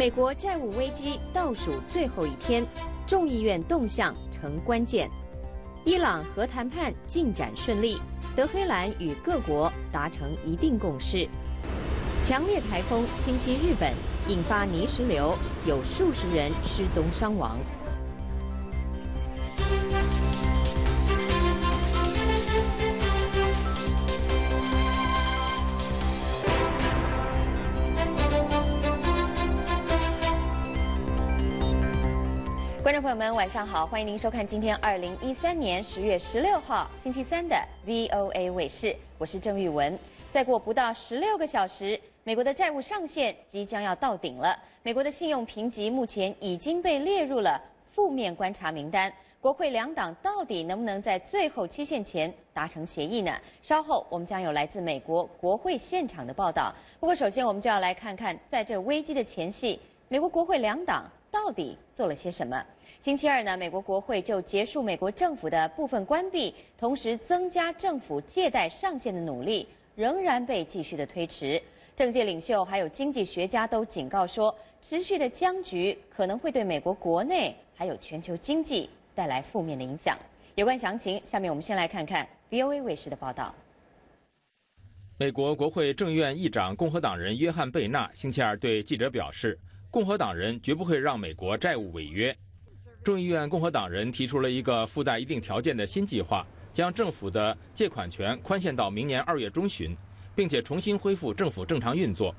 美国债务危机倒数最后一天，众议院动向成关键。伊朗核谈判进展顺利，德黑兰与各国达成一定共识。强烈台风侵袭日本，引发泥石流，有数十人失踪伤亡。朋友们，晚上好！欢迎您收看今天二零一三年十月十六号星期三的 VOA 卫视，我是郑玉文。再过不到十六个小时，美国的债务上限即将要到顶了。美国的信用评级目前已经被列入了负面观察名单。国会两党到底能不能在最后期限前达成协议呢？稍后我们将有来自美国国会现场的报道。不过，首先我们就要来看看，在这危机的前夕，美国国会两党到底做了些什么。星期二呢，美国国会就结束美国政府的部分关闭，同时增加政府借贷上限的努力，仍然被继续的推迟。政界领袖还有经济学家都警告说，持续的僵局可能会对美国国内还有全球经济带来负面的影响。有关详情，下面我们先来看看 VOA 卫视的报道。美国国会众议院议长共和党人约翰贝纳星期二对记者表示，共和党人绝不会让美国债务违约。众议院共和党人提出了一个附带一定条件的新计划，将政府的借款权宽限到明年二月中旬，并且重新恢复政府正常运作。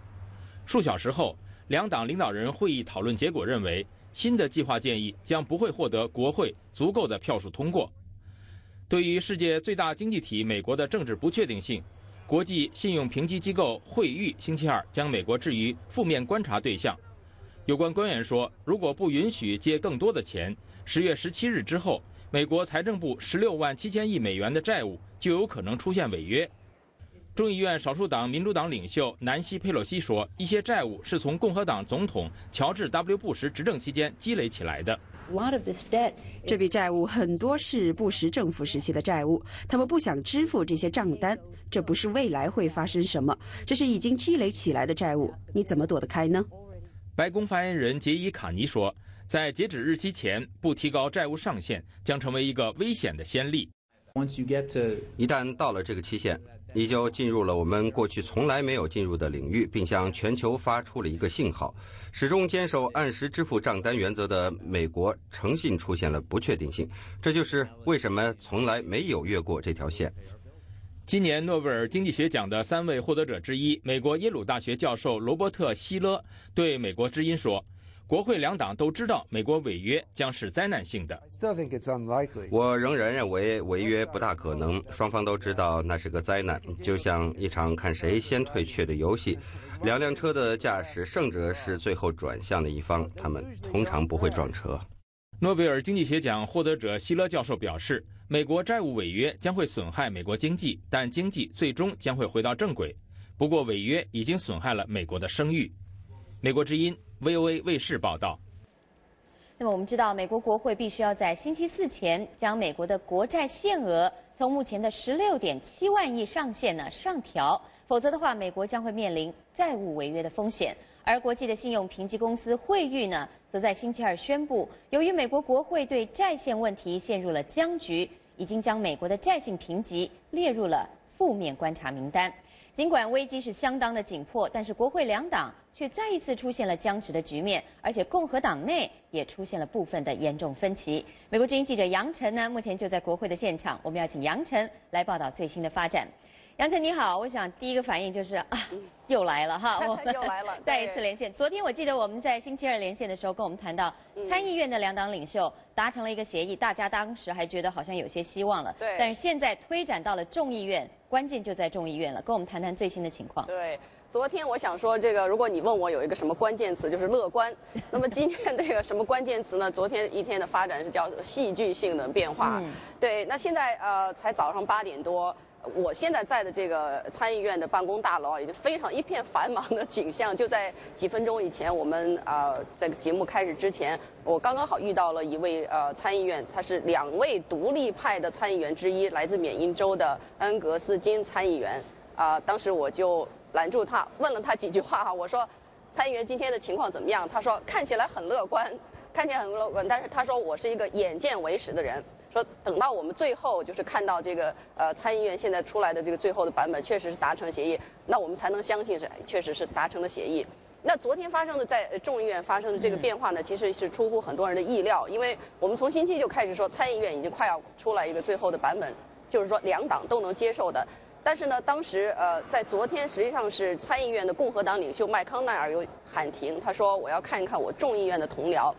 数小时后，两党领导人会议讨论结果认为，新的计划建议将不会获得国会足够的票数通过。对于世界最大经济体美国的政治不确定性，国际信用评级机构惠誉星期二将美国置于负面观察对象。有关官员说，如果不允许借更多的钱，十月十七日之后，美国财政部十六万七千亿美元的债务就有可能出现违约。众议院少数党民主党领袖南希·佩洛西说，一些债务是从共和党总统乔治 ·W· 布什执政期间积累起来的。这笔债务很多是布什政府时期的债务，他们不想支付这些账单。这不是未来会发生什么，这是已经积累起来的债务，你怎么躲得开呢？白宫发言人杰伊·卡尼说，在截止日期前不提高债务上限将成为一个危险的先例。一旦到了这个期限，你就进入了我们过去从来没有进入的领域，并向全球发出了一个信号：始终坚守按时支付账单原则的美国诚信出现了不确定性。这就是为什么从来没有越过这条线。今年诺贝尔经济学奖的三位获得者之一，美国耶鲁大学教授罗伯特·希勒对美国之音说：“国会两党都知道，美国违约将是灾难性的。我仍然认为违约不大可能。双方都知道那是个灾难，就像一场看谁先退却的游戏。两辆车的驾驶，胜者是最后转向的一方，他们通常不会撞车。”诺贝尔经济学奖获得者希勒教授表示。美国债务违约将会损害美国经济，但经济最终将会回到正轨。不过，违约已经损害了美国的声誉。美国之音 VOA 卫视报道。那么，我们知道，美国国会必须要在星期四前将美国的国债限额从目前的十六点七万亿上限呢上调，否则的话，美国将会面临债务违约的风险。而国际的信用评级公司惠誉呢，则在星期二宣布，由于美国国会对债线问题陷入了僵局。已经将美国的债性评级列入了负面观察名单。尽管危机是相当的紧迫，但是国会两党却再一次出现了僵持的局面，而且共和党内也出现了部分的严重分歧。美国之音记者杨晨呢，目前就在国会的现场，我们要请杨晨来报道最新的发展。杨晨你好，我想第一个反应就是啊，又来了哈，我又来了，再一次连线。昨天我记得我们在星期二连线的时候，跟我们谈到参议院的两党领袖达成了一个协议，大家当时还觉得好像有些希望了。对。但是现在推展到了众议院，关键就在众议院了。跟我们谈谈最新的情况。对，昨天我想说这个，如果你问我有一个什么关键词，就是乐观。那么今天这个什么关键词呢？昨天一天的发展是叫戏剧性的变化。嗯。对，那现在呃才早上八点多。我现在在的这个参议院的办公大楼已经非常一片繁忙的景象。就在几分钟以前，我们呃在节目开始之前，我刚刚好遇到了一位呃参议员，他是两位独立派的参议员之一，来自缅因州的恩格斯金参议员。啊，当时我就拦住他，问了他几句话哈，我说。参议员今天的情况怎么样？他说看起来很乐观，看起来很乐观。但是他说我是一个眼见为实的人，说等到我们最后就是看到这个呃参议院现在出来的这个最后的版本确实是达成协议，那我们才能相信是确实是达成的协议。那昨天发生的在众议院发生的这个变化呢，其实是出乎很多人的意料，因为我们从星期就开始说参议院已经快要出来一个最后的版本，就是说两党都能接受的。但是呢，当时呃，在昨天实际上是参议院的共和党领袖麦康奈尔有喊停，他说我要看一看我众议院的同僚，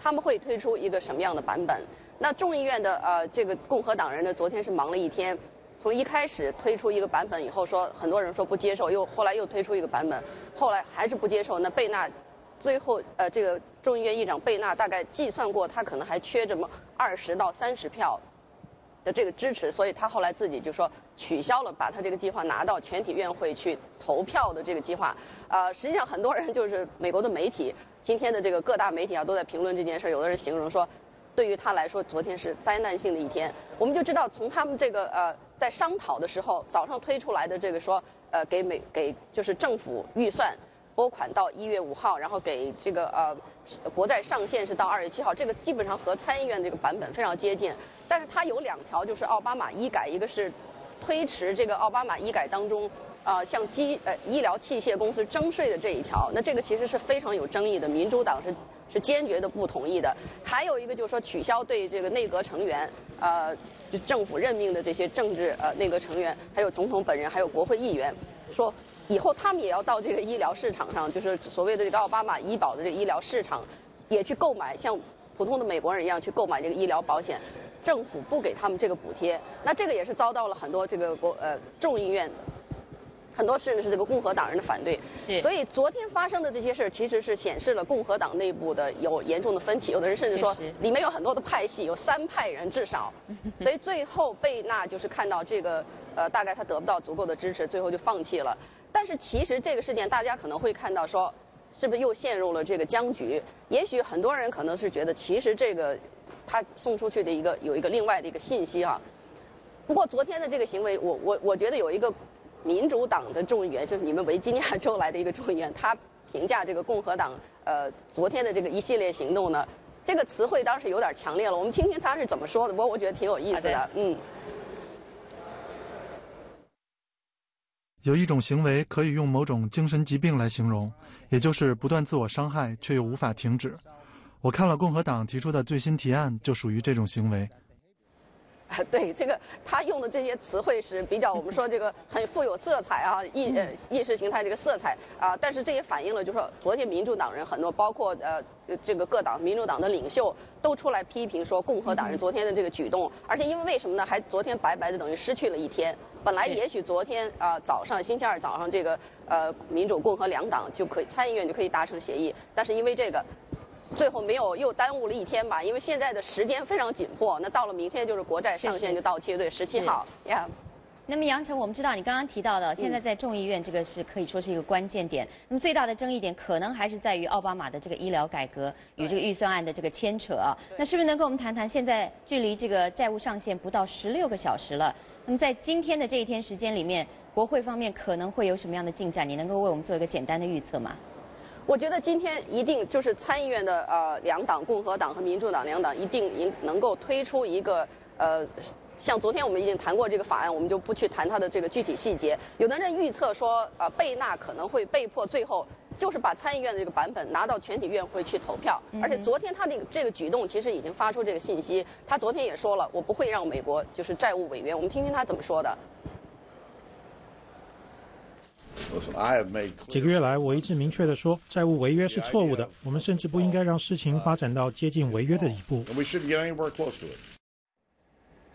他们会推出一个什么样的版本。那众议院的呃这个共和党人呢，昨天是忙了一天。从一开始推出一个版本以后，说很多人说不接受，又后来又推出一个版本，后来还是不接受。那贝纳最后呃，这个众议院议长贝纳大概计算过，他可能还缺这么二十到三十票的这个支持，所以他后来自己就说取消了，把他这个计划拿到全体院会去投票的这个计划。呃，实际上很多人就是美国的媒体，今天的这个各大媒体啊都在评论这件事儿，有的人形容说。对于他来说，昨天是灾难性的一天。我们就知道，从他们这个呃，在商讨的时候，早上推出来的这个说，呃，给美给就是政府预算拨款到一月五号，然后给这个呃国债上限是到二月七号，这个基本上和参议院这个版本非常接近。但是它有两条，就是奥巴马医改，一个是推迟这个奥巴马医改当中，呃，向机呃医疗器械公司征税的这一条。那这个其实是非常有争议的，民主党是。是坚决的不同意的。还有一个就是说，取消对这个内阁成员，呃，就政府任命的这些政治呃内阁成员，还有总统本人，还有国会议员，说以后他们也要到这个医疗市场上，就是所谓的这个奥巴马医保的这个医疗市场，也去购买，像普通的美国人一样去购买这个医疗保险，政府不给他们这个补贴，那这个也是遭到了很多这个国呃众议院。很多甚至是这个共和党人的反对，所以昨天发生的这些事儿，其实是显示了共和党内部的有严重的分歧。有的人甚至说，里面有很多的派系，有三派人至少。所以最后贝纳就是看到这个，呃，大概他得不到足够的支持，最后就放弃了。但是其实这个事件，大家可能会看到说，是不是又陷入了这个僵局？也许很多人可能是觉得，其实这个他送出去的一个有一个另外的一个信息啊。不过昨天的这个行为，我我我觉得有一个。民主党的众议员 就是你们维吉尼亚州来的一个众议员，他评价这个共和党呃昨天的这个一系列行动呢，这个词汇当时有点强烈了。我们听听他是怎么说的，不过我觉得挺有意思的。嗯，有一种行为可以用某种精神疾病来形容，也就是不断自我伤害却又无法停止。我看了共和党提出的最新提案，就属于这种行为。对这个，他用的这些词汇是比较我们说这个 很富有色彩啊，意呃意识形态这个色彩啊，但是这也反映了，就是说昨天民主党人很多，包括呃这个各党民主党的领袖都出来批评说共和党人昨天的这个举动，而且因为为什么呢？还昨天白白的等于失去了一天，本来也许昨天啊早上星期二早上这个呃民主共和两党就可以参议院就可以达成协议，但是因为这个。最后没有又耽误了一天吧，因为现在的时间非常紧迫。那到了明天就是国债上限就到期，对，十七号呀。那么杨晨，我们知道你刚刚提到的，现在在众议院这个是可以说是一个关键点。那么最大的争议点可能还是在于奥巴马的这个医疗改革与这个预算案的这个牵扯啊。那是不是能跟我们谈谈，现在距离这个债务上限不到十六个小时了？那么在今天的这一天时间里面，国会方面可能会有什么样的进展？你能够为我们做一个简单的预测吗？我觉得今天一定就是参议院的呃两党，共和党和民主党两党一定应能够推出一个呃，像昨天我们已经谈过这个法案，我们就不去谈它的这个具体细节。有的人预测说，呃，贝纳可能会被迫最后就是把参议院的这个版本拿到全体院会去投票。而且昨天他的这个举动其实已经发出这个信息，他昨天也说了，我不会让美国就是债务违约。我们听听他怎么说的。几个月来，我一直明确地说，债务违约是错误的。我们甚至不应该让事情发展到接近违约的一步。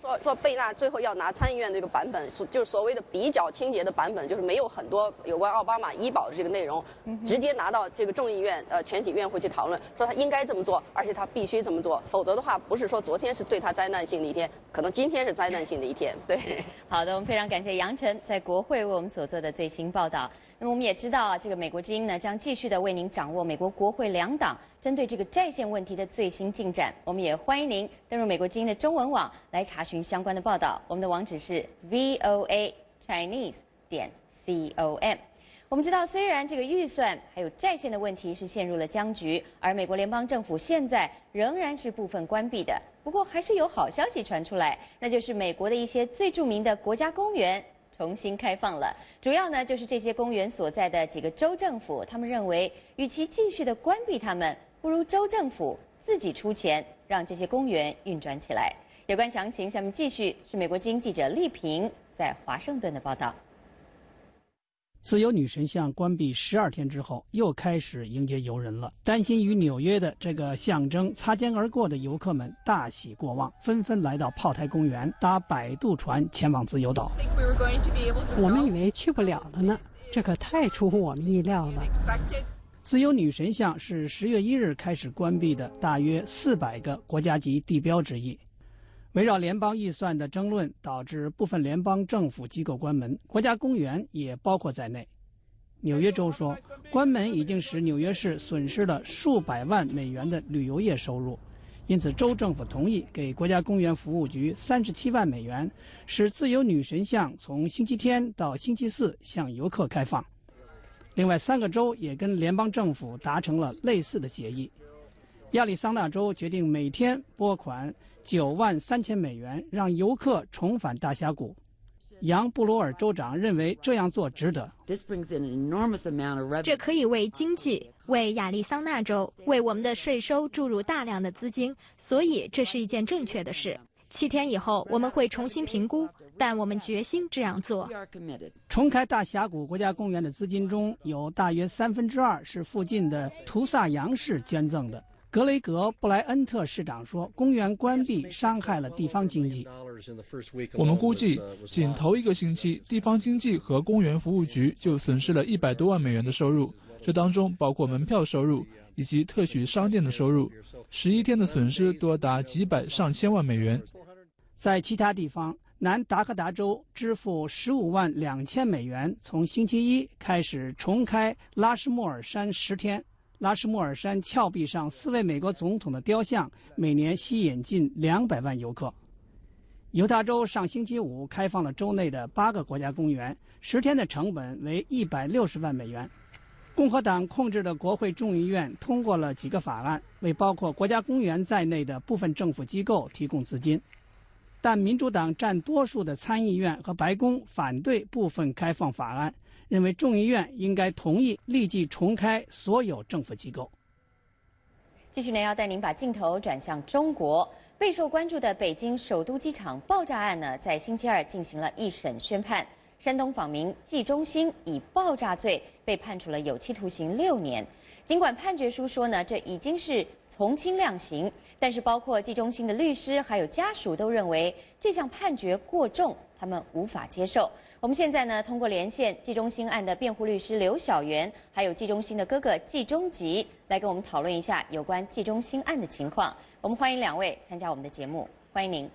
说说贝纳最后要拿参议院这个版本，就是所谓的比较清洁的版本，就是没有很多有关奥巴马医保的这个内容，直接拿到这个众议院呃全体院会去讨论，说他应该这么做，而且他必须这么做，否则的话不是说昨天是对他灾难性的一天，可能今天是灾难性的一天。对，好的，我们非常感谢杨晨在国会为我们所做的最新报道。那么我们也知道啊，这个美国之音呢将继续的为您掌握美国国会两党针对这个债线问题的最新进展。我们也欢迎您登入美国之音的中文网来查询相关的报道。我们的网址是 voa chinese 点 com。我们知道，虽然这个预算还有债线的问题是陷入了僵局，而美国联邦政府现在仍然是部分关闭的。不过，还是有好消息传出来，那就是美国的一些最著名的国家公园重新开放了。主要呢，就是这些公园所在的几个州政府，他们认为，与其继续的关闭他们，不如州政府自己出钱让这些公园运转起来。有关详情，下面继续是美国经记者丽萍在华盛顿的报道。自由女神像关闭十二天之后，又开始迎接游人了。担心与纽约的这个象征擦肩而过的游客们大喜过望，纷纷来到炮台公园，搭摆渡船前往自由岛。我们以为去不了了呢，这可太出乎我们意料了。自由女神像是十月一日开始关闭的大约四百个国家级地标之一。围绕联邦预算的争论导致部分联邦政府机构关门，国家公园也包括在内。纽约州说，关门已经使纽约市损失了数百万美元的旅游业收入，因此州政府同意给国家公园服务局三十七万美元，使自由女神像从星期天到星期四向游客开放。另外三个州也跟联邦政府达成了类似的协议。亚利桑那州决定每天拨款。九万三千美元让游客重返大峡谷，杨布鲁尔州长认为这样做值得。这可以为经济、为亚利桑那州、为我们的税收注入大量的资金，所以这是一件正确的事。七天以后我们会重新评估，但我们决心这样做。重开大峡谷国家公园的资金中有大约三分之二是附近的图萨扬市捐赠的。格雷格·布莱恩特市长说：“公园关闭伤害了地方经济。我们估计，仅头一个星期，地方经济和公园服务局就损失了一百多万美元的收入，这当中包括门票收入以及特许商店的收入。十一天的损失多达几百上千万美元。在其他地方，南达科达州支付十五万两千美元，从星期一开始重开拉什莫尔山十天。”拉什莫尔山峭壁上四位美国总统的雕像，每年吸引近两百万游客。犹他州上星期五开放了州内的八个国家公园，十天的成本为一百六十万美元。共和党控制的国会众议院通过了几个法案，为包括国家公园在内的部分政府机构提供资金，但民主党占多数的参议院和白宫反对部分开放法案。认为众议院应该同意立即重开所有政府机构。继续呢，要带您把镜头转向中国，备受关注的北京首都机场爆炸案呢，在星期二进行了一审宣判。山东访民季中兴以爆炸罪被判处了有期徒刑六年。尽管判决书说呢，这已经是从轻量刑，但是包括季中兴的律师还有家属都认为这项判决过重，他们无法接受。我们现在呢，通过连线季中兴案的辩护律师刘晓元，还有季中兴的哥哥季中吉，来跟我们讨论一下有关季中兴案的情况。我们欢迎两位参加我们的节目，欢迎您。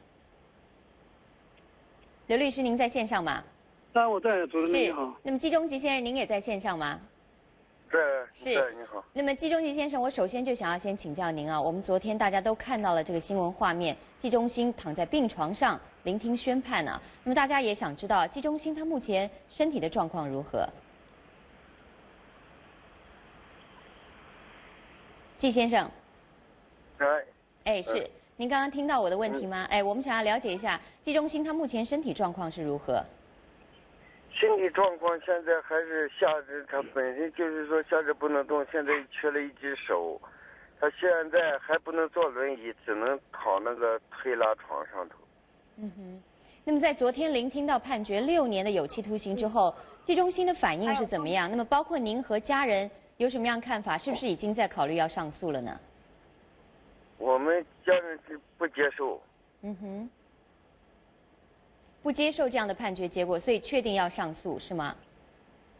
刘律师，您在线上吗？啊，我在，主持人你好。那么季中吉先生，您也在线上吗？对，是，你好。那么季中吉先生，我首先就想要先请教您啊，我们昨天大家都看到了这个新闻画面，季中兴躺在病床上。聆听宣判呢？那么大家也想知道季中兴他目前身体的状况如何？季先生，哎，哎，是您刚刚听到我的问题吗？哎，我们想要了解一下季中兴他目前身体状况是如何？身体状况现在还是下肢，他本身就是说下肢不能动，现在缺了一只手，他现在还不能坐轮椅，只能躺那个推拉床上头。嗯哼，那么在昨天聆听到判决六年的有期徒刑之后，季中心的反应是怎么样？那么包括您和家人有什么样看法？是不是已经在考虑要上诉了呢？我们家人是不接受。嗯哼，不接受这样的判决结果，所以确定要上诉是吗？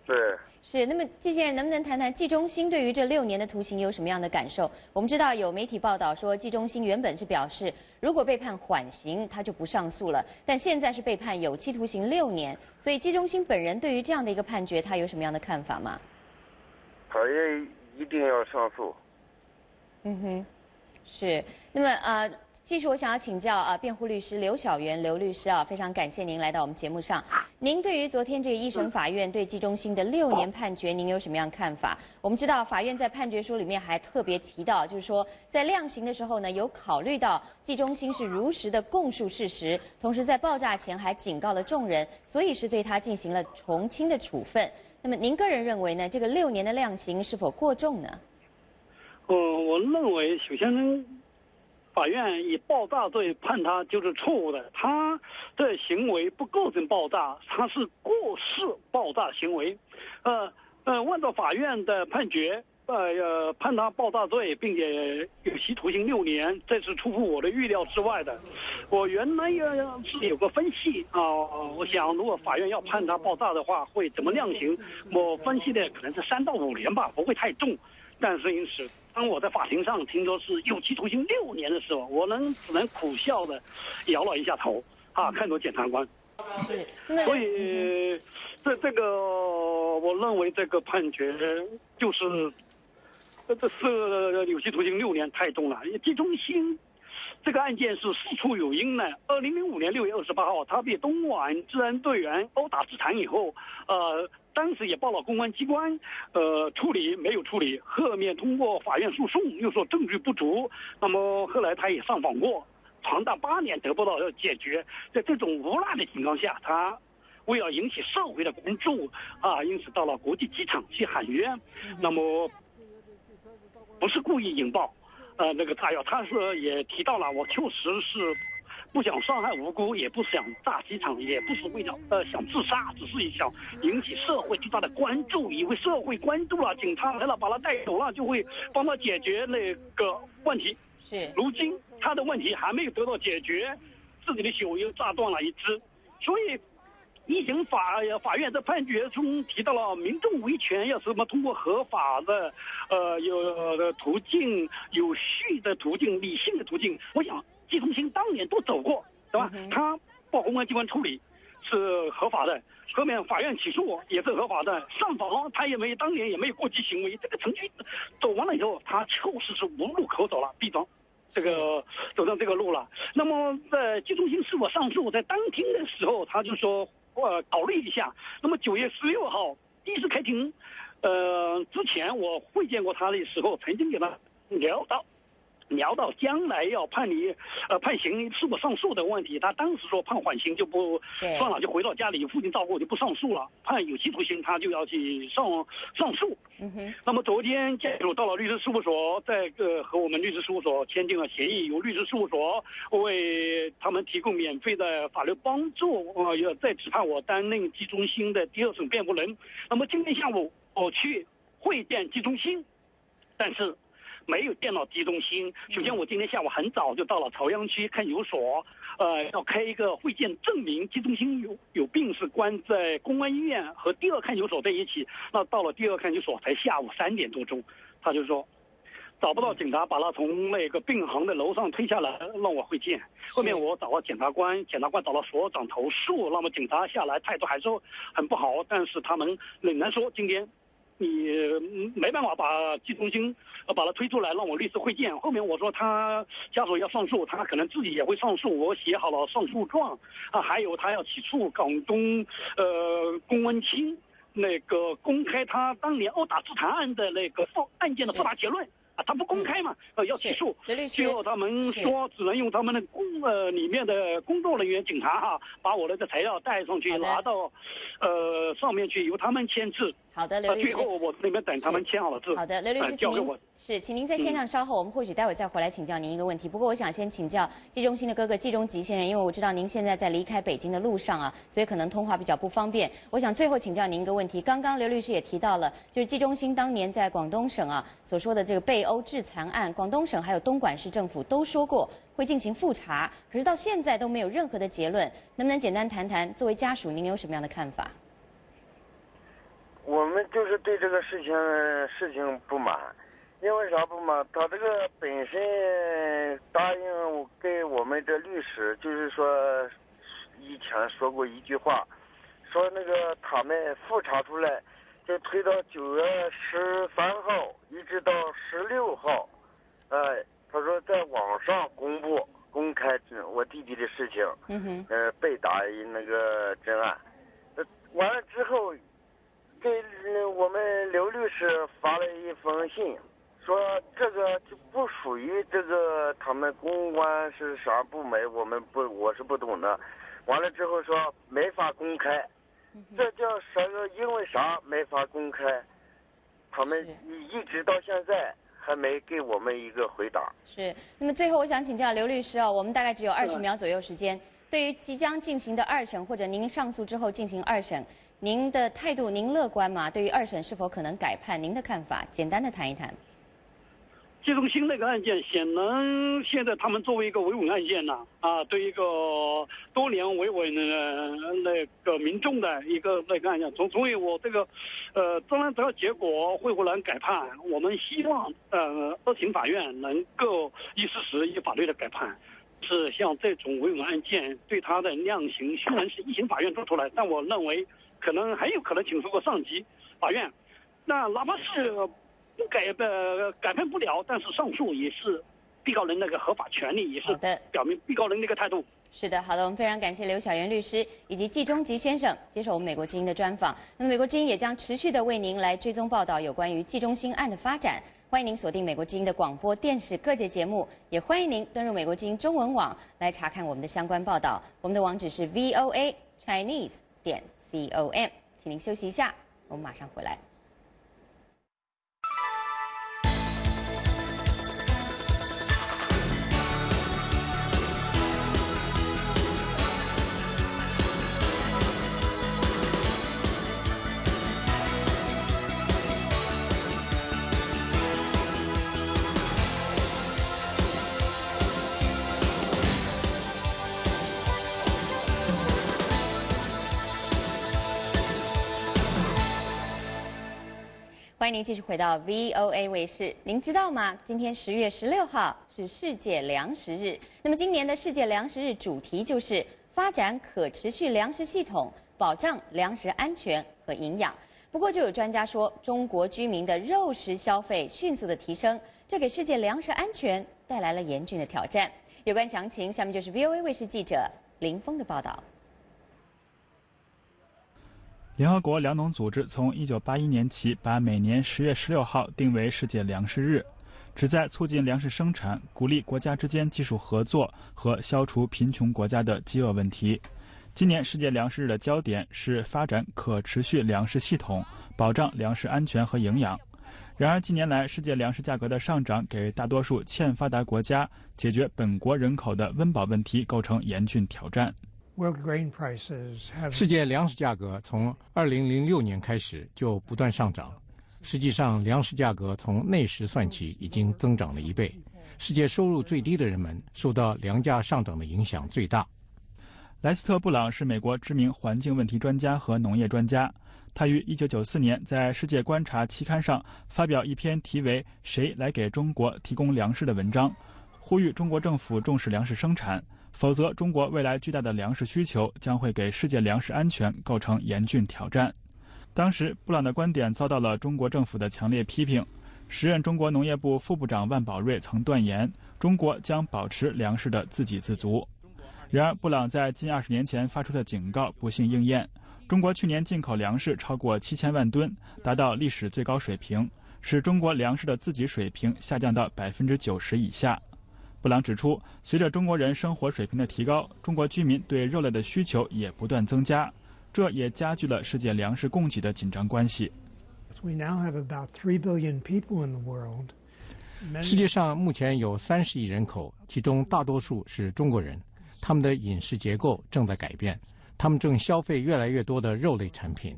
对。是，那么季先生能不能谈谈季中兴对于这六年的徒刑有什么样的感受？我们知道有媒体报道说，季中兴原本是表示，如果被判缓刑，他就不上诉了。但现在是被判有期徒刑六年，所以季中兴本人对于这样的一个判决，他有什么样的看法吗？他也一定要上诉。嗯哼，是。那么啊，季继续，我想要请教啊，辩护律师刘晓媛刘律师啊，非常感谢您来到我们节目上。您对于昨天这个一审法院对季中兴的六年判决，您有什么样看法？我们知道法院在判决书里面还特别提到，就是说在量刑的时候呢，有考虑到季中兴是如实的供述事实，同时在爆炸前还警告了众人，所以是对他进行了从轻的处分。那么您个人认为呢？这个六年的量刑是否过重呢？嗯，我认为首先。法院以爆炸罪判他就是错误的，他的行为不构成爆炸，他是过失爆炸行为。呃呃，按照法院的判决，呃判他爆炸罪，并且有期徒刑六年，这是出乎我的预料之外的。我原来要是有个分析啊，我想如果法院要判他爆炸的话，会怎么量刑？我分析的可能是三到五年吧，不会太重。但是因此，当我在法庭上听说是有期徒刑六年的时候，我能只能苦笑的摇了一下头，啊，看着检察官。所以，这这个我认为这个判决就是，这是有期徒刑六年太重了。集中心这个案件是事出有因的。二零零五年六月二十八号，他被东莞治安队员殴打致残以后，呃。当时也报了公安机关，呃，处理没有处理。后面通过法院诉讼，又说证据不足。那么后来他也上访过，长达八年得不到解决。在这种无奈的情况下，他为了引起社会的关注啊，因此到了国际机场去喊冤。那么不是故意引爆，呃，那个炸药，他是也提到了，我确实是。不想伤害无辜，也不想炸机场，也不是为了呃想自杀，只是想引起社会巨大的关注，以为社会关注了，警察来了把他带走了，就会帮他解决那个问题。是，如今他的问题还没有得到解决，自己的手又炸断了一只，所以一审法法院的判决中提到了民众维权要什么通过合法的呃有的途径、有序的途径、理性的途径，我想。季中兴当年都走过，对吧？他报公安机关处理是合法的，后面法院起诉我也是合法的。上访他也没当年也没有过激行为，这个程序走完了以后，他确实是无路可走了，闭庄，这个走上这个路了。那么在季中兴是否上诉，在当庭的时候他就说我考虑一下。那么九月十六号第一次开庭，呃之前我会见过他的时候，曾经给他聊到。聊到将来要判你，呃，判刑是否上诉的问题，他当时说判缓刑就不算了，就回到家里有父亲照顾就不上诉了。判有期徒刑他就要去上上诉。嗯哼。那么昨天家属到了律师事务所，在呃和我们律师事务所签订了协议，由律师事务所为他们提供免费的法律帮助，呃，要再指派我担任集中心的第二审辩护人。那么今天下午我去会见集中心，但是。没有电脑集中心。首先，我今天下午很早就到了朝阳区看守所，呃，要开一个会见证明集中心有有病是关在公安医院和第二看守所在一起。那到了第二看守所才下午三点多钟，他就说找不到警察，把他从那个病房的楼上推下来让我会见。后面我找了检察官，检察官找了所长投诉，那么警察下来态度还是很不好，但是他们仍然说今天。你没办法把季中兴呃把他推出来让我律师会见。后面我说他家属要上诉，他可能自己也会上诉。我写好了上诉状啊，还有他要起诉广东呃龚文清，那个公开他当年殴打致残案的那个复案件的复查结论。他不公开嘛？呃，要起诉，最后他们说只能用他们的工呃里面的工作人员警察哈，把我的这材料带上去，拿到呃上面去，由他们签字。好的，刘律师。最后我那边等他们签好了字。好的，刘律师，请您是，请您在线上稍后，我们或许待会再回来请教您一个问题。不过我想先请教季中心的哥哥季中吉先生，因为我知道您现在在离开北京的路上啊，所以可能通话比较不方便。我想最后请教您一个问题，刚刚刘律师也提到了，就是季中心当年在广东省啊所说的这个被殴致残案，广东省还有东莞市政府都说过会进行复查，可是到现在都没有任何的结论，能不能简单谈谈作为家属您有什么样的看法？我们就是对这个事情事情不满，因为啥不满？他这个本身答应给我们的律师，就是说以前说过一句话，说那个他们复查出来，就推到九月十三号一直到十六号，哎，他说在网上公布，公开我弟弟的事情，嗯哼，呃，被打那个真案，呃，完了之后，给我们刘律师发了一封信，说这个就不属于这个他们公关是啥部门，我们不我是不懂的。完了之后说没法公开，这叫啥个？因为啥没法公开？他们一直到现在还没给我们一个回答。是。那么最后我想请教刘律师啊，我们大概只有二十秒左右时间，对于即将进行的二审或者您上诉之后进行二审，您的态度您乐观吗？对于二审是否可能改判，您的看法简单的谈一谈。这种新那个案件，显然现在他们作为一个维稳案件呢，啊，对一个多年维稳的那个民众的一个那个案件，从所以，我这个，呃，当然只要结果会不能改判，我们希望呃二审法院能够依事实依法律的改判，是像这种维稳案件对他的量刑，虽然是一审法院做出来，但我认为可能还有可能请出个上级法院，那哪怕是。改的改变不了，但是上诉也是被告人那个合法权利，也是表明被告人那个态度。是的，好的，我们非常感谢刘晓元律师以及季中吉先生接受我们美国之音的专访。那么美国之音也将持续的为您来追踪报道有关于季中心案的发展。欢迎您锁定美国之音的广播电视各界节目，也欢迎您登入美国之音中文网来查看我们的相关报道。我们的网址是 voa chinese 点 com，请您休息一下，我们马上回来。欢迎您继续回到 VOA 卫视。您知道吗？今天十月十六号是世界粮食日。那么今年的世界粮食日主题就是发展可持续粮食系统，保障粮食安全和营养。不过，就有专家说，中国居民的肉食消费迅速的提升，这给世界粮食安全带来了严峻的挑战。有关详情，下面就是 VOA 卫视记者林峰的报道。联合国粮农组织从1981年起，把每年10月16号定为世界粮食日，旨在促进粮食生产，鼓励国家之间技术合作和消除贫穷国家的饥饿问题。今年世界粮食日的焦点是发展可持续粮食系统，保障粮食安全和营养。然而，近年来世界粮食价格的上涨，给大多数欠发达国家解决本国人口的温饱问题构成严峻挑战。世界粮食价格从2006年开始就不断上涨。实际上，粮食价格从那时算起已经增长了一倍。世界收入最低的人们受到粮价上涨的影响最大。莱斯特·布朗是美国知名环境问题专家和农业专家。他于1994年在《世界观察》期刊上发表一篇题为《谁来给中国提供粮食》的文章，呼吁中国政府重视粮食生产。否则，中国未来巨大的粮食需求将会给世界粮食安全构成严峻挑战。当时，布朗的观点遭到了中国政府的强烈批评。时任中国农业部副部长万宝瑞曾断言，中国将保持粮食的自给自足。然而，布朗在近二十年前发出的警告不幸应验。中国去年进口粮食超过七千万吨，达到历史最高水平，使中国粮食的自给水平下降到百分之九十以下。布朗指出，随着中国人生活水平的提高，中国居民对肉类的需求也不断增加，这也加剧了世界粮食供给的紧张关系。We now have about three billion people in the world. 世界上目前有三十亿人口，其中大多数是中国人，他们的饮食结构正在改变，他们正消费越来越多的肉类产品，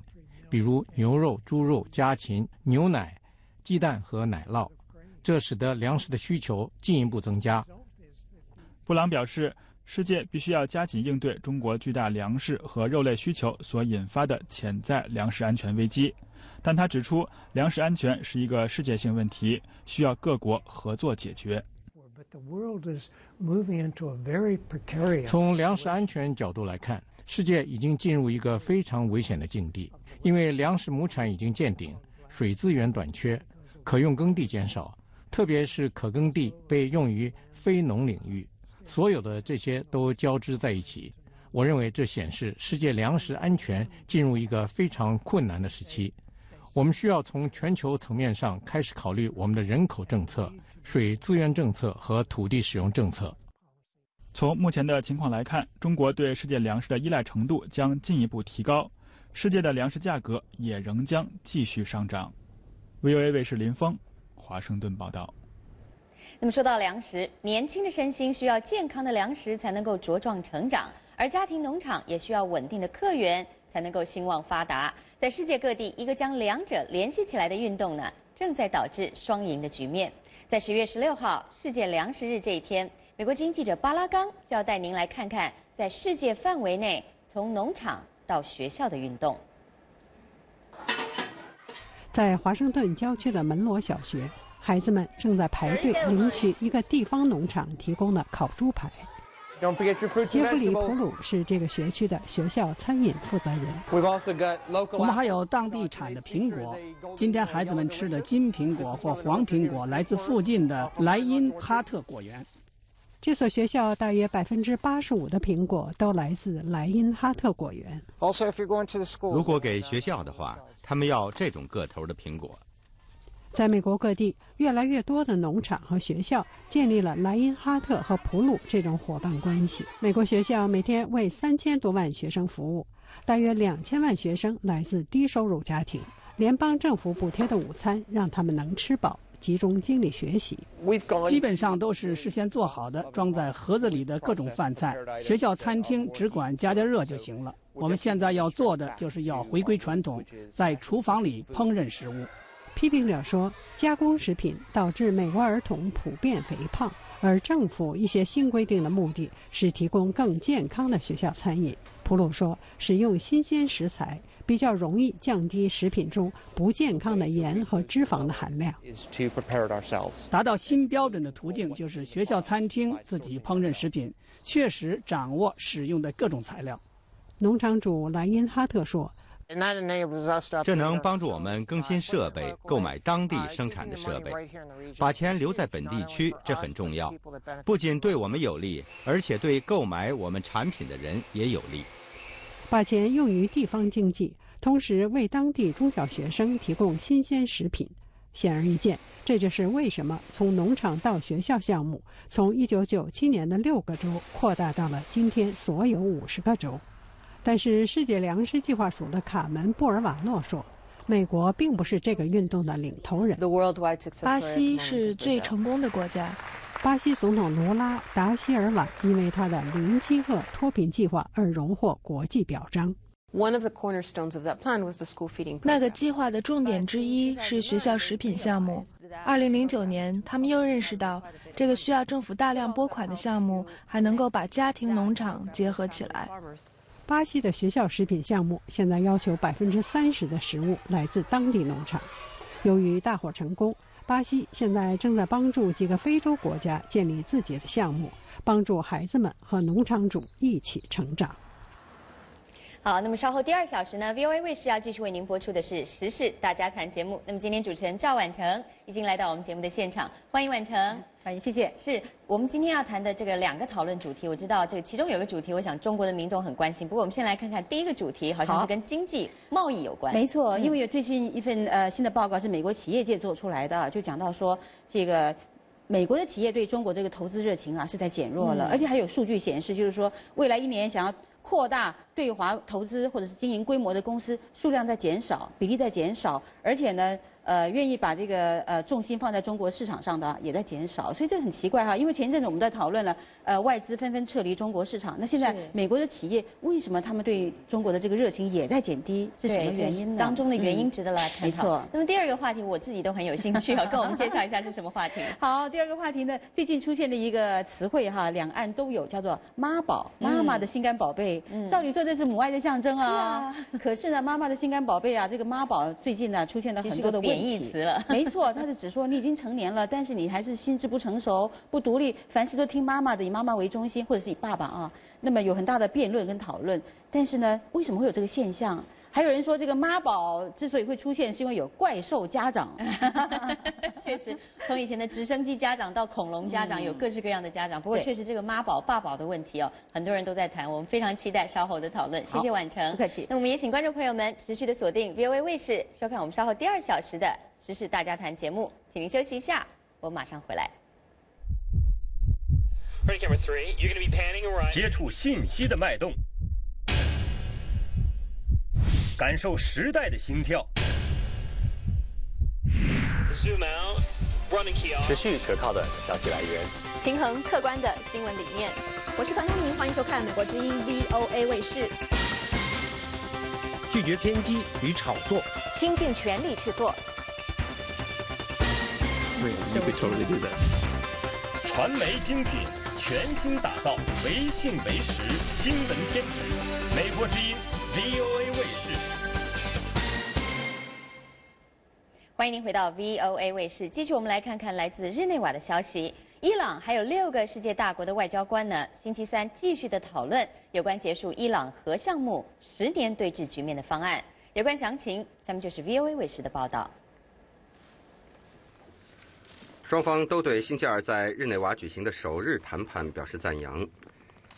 比如牛肉、猪肉、家禽、牛奶、鸡蛋和奶酪。这使得粮食的需求进一步增加。布朗表示，世界必须要加紧应对中国巨大粮食和肉类需求所引发的潜在粮食安全危机。但他指出，粮食安全是一个世界性问题，需要各国合作解决。从粮食安全角度来看，世界已经进入一个非常危险的境地，因为粮食亩产已经见顶，水资源短缺，可用耕地减少。特别是可耕地被用于非农领域，所有的这些都交织在一起。我认为这显示世界粮食安全进入一个非常困难的时期。我们需要从全球层面上开始考虑我们的人口政策、水资源政策和土地使用政策。从目前的情况来看，中国对世界粮食的依赖程度将进一步提高，世界的粮食价格也仍将继续上涨。VOA 卫视林峰，华盛顿报道。那么说到粮食，年轻的身心需要健康的粮食才能够茁壮成长，而家庭农场也需要稳定的客源才能够兴旺发达。在世界各地，一个将两者联系起来的运动呢，正在导致双赢的局面。在十月十六号世界粮食日这一天，美国经记者巴拉冈就要带您来看看，在世界范围内从农场到学校的运动。在华盛顿郊区的门罗小学。孩子们正在排队领取一个地方农场提供的烤猪排。杰弗里·普鲁是这个学区的学校餐饮负责人。我们还有当地产的苹果。今天孩子们吃的金苹果或黄苹果来自附近的莱茵哈特果园。这所学校大约百分之八十五的苹果都来自莱茵哈特果园。如果给学校的话，他们要这种个头的苹果。在美国各地，越来越多的农场和学校建立了莱因哈特和普鲁这种伙伴关系。美国学校每天为三千多万学生服务，大约两千万学生来自低收入家庭。联邦政府补贴的午餐让他们能吃饱，集中精力学习。基本上都是事先做好的，装在盒子里的各种饭菜。学校餐厅只管加加热就行了。我们现在要做的就是要回归传统，在厨房里烹饪食物。批评者说，加工食品导致美国儿童普遍肥胖，而政府一些新规定的目的是提供更健康的学校餐饮。普鲁说，使用新鲜食材比较容易降低食品中不健康的盐和脂肪的含量。达到新标准的途径就是学校餐厅自己烹饪食品，确实掌握使用的各种材料。农场主莱因哈特说。这能帮助我们更新设备，购买当地生产的设备，把钱留在本地区，这很重要。不仅对我们有利，而且对购买我们产品的人也有利。把钱用于地方经济，同时为当地中小学生提供新鲜食品，显而易见，这就是为什么从农场到学校项目从1997年的六个州扩大到了今天所有50个州。但是，世界粮食计划署的卡门·布尔瓦诺说：“美国并不是这个运动的领头人。巴西是最成功的国家。巴西总统罗拉·达西尔瓦因为他的零饥饿脱贫计划而荣获国际表彰。那个计划的重点之一是学校食品项目。二零零九年，他们又认识到这个需要政府大量拨款的项目还能够把家庭农场结合起来。”巴西的学校食品项目现在要求百分之三十的食物来自当地农场。由于大火成功，巴西现在正在帮助几个非洲国家建立自己的项目，帮助孩子们和农场主一起成长。好，那么稍后第二小时呢，VOA 卫视要继续为您播出的是时事大家谈节目。那么今天主持人赵婉成已经来到我们节目的现场，欢迎婉成，欢迎，谢谢。是我们今天要谈的这个两个讨论主题，我知道这个其中有一个主题，我想中国的民众很关心。不过我们先来看看第一个主题，好像是跟经济贸易有关。没错，因为有最新一份呃新的报告是美国企业界做出来的，就讲到说这个美国的企业对中国这个投资热情啊是在减弱了，而且还有数据显示，就是说未来一年想要。扩大对华投资或者是经营规模的公司数量在减少，比例在减少，而且呢。呃，愿意把这个呃重心放在中国市场上的也在减少，所以这很奇怪哈。因为前一阵子我们在讨论了，呃，外资纷纷撤离中国市场，那现在美国的企业为什么他们对中国的这个热情也在减低？是什么原因呢？当中的原因值得来探讨。没错。那么第二个话题我自己都很有兴趣啊，跟我们介绍一下是什么话题？好，第二个话题呢，最近出现的一个词汇哈，两岸都有叫做妈宝，妈妈的心肝宝贝。嗯。照理说这是母爱的象征啊。是啊。可是呢，妈妈的心肝宝贝啊，这个妈宝最近呢出现了很多的问题。贬义词了。没错，他是只说你已经成年了，但是你还是心智不成熟、不独立，凡事都听妈妈的，以妈妈为中心，或者是以爸爸啊。那么有很大的辩论跟讨论。但是呢，为什么会有这个现象？还有人说，这个妈宝之所以会出现，是因为有怪兽家长。确实，从以前的直升机家长到恐龙家长，有各式各样的家长。不过，确实这个妈宝爸宝的问题哦，很多人都在谈。我们非常期待稍后的讨论。谢谢婉成，不客气。那我们也请观众朋友们持续的锁定 VOA 卫视，收看我们稍后第二小时的时事大家谈节目。请您休息一下，我马上回来。接触信息的脉动。感受时代的心跳，持续可靠的消息来源，平衡客观的新闻理念。我是樊东明，欢迎收看美国之音 VOA 卫视。拒绝偏激与炒作，倾尽全力去做。传媒精品，全新打造唯信唯实新闻天职。美国之音欢迎您回到 VOA 卫视，继续我们来看看来自日内瓦的消息。伊朗还有六个世界大国的外交官呢，星期三继续的讨论有关结束伊朗核项目十年对峙局面的方案。有关详情，下面就是 VOA 卫视的报道。双方都对星期二在日内瓦举行的首日谈判表示赞扬。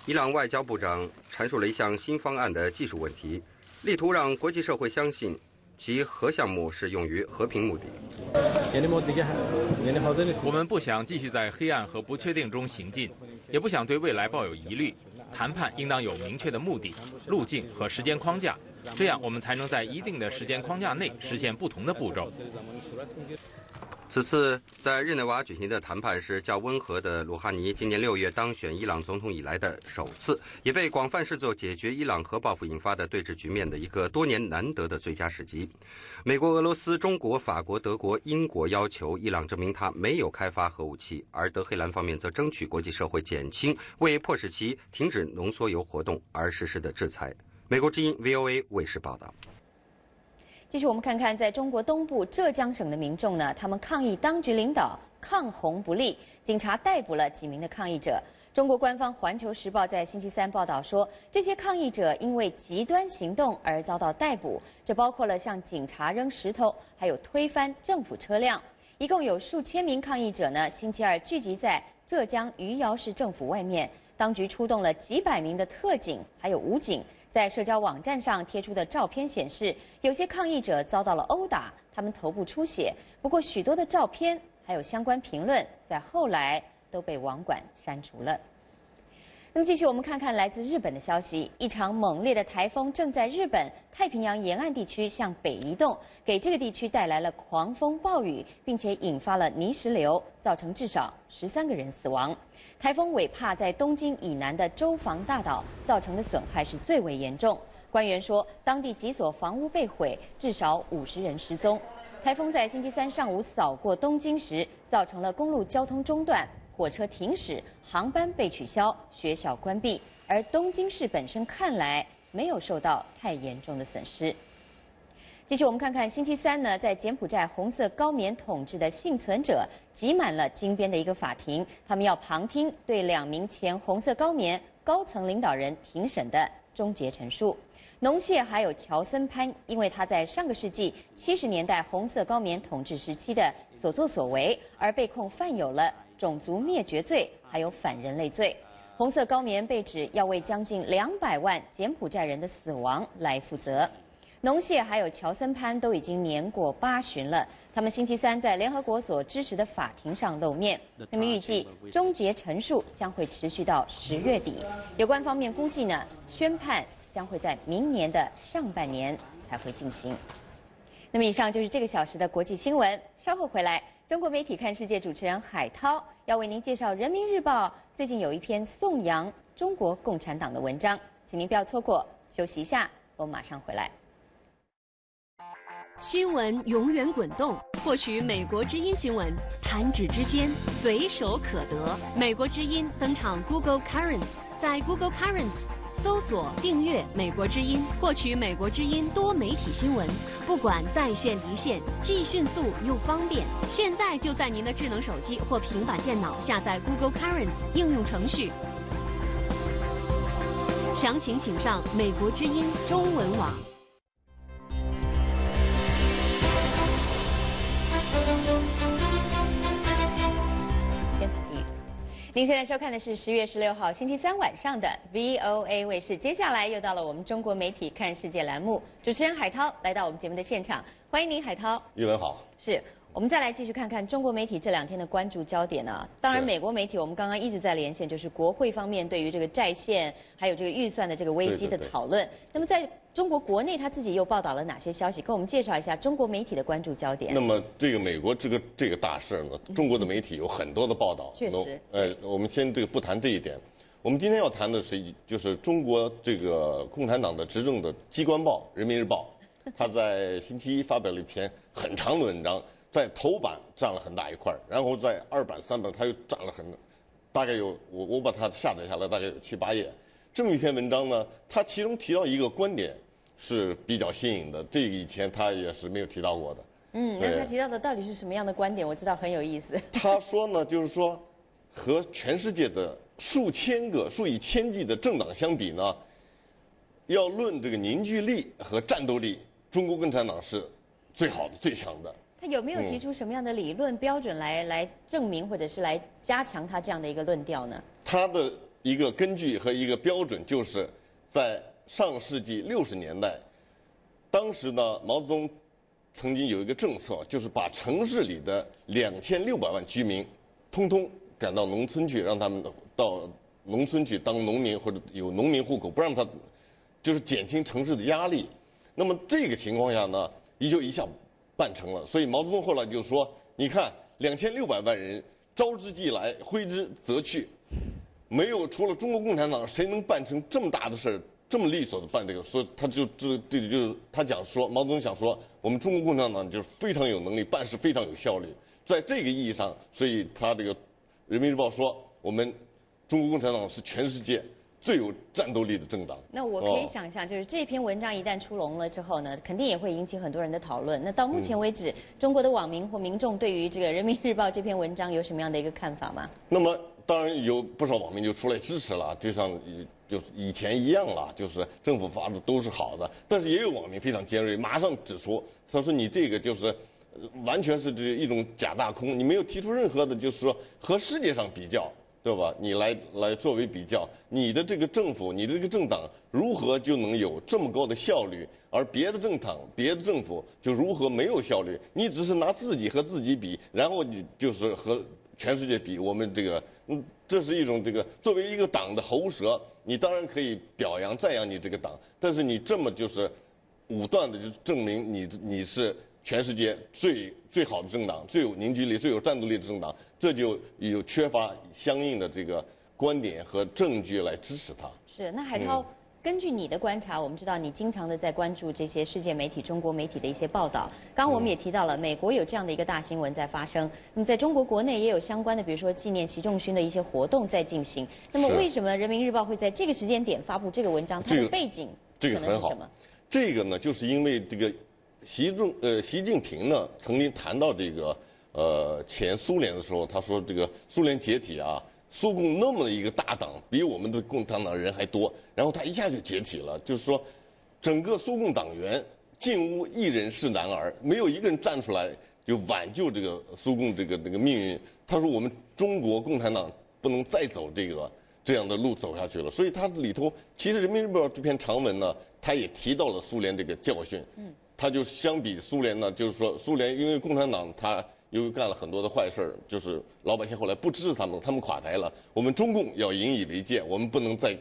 伊朗外交部长阐述了一项新方案的技术问题，力图让国际社会相信。其核项目是用于和平目的。我们不想继续在黑暗和不确定中行进，也不想对未来抱有疑虑。谈判应当有明确的目的、路径和时间框架，这样我们才能在一定的时间框架内实现不同的步骤。此次在日内瓦举行的谈判是较温和的鲁哈尼今年六月当选伊朗总统以来的首次，也被广泛视作解决伊朗核报复引发的对峙局面的一个多年难得的最佳时机。美国、俄罗斯、中国、法国、德国、英国要求伊朗证明他没有开发核武器，而德黑兰方面则争取国际社会减轻为迫使其停止浓缩铀活动而实施的制裁。美国之音 VOA 卫视报道。继续，我们看看，在中国东部浙江省的民众呢，他们抗议当局领导抗洪不力，警察逮捕了几名的抗议者。中国官方《环球时报》在星期三报道说，这些抗议者因为极端行动而遭到逮捕，这包括了向警察扔石头，还有推翻政府车辆。一共有数千名抗议者呢，星期二聚集在浙江余姚市政府外面，当局出动了几百名的特警，还有武警。在社交网站上贴出的照片显示，有些抗议者遭到了殴打，他们头部出血。不过，许多的照片还有相关评论，在后来都被网管删除了。那么，继续我们看看来自日本的消息：一场猛烈的台风正在日本太平洋沿岸地区向北移动，给这个地区带来了狂风暴雨，并且引发了泥石流，造成至少十三个人死亡。台风尾帕在东京以南的周防大岛造成的损害是最为严重。官员说，当地几所房屋被毁，至少五十人失踪。台风在星期三上午扫过东京时，造成了公路交通中断、火车停驶、航班被取消、学校关闭。而东京市本身看来没有受到太严重的损失。继续，我们看看星期三呢，在柬埔寨红色高棉统治的幸存者挤满了金边的一个法庭，他们要旁听对两名前红色高棉高层领导人庭审的终结陈述。农谢还有乔森潘，因为他在上个世纪七十年代红色高棉统治时期的所作所为，而被控犯有了种族灭绝罪，还有反人类罪。红色高棉被指要为将近两百万柬埔寨人的死亡来负责。农谢还有乔森潘都已经年过八旬了，他们星期三在联合国所支持的法庭上露面。那么预计终结陈述将会持续到十月底，有关方面估计呢，宣判将会在明年的上半年才会进行。那么以上就是这个小时的国际新闻，稍后回来，中国媒体看世界主持人海涛要为您介绍《人民日报》最近有一篇颂扬中国共产党的文章，请您不要错过。休息一下，我马上回来。新闻永远滚动，获取美国之音新闻，弹指之间，随手可得。美国之音登场 Google Currents，在 Google Currents 搜索订阅美国之音，获取美国之音多媒体新闻，不管在线离线，既迅速又方便。现在就在您的智能手机或平板电脑下载 Google Currents 应用程序。详情请上美国之音中文网。您现在收看的是十月十六号星期三晚上的 VOA 卫视。接下来又到了我们中国媒体看世界栏目，主持人海涛来到我们节目的现场，欢迎您，海涛。玉文好。是。我们再来继续看看中国媒体这两天的关注焦点啊。当然，美国媒体我们刚刚一直在连线，就是国会方面对于这个债券还有这个预算的这个危机的讨论。那么在中国国内，他自己又报道了哪些消息？跟我们介绍一下中国媒体的关注焦点。那么这个美国这个这个大事呢，中国的媒体有很多的报道。确实。呃，我们先这个不谈这一点。我们今天要谈的是，就是中国这个共产党的执政的机关报《人民日报》，他在星期一发表了一篇很长的文章。在头版占了很大一块然后在二版、三版，它又占了很，大概有我我把它下载下来，大概有七八页。这么一篇文章呢，它其中提到一个观点是比较新颖的，这个以前他也是没有提到过的。嗯，那他提到的到底是什么样的观点？我知道很有意思。他说呢，就是说和全世界的数千个、数以千计的政党相比呢，要论这个凝聚力和战斗力，中国共产党是最好的、最强的。他有没有提出什么样的理论标准来来证明或者是来加强他这样的一个论调呢？他的一个根据和一个标准就是在上世纪六十年代，当时呢毛泽东曾经有一个政策，就是把城市里的两千六百万居民通通赶到农村去，让他们到农村去当农民或者有农民户口，不让他就是减轻城市的压力。那么这个情况下呢，也就一下。办成了，所以毛泽东后来就说：“你看，两千六百万人招之即来，挥之则去，没有除了中国共产党，谁能办成这么大的事儿，这么利索的办这个？所以他就这这里就是他讲说，毛泽东想说，我们中国共产党就是非常有能力，办事非常有效率。在这个意义上，所以他这个《人民日报》说，我们中国共产党是全世界。”最有战斗力的政党。那我可以想象，就是这篇文章一旦出笼了之后呢，肯定也会引起很多人的讨论。那到目前为止，中国的网民或民众对于这个《人民日报》这篇文章有什么样的一个看法吗？那么当然有不少网民就出来支持了，就像就是以前一样了，就是政府发的都是好的。但是也有网民非常尖锐，马上指出，他说你这个就是完全是这一种假大空，你没有提出任何的，就是说和世界上比较。对吧？你来来作为比较，你的这个政府，你的这个政党如何就能有这么高的效率？而别的政党、别的政府就如何没有效率？你只是拿自己和自己比，然后你就是和全世界比。我们这个，嗯，这是一种这个作为一个党的喉舌，你当然可以表扬赞扬你这个党，但是你这么就是武断的就证明你你是。全世界最最好的政党，最有凝聚力、最有战斗力的政党，这就有缺乏相应的这个观点和证据来支持他。是，那海涛，根据你的观察，我们知道你经常的在关注这些世界媒体、中国媒体的一些报道。刚刚我们也提到了，美国有这样的一个大新闻在发生。那么在中国国内也有相关的，比如说纪念习仲勋的一些活动在进行。那么为什么人民日报会在这个时间点发布这个文章？它的背景这个很好。这个呢，就是因为这个。习仲呃，习近平呢曾经谈到这个呃前苏联的时候，他说这个苏联解体啊，苏共那么一个大党，比我们的共产党人还多，然后他一下就解体了，就是说整个苏共党员进屋一人是男儿，没有一个人站出来就挽救这个苏共这个这个命运。他说我们中国共产党不能再走这个这样的路走下去了，所以他里头其实《人民日报》这篇长文呢，他也提到了苏联这个教训。嗯。他就相比苏联呢，就是说苏联因为共产党他又干了很多的坏事儿就是老百姓后来不支持他们，他们垮台了。我们中共要引以为戒，我们不能再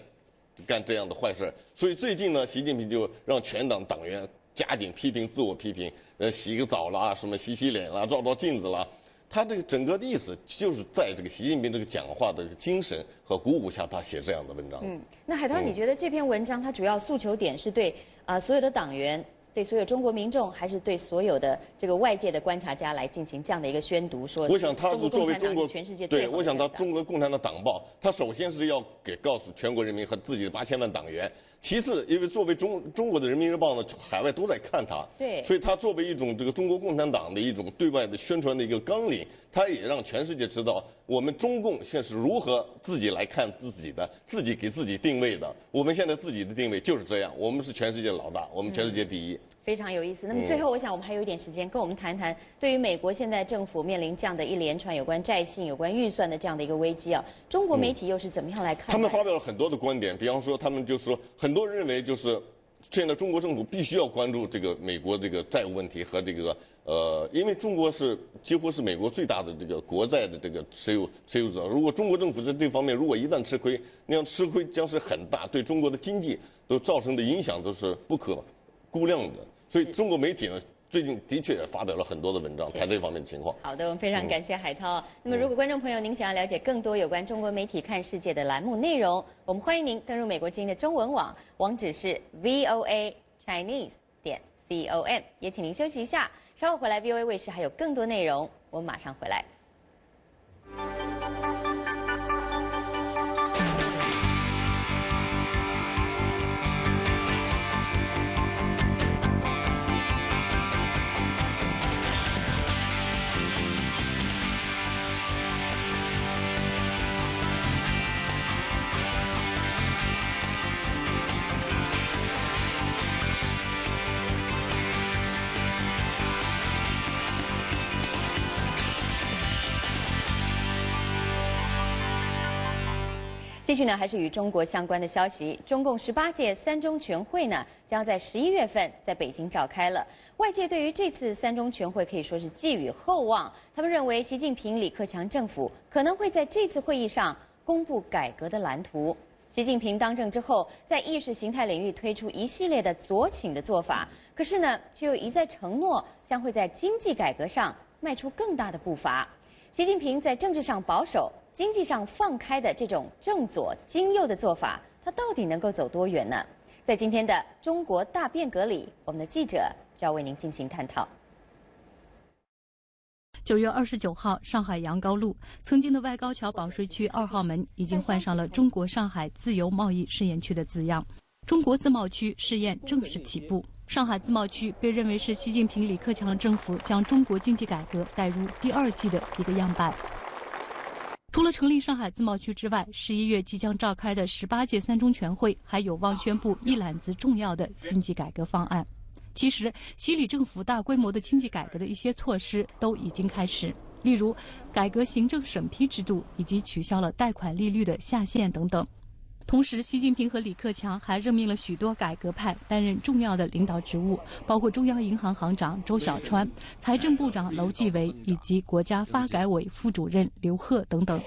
干这样的坏事所以最近呢，习近平就让全党党员加紧批评、自我批评，呃，洗个澡啦，什么洗洗脸啦，照照镜子啦。他这个整个的意思就是在这个习近平这个讲话的精神和鼓舞下，他写这样的文章。嗯，那海涛，你觉得这篇文章它主要诉求点是对啊所有的党员？对所有中国民众，还是对所有的这个外界的观察家来进行这样的一个宣读，说我想他是作为中国全世界对，我想他中国共产党党报，他首先是要给告诉全国人民和自己的八千万党员。其次，因为作为中中国的人民日报呢，海外都在看它，对，所以它作为一种这个中国共产党的一种对外的宣传的一个纲领，它也让全世界知道我们中共现在是如何自己来看自己的，自己给自己定位的。我们现在自己的定位就是这样，我们是全世界老大，我们全世界第一。非常有意思。那么最后，我想我们还有一点时间，跟我们谈谈对于美国现在政府面临这样的一连串有关债信、有关预算的这样的一个危机啊，中国媒体又是怎么样来看？他们发表了很多的观点，比方说，他们就说很多人认为就是现在中国政府必须要关注这个美国这个债务问题和这个呃，因为中国是几乎是美国最大的这个国债的这个持有持有者。如果中国政府在这方面如果一旦吃亏，那样吃亏将是很大，对中国的经济都造成的影响都是不可估量的。所以中国媒体呢，最近的确也发表了很多的文章，谈这方面的情况。好的，我们非常感谢海涛。那么，如果观众朋友您想要了解更多有关中国媒体看世界的栏目内容，我们欢迎您登入美国之音的中文网，网址是 voa chinese 点 com。也请您休息一下，稍后回来，VOA 卫视还有更多内容，我们马上回来。继续呢，还是与中国相关的消息。中共十八届三中全会呢，将在十一月份在北京召开了。外界对于这次三中全会可以说是寄予厚望。他们认为，习近平、李克强政府可能会在这次会议上公布改革的蓝图。习近平当政之后，在意识形态领域推出一系列的左倾的做法，可是呢，却又一再承诺将会在经济改革上迈出更大的步伐。习近平在政治上保守。经济上放开的这种正左经右的做法，它到底能够走多远呢？在今天的中国大变革里，我们的记者就要为您进行探讨。九月二十九号，上海杨高路曾经的外高桥保税区二号门已经换上了“中国上海自由贸易试验区”的字样，中国自贸区试验正式起步。上海自贸区被认为是习近平、李克强政府将中国经济改革带入第二季的一个样板。除了成立上海自贸区之外，十一月即将召开的十八届三中全会还有望宣布一揽子重要的经济改革方案。其实，习李政府大规模的经济改革的一些措施都已经开始，例如改革行政审批制度，以及取消了贷款利率的下限等等。同时，习近平和李克强还任命了许多改革派担任重要的领导职务，包括中央银行行长周小川、财政部长楼继伟以及国家发改委副主任刘鹤等等。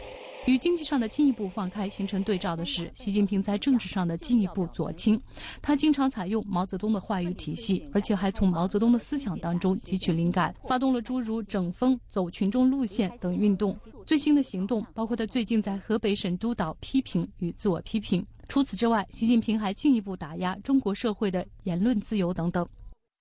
与经济上的进一步放开形成对照的是，习近平在政治上的进一步左倾。他经常采用毛泽东的话语体系，而且还从毛泽东的思想当中汲取灵感，发动了诸如“整风”“走群众路线”等运动。最新的行动包括他最近在河北省督导批评与自我批评。除此之外，习近平还进一步打压中国社会的言论自由等等。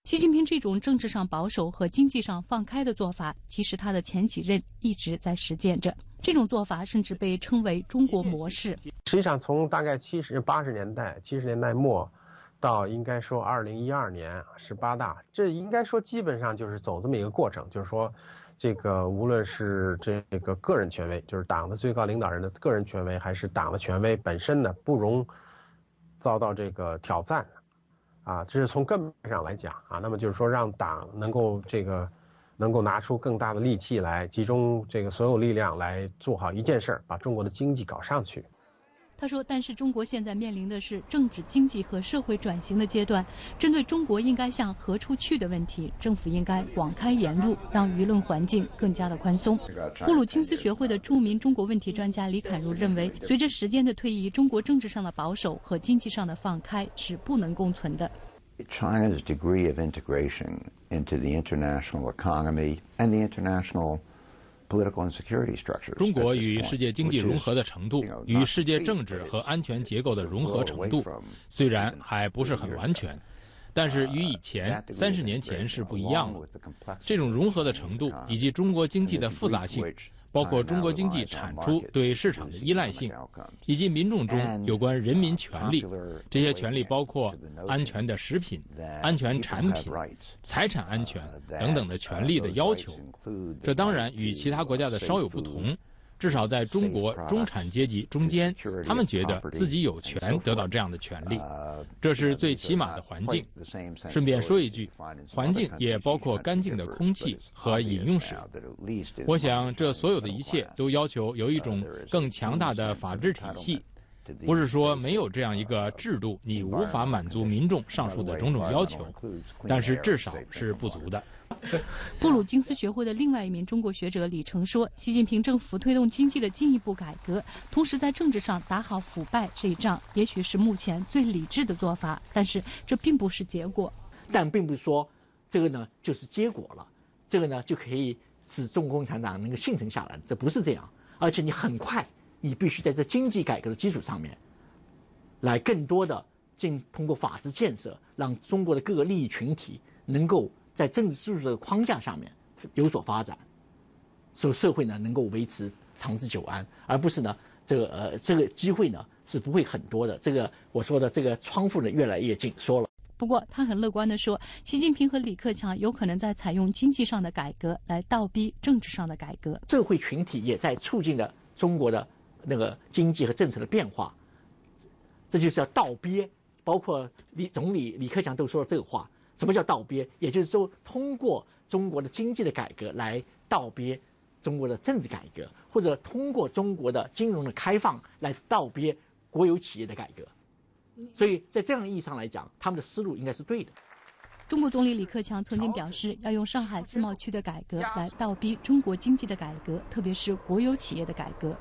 习近平这种政治上保守和经济上放开的做法，其实他的前几任一直在实践着。这种做法甚至被称为“中国模式”。实际上，从大概七十八十年代、七十年代末，到应该说二零一二年十八大，这应该说基本上就是走这么一个过程。就是说，这个无论是这个个人权威，就是党的最高领导人的个人权威，还是党的权威本身呢，不容遭到这个挑战。啊，这是从根本上来讲啊。那么就是说，让党能够这个。能够拿出更大的力气来，集中这个所有力量来做好一件事儿，把中国的经济搞上去。他说：“但是中国现在面临的是政治、经济和社会转型的阶段。针对中国应该向何处去的问题，政府应该广开言路，让舆论环境更加的宽松。”布鲁金斯学会的著名中国问题专家李侃如认为，随着时间的推移，中国政治上的保守和经济上的放开是不能共存的。China's degree of integration into the international economy and the international political and security structures. 中国与世界经济融合的程度，与世界政治和安全结构的融合程度，虽然还不是很完全，但是与以前三十年前是不一样的。这种融合的程度以及中国经济的复杂性。包括中国经济产出对市场的依赖性，以及民众中有关人民权利，这些权利包括安全的食品、安全产品、财产安全等等的权利的要求。这当然与其他国家的稍有不同。至少在中国中产阶级中间，他们觉得自己有权得到这样的权利，这是最起码的环境。顺便说一句，环境也包括干净的空气和饮用水。我想，这所有的一切都要求有一种更强大的法治体系。不是说没有这样一个制度，你无法满足民众上述的种种要求，但是至少是不足的。布鲁金斯学会的另外一名中国学者李成说：“习近平政府推动经济的进一步改革，同时在政治上打好腐败这一仗，也许是目前最理智的做法。但是这并不是结果，但并不是说这个呢就是结果了，这个呢就可以使中国共产党能够幸存下来。这不是这样，而且你很快，你必须在这经济改革的基础上面，来更多的进通过法治建设，让中国的各个利益群体能够。”在政治制度的框架上面有所发展，所以社会呢能够维持长治久安，而不是呢这个呃这个机会呢是不会很多的。这个我说的这个窗户呢越来越紧缩了。不过他很乐观的说，习近平和李克强有可能在采用经济上的改革来倒逼政治上的改革。社会群体也在促进着中国的那个经济和政策的变化，这就是要倒逼。包括李总理李克强都说了这个话。什么叫倒逼？也就是说，通过中国的经济的改革来倒逼中国的政治改革，或者通过中国的金融的开放来倒逼国有企业的改革。所以在这样意义上来讲，他们的思路应该是对的。中国总理李克强曾经表示，要用上海自贸区的改革来倒逼中国经济的改革，特别是国有企业的改革。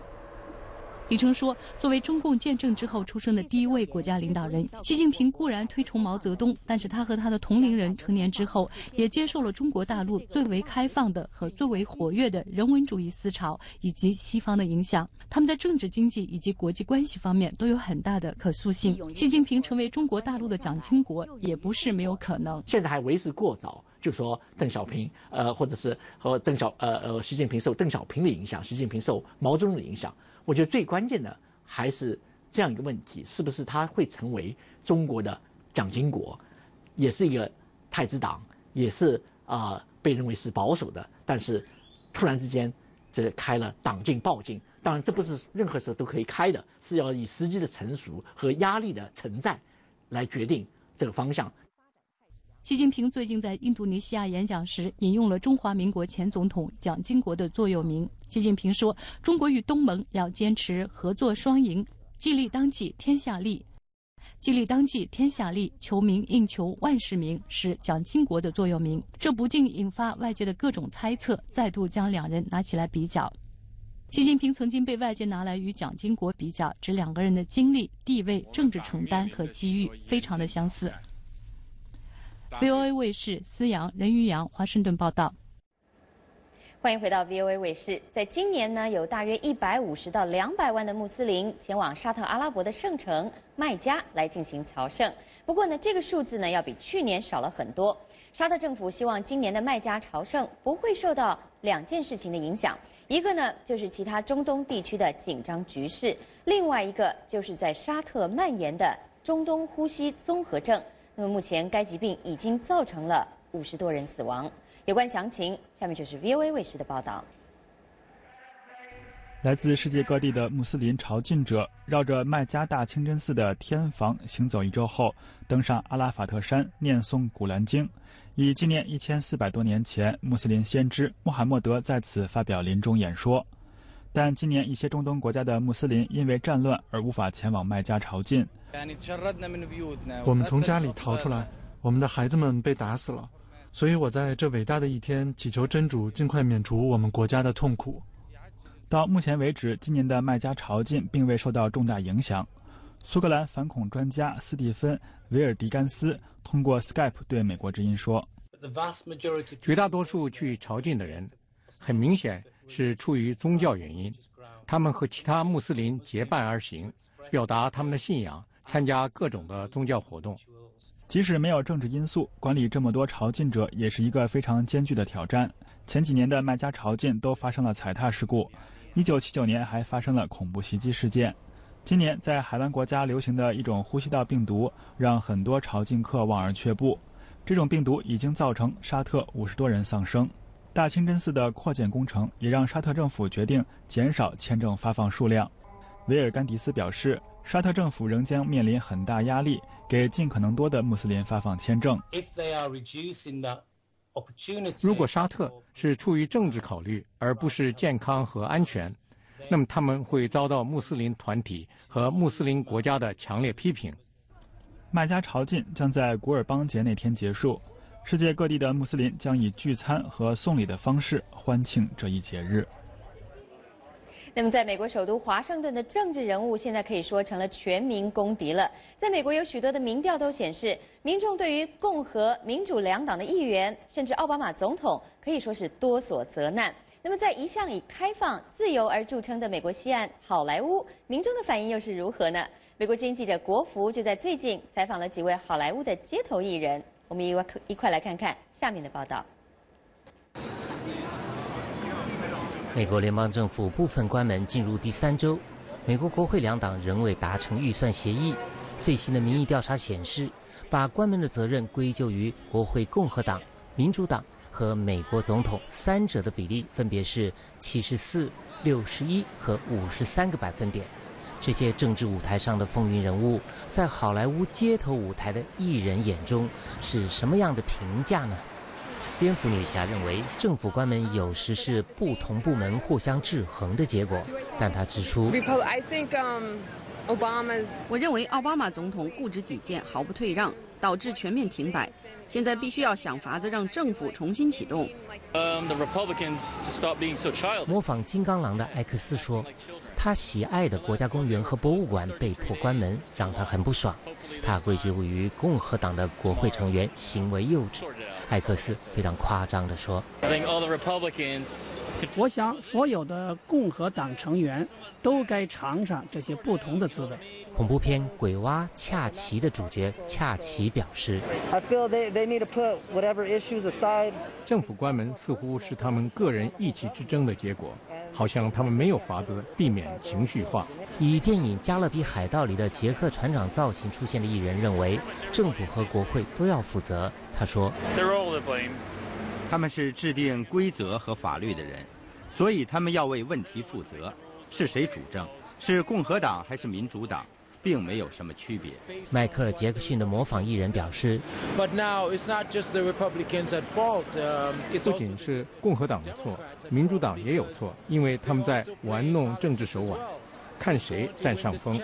李成说：“作为中共建政之后出生的第一位国家领导人，习近平固然推崇毛泽东，但是他和他的同龄人成年之后，也接受了中国大陆最为开放的和最为活跃的人文主义思潮以及西方的影响。他们在政治、经济以及国际关系方面都有很大的可塑性。习近平成为中国大陆的蒋经国，也不是没有可能。现在还为时过早，就说邓小平，呃，或者是和邓小，呃呃，习近平受邓小平的影响，习近平受毛泽东的影响。”我觉得最关键的还是这样一个问题：是不是他会成为中国的蒋经国，也是一个太子党，也是啊被认为是保守的，但是突然之间这开了党禁报禁，当然这不是任何时候都可以开的，是要以时机的成熟和压力的存在来决定这个方向。习近平最近在印度尼西亚演讲时引用了中华民国前总统蒋经国的座右铭。习近平说：“中国与东盟要坚持合作双赢，既利当济天下利，既利当济天下利，求名应求万世名，是蒋经国的座右铭。”这不禁引发外界的各种猜测，再度将两人拿起来比较。习近平曾经被外界拿来与蒋经国比较，指两个人的经历、地位、政治承担和机遇非常的相似。VOA 卫视思阳任于阳华盛顿报道。欢迎回到 VOA 卫视。在今年呢，有大约一百五十到两百万的穆斯林前往沙特阿拉伯的圣城麦加来进行朝圣。不过呢，这个数字呢要比去年少了很多。沙特政府希望今年的麦加朝圣不会受到两件事情的影响，一个呢就是其他中东地区的紧张局势，另外一个就是在沙特蔓延的中东呼吸综合症。目前该疾病已经造成了五十多人死亡。有关详情，下面就是 VOA 卫视的报道。来自世界各地的穆斯林朝觐者绕着麦加大清真寺的天房行走一周后，登上阿拉法特山念诵古兰经，以纪念一千四百多年前穆斯林先知穆罕默德在此发表临终演说。但今年一些中东国家的穆斯林因为战乱而无法前往麦加朝觐。我们从家里逃出来，我们的孩子们被打死了，所以我在这伟大的一天祈求真主尽快免除我们国家的痛苦。到目前为止，今年的麦加朝觐并未受到重大影响。苏格兰反恐专家斯蒂芬·维尔迪甘斯通过 Skype 对美国之音说：“绝大多数去朝觐的人，很明显是出于宗教原因，他们和其他穆斯林结伴而行，表达他们的信仰。”参加各种的宗教活动，即使没有政治因素，管理这么多朝觐者也是一个非常艰巨的挑战。前几年的麦加朝觐都发生了踩踏事故，一九七九年还发生了恐怖袭击事件。今年在海湾国家流行的一种呼吸道病毒，让很多朝觐客望而却步。这种病毒已经造成沙特五十多人丧生。大清真寺的扩建工程也让沙特政府决定减少签证发放数量。维尔甘迪斯表示，沙特政府仍将面临很大压力，给尽可能多的穆斯林发放签证。如果沙特是出于政治考虑，而不是健康和安全，那么他们会遭到穆斯林团体和穆斯林国家的强烈批评。麦加朝觐将在古尔邦节那天结束，世界各地的穆斯林将以聚餐和送礼的方式欢庆这一节日。那么，在美国首都华盛顿的政治人物，现在可以说成了全民公敌了。在美国，有许多的民调都显示，民众对于共和、民主两党的议员，甚至奥巴马总统，可以说是多所责难。那么，在一向以开放、自由而著称的美国西岸好莱坞，民众的反应又是如何呢？美国之音记者国福就在最近采访了几位好莱坞的街头艺人，我们一块一块来看看下面的报道。美国联邦政府部分关门进入第三周，美国国会两党仍未达成预算协议。最新的民意调查显示，把关门的责任归咎于国会共和党、民主党和美国总统三者的比例分别是七十四、六十一和五十三个百分点。这些政治舞台上的风云人物，在好莱坞街头舞台的艺人眼中是什么样的评价呢？蝙蝠女侠认为，政府关门有时是不同部门互相制衡的结果，但她指出，我认为奥巴马总统固执己见，毫不退让，导致全面停摆。现在必须要想法子让政府重新启动。模仿金刚狼的艾克斯说。他喜爱的国家公园和博物馆被迫关门，让他很不爽。他归咎于共和党的国会成员行为幼稚。艾克斯非常夸张地说：“我想所有的共和党成员都该尝尝这些不同的滋味。”恐怖片《鬼蛙恰奇》的主角恰奇表示：“政府关门似乎是他们个人意气之争的结果。”好像他们没有法子避免情绪化。以电影《加勒比海盗》里的杰克船长造型出现的艺人认为，政府和国会都要负责。他说：“他们是制定规则和法律的人，所以他们要为问题负责。是谁主政？是共和党还是民主党？”并没有什么区别。迈克尔·杰克逊的模仿艺人表示：“不仅是共和党的错，民主党也有错，因为他们在玩弄政治手腕，看谁占上风。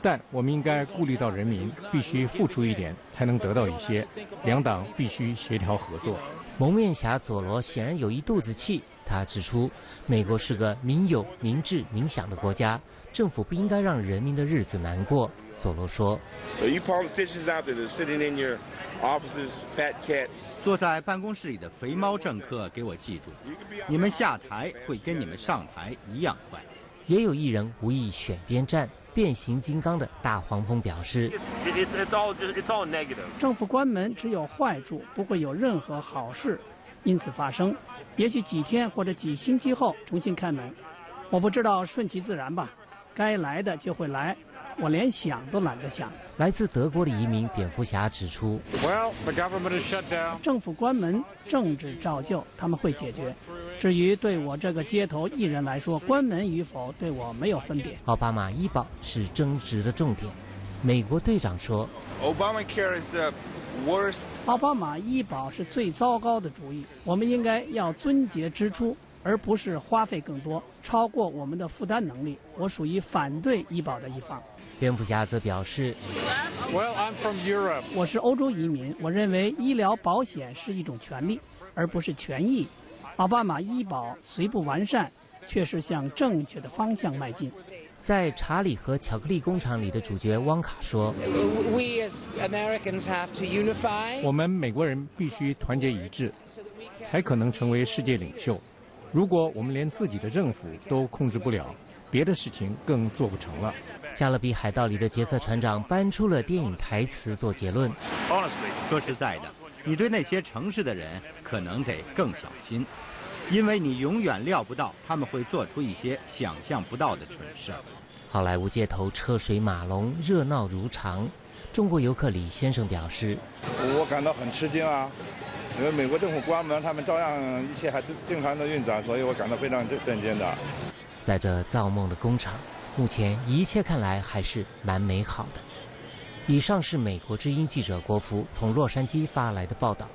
但我们应该顾虑到人民，必须付出一点，才能得到一些。两党必须协调合作。”蒙面侠佐罗显然有一肚子气。他指出，美国是个民有、民治、民享的国家，政府不应该让人民的日子难过。佐罗说：“坐在办公室里的肥猫政客，给我记住，你们下台会跟你们上台一样快。”也有艺人无意选边站，变形金刚的大黄蜂表示：“政府关门只有坏处，不会有任何好事因此发生。”也许几天或者几星期后重新开门，我不知道，顺其自然吧。该来的就会来，我连想都懒得想。来自德国的移民蝙蝠侠指出：“政府关门，政治照旧，他们会解决。至于对我这个街头艺人来说，关门与否对我没有分别。”奥巴马医保是争执的重点。美国队长说。奥巴马医保是最糟糕的主意。我们应该要遵节支出，而不是花费更多，超过我们的负担能力。我属于反对医保的一方。蝙蝠侠则表示：“Well, I'm from Europe：“ 我是欧洲移民，我认为医疗保险是一种权利，而不是权益。奥巴马医保虽不完善，却是向正确的方向迈进。”在《查理和巧克力工厂》里的主角汪卡说：“我们美国人必须团结一致，才可能成为世界领袖。如果我们连自己的政府都控制不了，别的事情更做不成了。”《加勒比海盗》里的杰克船长搬出了电影台词做结论：“说实在的，你对那些城市的人可能得更小心。”因为你永远料不到他们会做出一些想象不到的蠢事。好莱坞街头车水马龙，热闹如常。中国游客李先生表示：“我感到很吃惊啊，因为美国政府关门，他们照样一切还是正常的运转，所以我感到非常震震惊的。在这造梦的工厂，目前一切看来还是蛮美好的。以上是美国之音记者国福从洛杉矶发来的报道。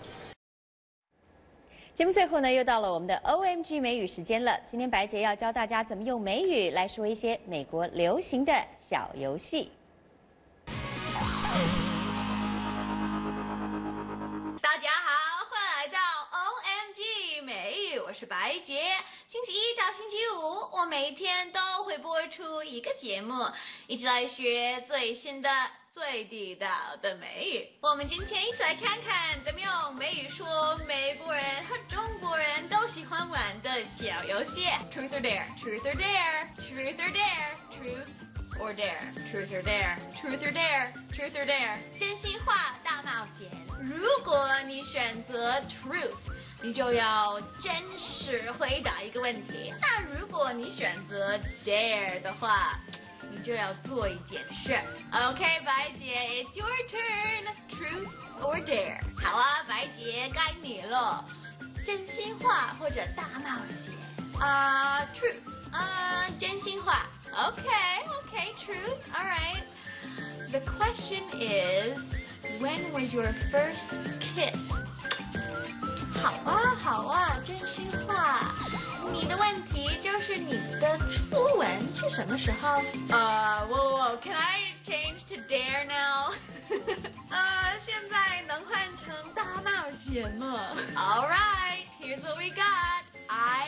节目最后呢，又到了我们的 OMG 美语时间了。今天白洁要教大家怎么用美语来说一些美国流行的小游戏。大家好，欢迎来到 OMG 我是白洁。星期一到星期五，我每天都会播出一个节目，一起来学最新的、最地道的美语。我们今天一起来看看怎么用美语说美国人和中国人都喜欢玩的小游戏。Truth or dare? Truth or dare? Truth or dare? Truth or dare? Truth or dare? Truth or dare? Truth or dare? 真心话大冒险。如果你选择 truth，你就要真实回答一个问题。那如果你选择 dare 的话，你就要做一件事。OK，白姐，It's your turn，truth or dare。好啊，白姐，该你了。真心话或者大冒险啊、uh,，truth 啊、uh,，真心话。OK，OK，truth，all、okay, right。The question is, when was your first kiss? 好啊，好啊，真心话。你的问题就是你的初吻是什么时候？呃，我我，Can I change to dare now？呃，现在能换成大冒险吗？All right, here's what we got. I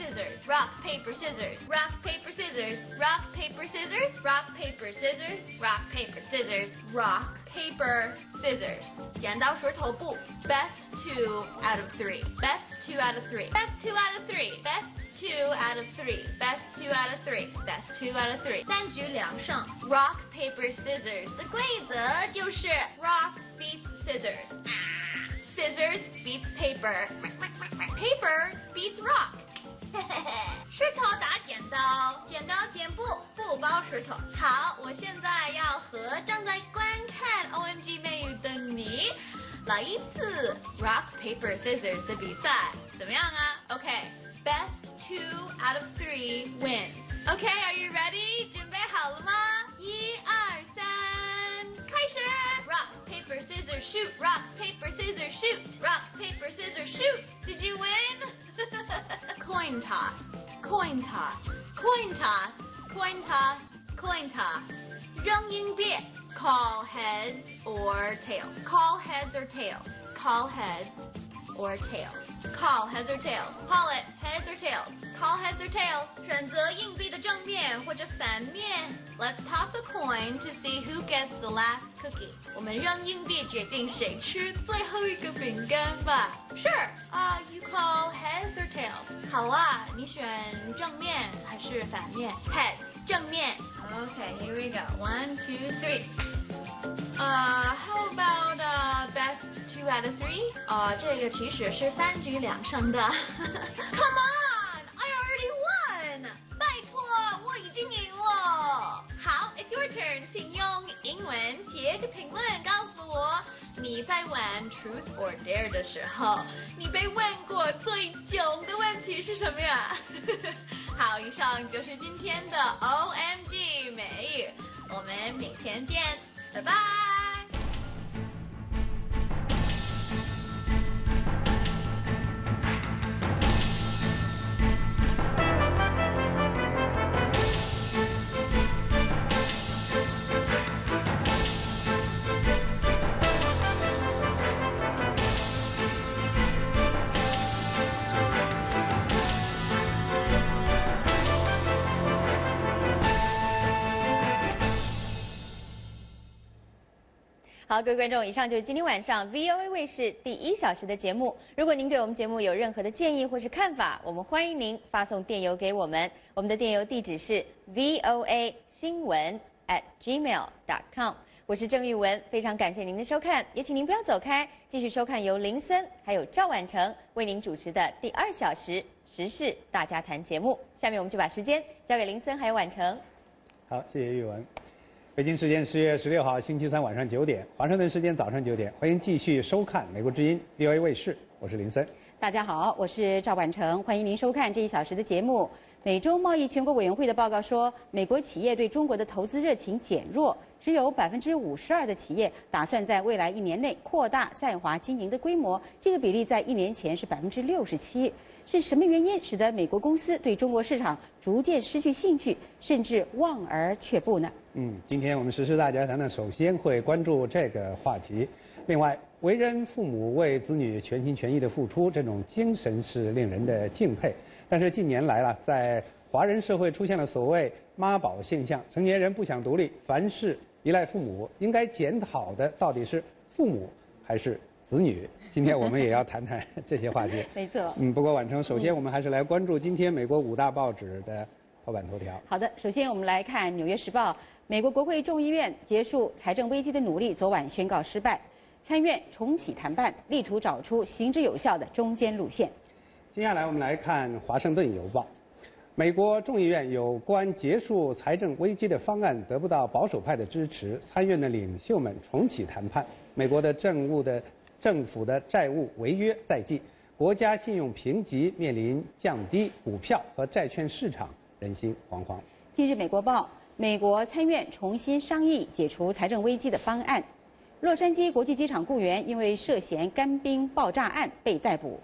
scissors. Rock, paper, scissors. Rock, paper, scissors. Rock, paper, scissors. Rock, paper, scissors. Rock, paper, scissors. Rock, paper, scissors. 剪刀石头布. Best two out of three. Best two out of three. Best two out of three. Best two out of three. Best two out of three. Best two out of three. 三局两胜. Rock, paper, scissors 的规则就是 rock beats scissors. Scissors beats paper. Paper beats rock. 石头打剪刀，剪刀剪布，布包石头。好，我现在要和正在观看 OMG 美语的你来一次 Rock Paper Scissors 的比赛，怎么样啊？OK、okay, two out of three wins. OK, are you ready？准备好了吗？一二三，开始！Rock paper scissors shoot. Rock paper scissors shoot. Rock paper scissors shoot. Did you win? coin toss. Coin toss. Coin toss. Coin toss. Coin toss. 扔硬币. Call heads or tails. Call heads or tails. Call heads or tails. Call heads or tails. Call it heads or tails. Call heads or tails. 选择硬币的正面或者反面。Let's toss a coin to see who gets the last cookie. 我们扔硬币决定谁吃最后一个饼干吧。Sure. 啊、uh,，you call heads or tails? 好啊，你选正面还是反面？Heads. 正面。Okay, here we go. One, two, three. Uh, how about uh, best two out of three? 啊、uh,，这个其实是三局两胜的。Come on, I already won！ 拜托，我已经赢了。好，It's your turn，请用英文写个评论告诉我，你在玩 Truth or Dare 的时候，你被问过最囧的问题是什么呀？好，以上就是今天的 OMG 美语，我们明天见，拜拜。好，各位观众，以上就是今天晚上 VOA 卫视第一小时的节目。如果您对我们节目有任何的建议或是看法，我们欢迎您发送电邮给我们。我们的电邮地址是 VOA 新闻 at gmail.com。我是郑玉文，非常感谢您的收看，也请您不要走开，继续收看由林森还有赵婉成为您主持的第二小时时事大家谈节目。下面我们就把时间交给林森还有婉成。好，谢谢玉文。北京时间十月十六号星期三晚上九点，华盛顿时间早上九点，欢迎继续收看美国之音 VOA 卫视，我是林森。大家好，我是赵婉成，欢迎您收看这一小时的节目。美洲贸易全国委员会的报告说，美国企业对中国的投资热情减弱，只有百分之五十二的企业打算在未来一年内扩大在华经营的规模，这个比例在一年前是百分之六十七。是什么原因使得美国公司对中国市场逐渐失去兴趣，甚至望而却步呢？嗯，今天我们实施大家谈呢，首先会关注这个话题。另外，为人父母为子女全心全意的付出，这种精神是令人的敬佩。但是近年来了，在华人社会出现了所谓妈宝现象，成年人不想独立，凡事依赖父母。应该检讨的到底是父母还是子女？今天我们也要谈谈这些话题。没错。嗯，不过晚成，首先我们还是来关注今天美国五大报纸的头版头条。好的，首先我们来看《纽约时报》，美国国会众议院结束财政危机的努力，昨晚宣告失败，参院重启谈判，力图找出行之有效的中间路线。接下来我们来看《华盛顿邮报》，美国众议院有关结束财政危机的方案得不到保守派的支持，参院的领袖们重启谈判，美国的政务的。政府的债务违约在即，国家信用评级面临降低，股票和债券市场人心惶惶。近日，《美国报》美国参院重新商议解除财政危机的方案。洛杉矶国际机场雇员因为涉嫌干冰爆炸案被逮捕。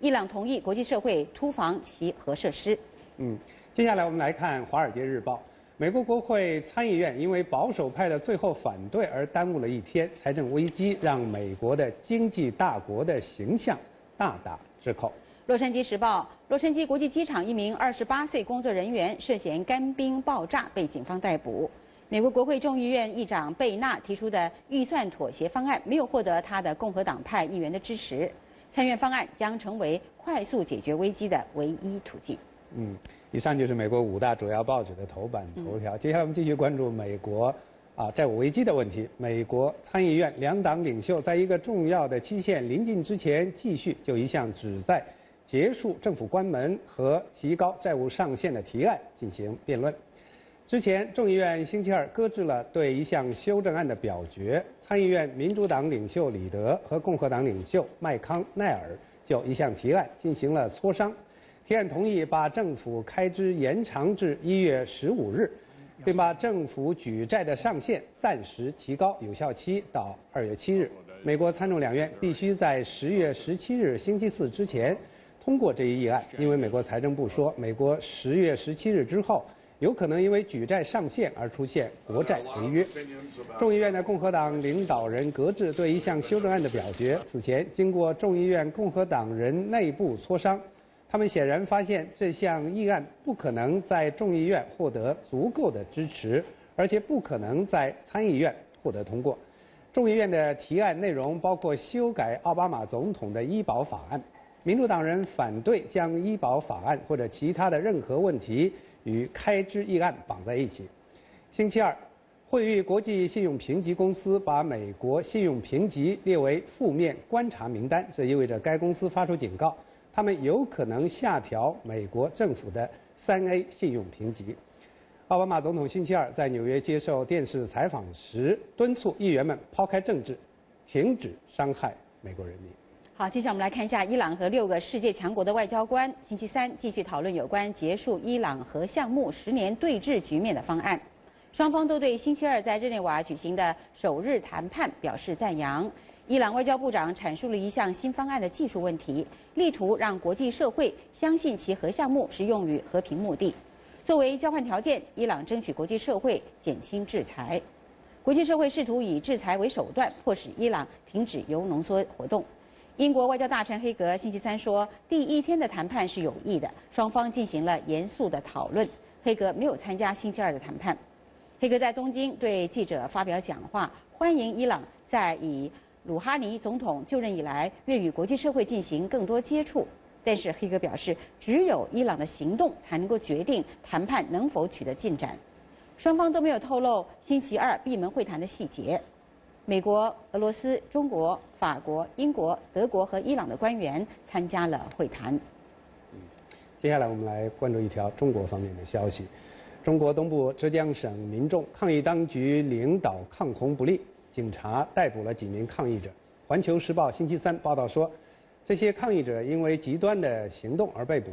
伊朗同意国际社会突防其核设施。嗯，接下来我们来看《华尔街日报》。美国国会参议院因为保守派的最后反对而耽误了一天，财政危机让美国的经济大国的形象大打折扣。洛杉矶时报：洛杉矶国际机场一名二十八岁工作人员涉嫌干冰爆炸被警方逮捕。美国国会众议院议长贝纳提出的预算妥协方案没有获得他的共和党派议员的支持，参院方案将成为快速解决危机的唯一途径。嗯。以上就是美国五大主要报纸的头版头条。接下来我们继续关注美国啊债务危机的问题。美国参议院两党领袖在一个重要的期限临近之前，继续就一项旨在结束政府关门和提高债务上限的提案进行辩论。之前众议院星期二搁置了对一项修正案的表决。参议院民主党领袖李德和共和党领袖麦康奈尔就一项提案进行了磋商。提案同意把政府开支延长至一月十五日，并把政府举债的上限暂时提高有效期到二月七日。美国参众两院必须在十月十七日星期四之前通过这一议案，因为美国财政部说，美国十月十七日之后有可能因为举债上限而出现国债违约。众议院的共和党领导人搁置对一项修正案的表决。此前，经过众议院共和党人内部磋商。他们显然发现这项议案不可能在众议院获得足够的支持，而且不可能在参议院获得通过。众议院的提案内容包括修改奥巴马总统的医保法案，民主党人反对将医保法案或者其他的任何问题与开支议案绑在一起。星期二，惠誉国际信用评级公司把美国信用评级列为负面观察名单，这意味着该公司发出警告。他们有可能下调美国政府的三 A 信用评级。奥巴马总统星期二在纽约接受电视采访时，敦促议员们抛开政治，停止伤害美国人民。好，接下来我们来看一下伊朗和六个世界强国的外交官星期三继续讨论有关结束伊朗核项目十年对峙局面的方案。双方都对星期二在日内瓦举行的首日谈判表示赞扬。伊朗外交部长阐述了一项新方案的技术问题，力图让国际社会相信其核项目是用于和平目的。作为交换条件，伊朗争取国际社会减轻制裁。国际社会试图以制裁为手段，迫使伊朗停止铀浓缩活动。英国外交大臣黑格星期三说，第一天的谈判是有益的，双方进行了严肃的讨论。黑格没有参加星期二的谈判。黑格在东京对记者发表讲话，欢迎伊朗在以鲁哈尼总统就任以来，愿与国际社会进行更多接触。但是黑格表示，只有伊朗的行动才能够决定谈判能否取得进展。双方都没有透露星期二闭门会谈的细节。美国、俄罗斯、中国、法国、英国、德国和伊朗的官员参加了会谈。接下来我们来关注一条中国方面的消息：中国东部浙江省民众抗议当局领导抗洪不力，警察逮捕了几名抗议者。《环球时报》星期三报道说，这些抗议者因为极端的行动而被捕。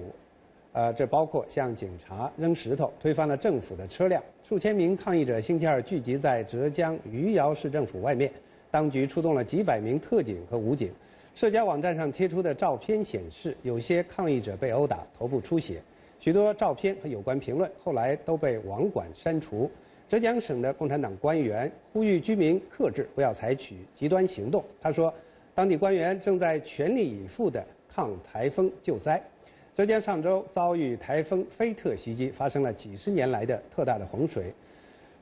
呃，这包括向警察扔石头、推翻了政府的车辆。数千名抗议者星期二聚集在浙江余姚市政府外面，当局出动了几百名特警和武警。社交网站上贴出的照片显示，有些抗议者被殴打，头部出血。许多照片和有关评论后来都被网管删除。浙江省的共产党官员呼吁居民克制，不要采取极端行动。他说，当地官员正在全力以赴地抗台风救灾。浙江上周遭遇台风菲特袭击，发生了几十年来的特大的洪水，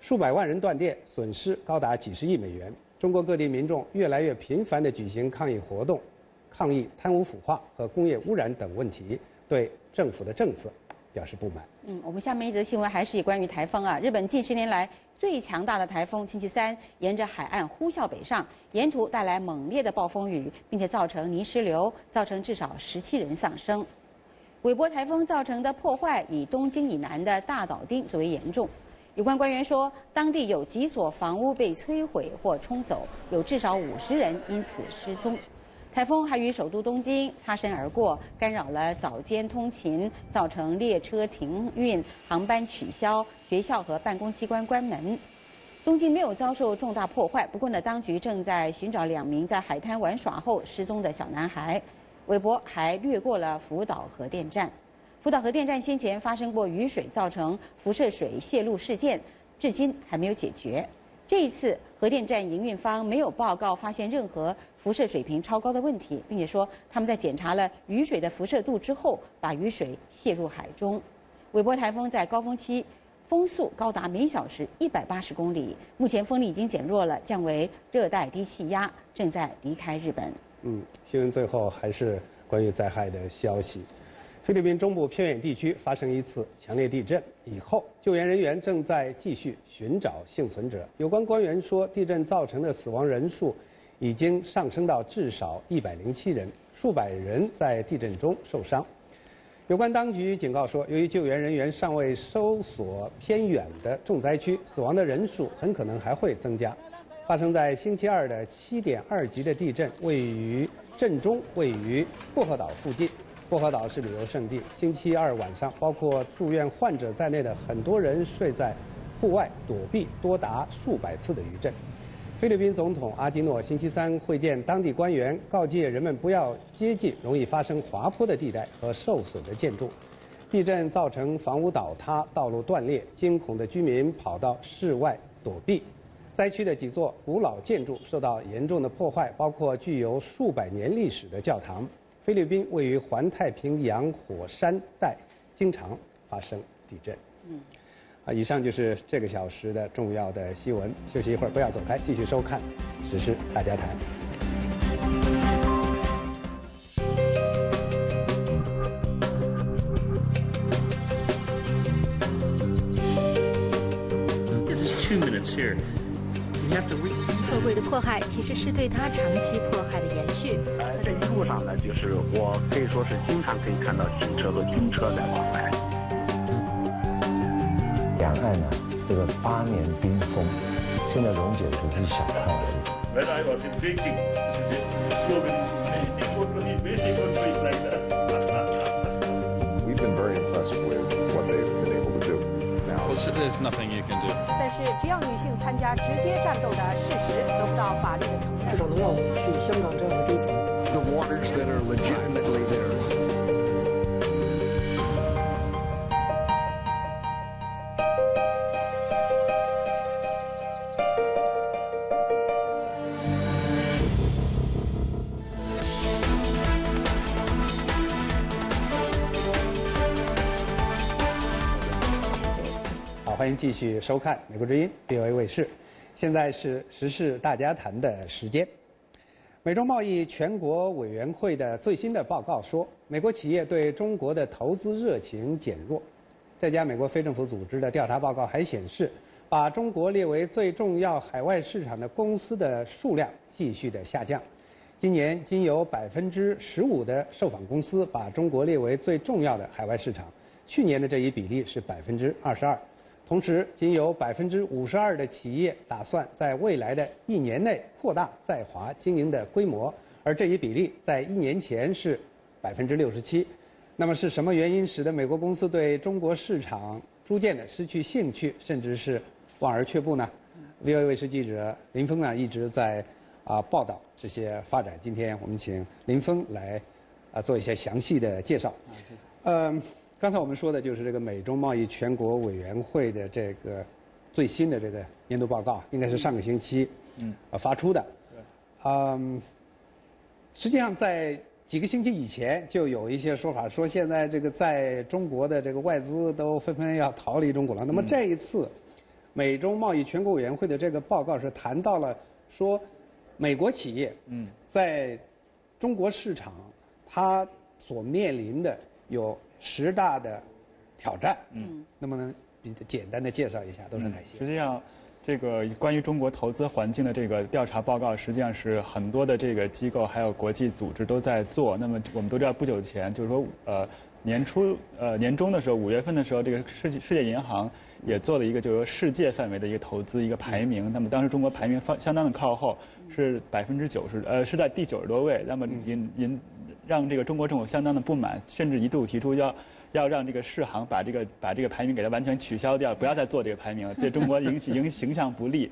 数百万人断电，损失高达几十亿美元。中国各地民众越来越频繁地举行抗议活动，抗议贪污腐化和工业污染等问题，对政府的政策表示不满。嗯，我们下面一则新闻还是关于台风啊。日本近十年来最强大的台风星期三沿着海岸呼啸北上，沿途带来猛烈的暴风雨，并且造成泥石流，造成至少十七人丧生。韦伯台风造成的破坏以东京以南的大岛町最为严重。有关官员说，当地有几所房屋被摧毁或冲走，有至少五十人因此失踪。台风还与首都东京擦身而过，干扰了早间通勤，造成列车停运、航班取消、学校和办公机关关门。东京没有遭受重大破坏，不过呢，当局正在寻找两名在海滩玩耍后失踪的小男孩。韦伯还掠过了福岛核电站。福岛核电站先前发生过雨水造成辐射水泄露事件，至今还没有解决。这一次，核电站营运方没有报告发现任何辐射水平超高的问题，并且说他们在检查了雨水的辐射度之后，把雨水泄入海中。韦伯台风在高峰期风速高达每小时一百八十公里，目前风力已经减弱了，降为热带低气压，正在离开日本。嗯，新闻最后还是关于灾害的消息。菲律宾中部偏远地区发生一次强烈地震以后，救援人员正在继续寻找幸存者。有关官员说，地震造成的死亡人数已经上升到至少一百零七人，数百人在地震中受伤。有关当局警告说，由于救援人员尚未搜索偏远的重灾区，死亡的人数很可能还会增加。发生在星期二的7.2级的地震，位于震中位于薄荷岛附近。薄荷岛是旅游胜地。星期二晚上，包括住院患者在内的很多人睡在户外躲避多达数百次的余震。菲律宾总统阿基诺星期三会见当地官员，告诫人们不要接近容易发生滑坡的地带和受损的建筑。地震造成房屋倒塌、道路断裂，惊恐的居民跑到室外躲避。灾区的几座古老建筑受到严重的破坏，包括具有数百年历史的教堂。菲律宾位于环太平洋火山带，经常发生地震。嗯，啊，以上就是这个小时的重要的新闻。休息一会儿，不要走开，继续收看《时事大家谈》。This is two minutes here. 社会的迫害其实是对他长期迫害的延续。呃，这一路上呢，就是我可以说是经常可以看到警车和军车在往来。两岸呢，这个八年冰封，现在溶解只是小块而已。When I was in Beijing, the slogan "It would be Beijing would be like that." there's nothing you can do. 但是，只要女性参加直接战斗的事实得不到法律的承认，至少能让我们去香港这样的地方。 The waters that are legitimately theirs. 继续收看《美国之音》VOA 卫视。现在是时事大家谈的时间。美中贸易全国委员会的最新的报告说，美国企业对中国的投资热情减弱。这家美国非政府组织的调查报告还显示，把中国列为最重要海外市场的公司的数量继续的下降。今年仅有百分之十五的受访公司把中国列为最重要的海外市场，去年的这一比例是百分之二十二。同时，仅有百分之五十二的企业打算在未来的一年内扩大在华经营的规模，而这一比例在一年前是百分之六十七。那么是什么原因使得美国公司对中国市场逐渐的失去兴趣，甚至是望而却步呢？VOA 卫视记者林峰呢一直在啊报道这些发展。今天我们请林峰来啊做一些详细的介绍。嗯，刚才我们说的就是这个美中贸易全国委员会的这个最新的这个年度报告，应该是上个星期嗯啊发出的。嗯，实际上在。几个星期以前就有一些说法，说现在这个在中国的这个外资都纷纷要逃离中国了。那么这一次，美中贸易全国委员会的这个报告是谈到了说，美国企业嗯在中国市场它所面临的有十大的挑战。嗯，那么呢比简单的介绍一下都是哪些？实际上。这个关于中国投资环境的这个调查报告，实际上是很多的这个机构还有国际组织都在做。那么我们都知道，不久前就是说，呃，年初呃年中的时候，五月份的时候，这个世界世界银行也做了一个就是说世界范围的一个投资一个排名。那么当时中国排名方相当的靠后，是百分之九十，呃是在第九十多位。那么引引让这个中国政府相当的不满，甚至一度提出要。要让这个世行把这个把这个排名给它完全取消掉，不要再做这个排名了，对中国影影 形象不利。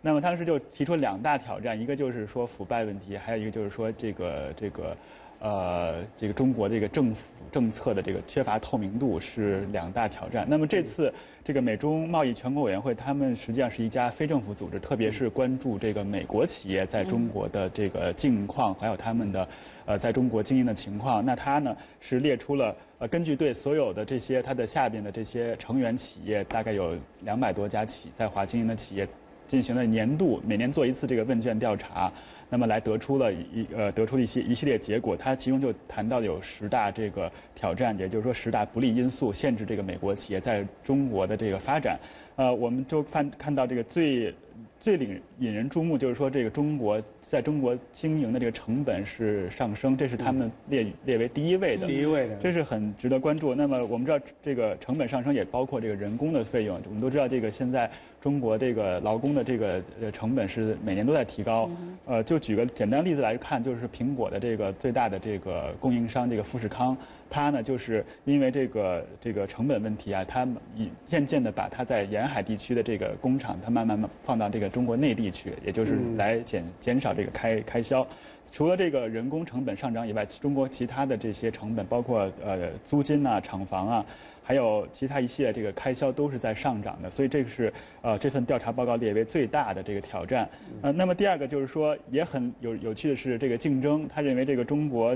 那么当时就提出两大挑战，一个就是说腐败问题，还有一个就是说这个这个。呃，这个中国这个政府政策的这个缺乏透明度是两大挑战。那么这次这个美中贸易全国委员会，他们实际上是一家非政府组织，特别是关注这个美国企业在中国的这个境况，还有他们的呃在中国经营的情况。那他呢是列出了呃根据对所有的这些它的下边的这些成员企业，大概有两百多家企在华经营的企业，进行了年度每年做一次这个问卷调查。那么来得出了一呃得出了一些一系列结果，它其中就谈到有十大这个挑战，也就是说十大不利因素限制这个美国企业在中国的这个发展。呃，我们就看看到这个最最引引人注目，就是说这个中国在中国经营的这个成本是上升，这是他们列列为第一位的。第一位的，这是很值得关注。那么我们知道这个成本上升也包括这个人工的费用，我们都知道这个现在。中国这个劳工的这个呃成本是每年都在提高，呃，就举个简单例子来看，就是苹果的这个最大的这个供应商这个富士康，它呢就是因为这个这个成本问题啊，它已渐渐的把它在沿海地区的这个工厂，它慢慢慢放到这个中国内地去，也就是来减减少这个开开销。除了这个人工成本上涨以外，中国其他的这些成本，包括呃租金啊、厂房啊。还有其他一系列这个开销都是在上涨的，所以这个是呃这份调查报告列为最大的这个挑战。呃，那么第二个就是说也很有有趣的是这个竞争，他认为这个中国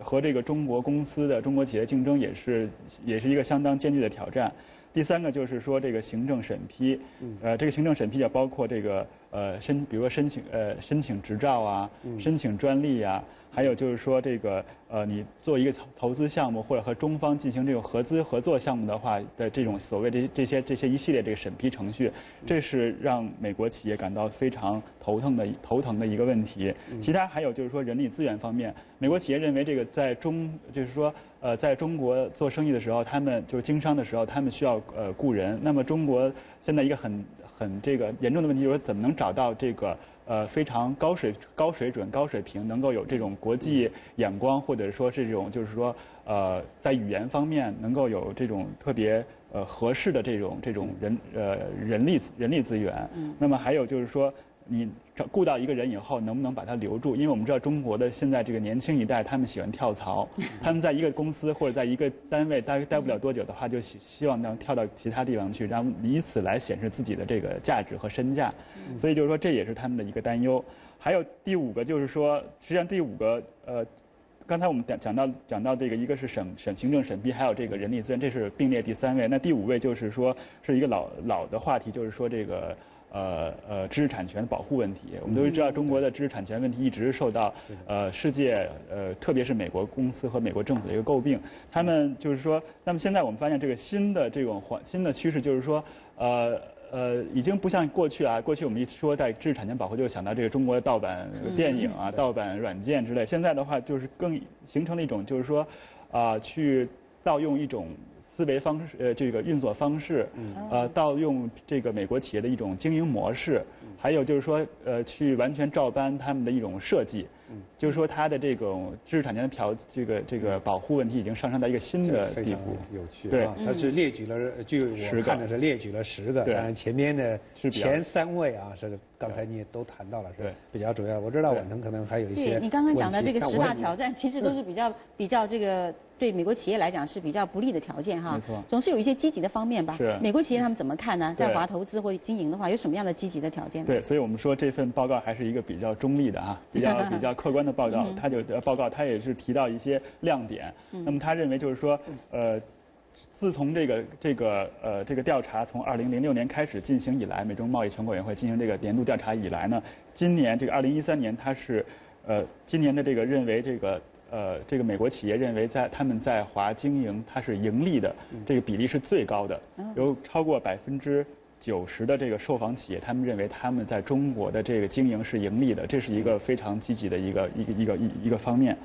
和这个中国公司的中国企业竞争也是也是一个相当艰巨的挑战。第三个就是说这个行政审批，呃，这个行政审批也包括这个呃申，比如说申请呃申请执照啊，申请专利啊。还有就是说，这个呃，你做一个投资项目或者和中方进行这种合资合作项目的话的这种所谓的这些这些一系列这个审批程序，这是让美国企业感到非常头疼的头疼的一个问题。其他还有就是说人力资源方面，美国企业认为这个在中就是说呃，在中国做生意的时候，他们就是经商的时候，他们需要呃雇人。那么中国现在一个很很这个严重的问题就是怎么能找到这个。呃，非常高水高水准、高水平，能够有这种国际眼光，或者说是这种，就是说，呃，在语言方面能够有这种特别呃合适的这种这种人呃人力人力资源。那么还有就是说。你雇到一个人以后，能不能把他留住？因为我们知道中国的现在这个年轻一代，他们喜欢跳槽，他们在一个公司或者在一个单位待待不了多久的话，就希希望能跳到其他地方去，然后以此来显示自己的这个价值和身价。所以就是说，这也是他们的一个担忧。还有第五个就是说，实际上第五个呃，刚才我们讲讲到讲到这个，一个是省省行政审批，还有这个人力资源，这是并列第三位。那第五位就是说是一个老老的话题，就是说这个。呃呃知识产权保护问题。我们都知道，中国的知识产权问题一直受到呃世界呃特别是美国公司和美国政府的一个诟病。他们就是说，那么现在我们发现这个新的这种环新的趋势就是说，呃。呃，已经不像过去啊，过去我们一说在知识产权保护，就想到这个中国的盗版电影啊、盗版软件之类。现在的话，就是更形成了一种，就是说，啊，去盗用一种思维方式，呃，这个运作方式，呃，盗用这个美国企业的一种经营模式，还有就是说，呃，去完全照搬他们的一种设计。就是说，它的这种知识产权的条，这个这个保护问题已经上升到一个新的地步。有趣，对，它是列举了，就我看的是列举了十个，当然前面的前三位啊，是刚才你也都谈到了，是比较主要。我知道晚城可能还有一些。对你刚刚讲的这个十大挑战，其实都是比较比较这个对美国企业来讲是比较不利的条件哈。没错。总是有一些积极的方面吧。是。美国企业他们怎么看呢？在华投资或者经营的话，有什么样的积极的条件？对，所以我们说这份报告还是一个比较中立的啊，比较比较客观的报告。他就报告，他也是提到一些亮点。那么他认为就是说，呃，自从这个这个呃这个调查从二零零六年开始进行以来，美中贸易全国委员会进行这个年度调查以来呢，今年这个二零一三年，它是呃今年的这个认为这个呃这个美国企业认为在他们在华经营它是盈利的这个比例是最高的，有超过百分之。九十的这个受访企业，他们认为他们在中国的这个经营是盈利的，这是一个非常积极的一个一个一个一一个方面。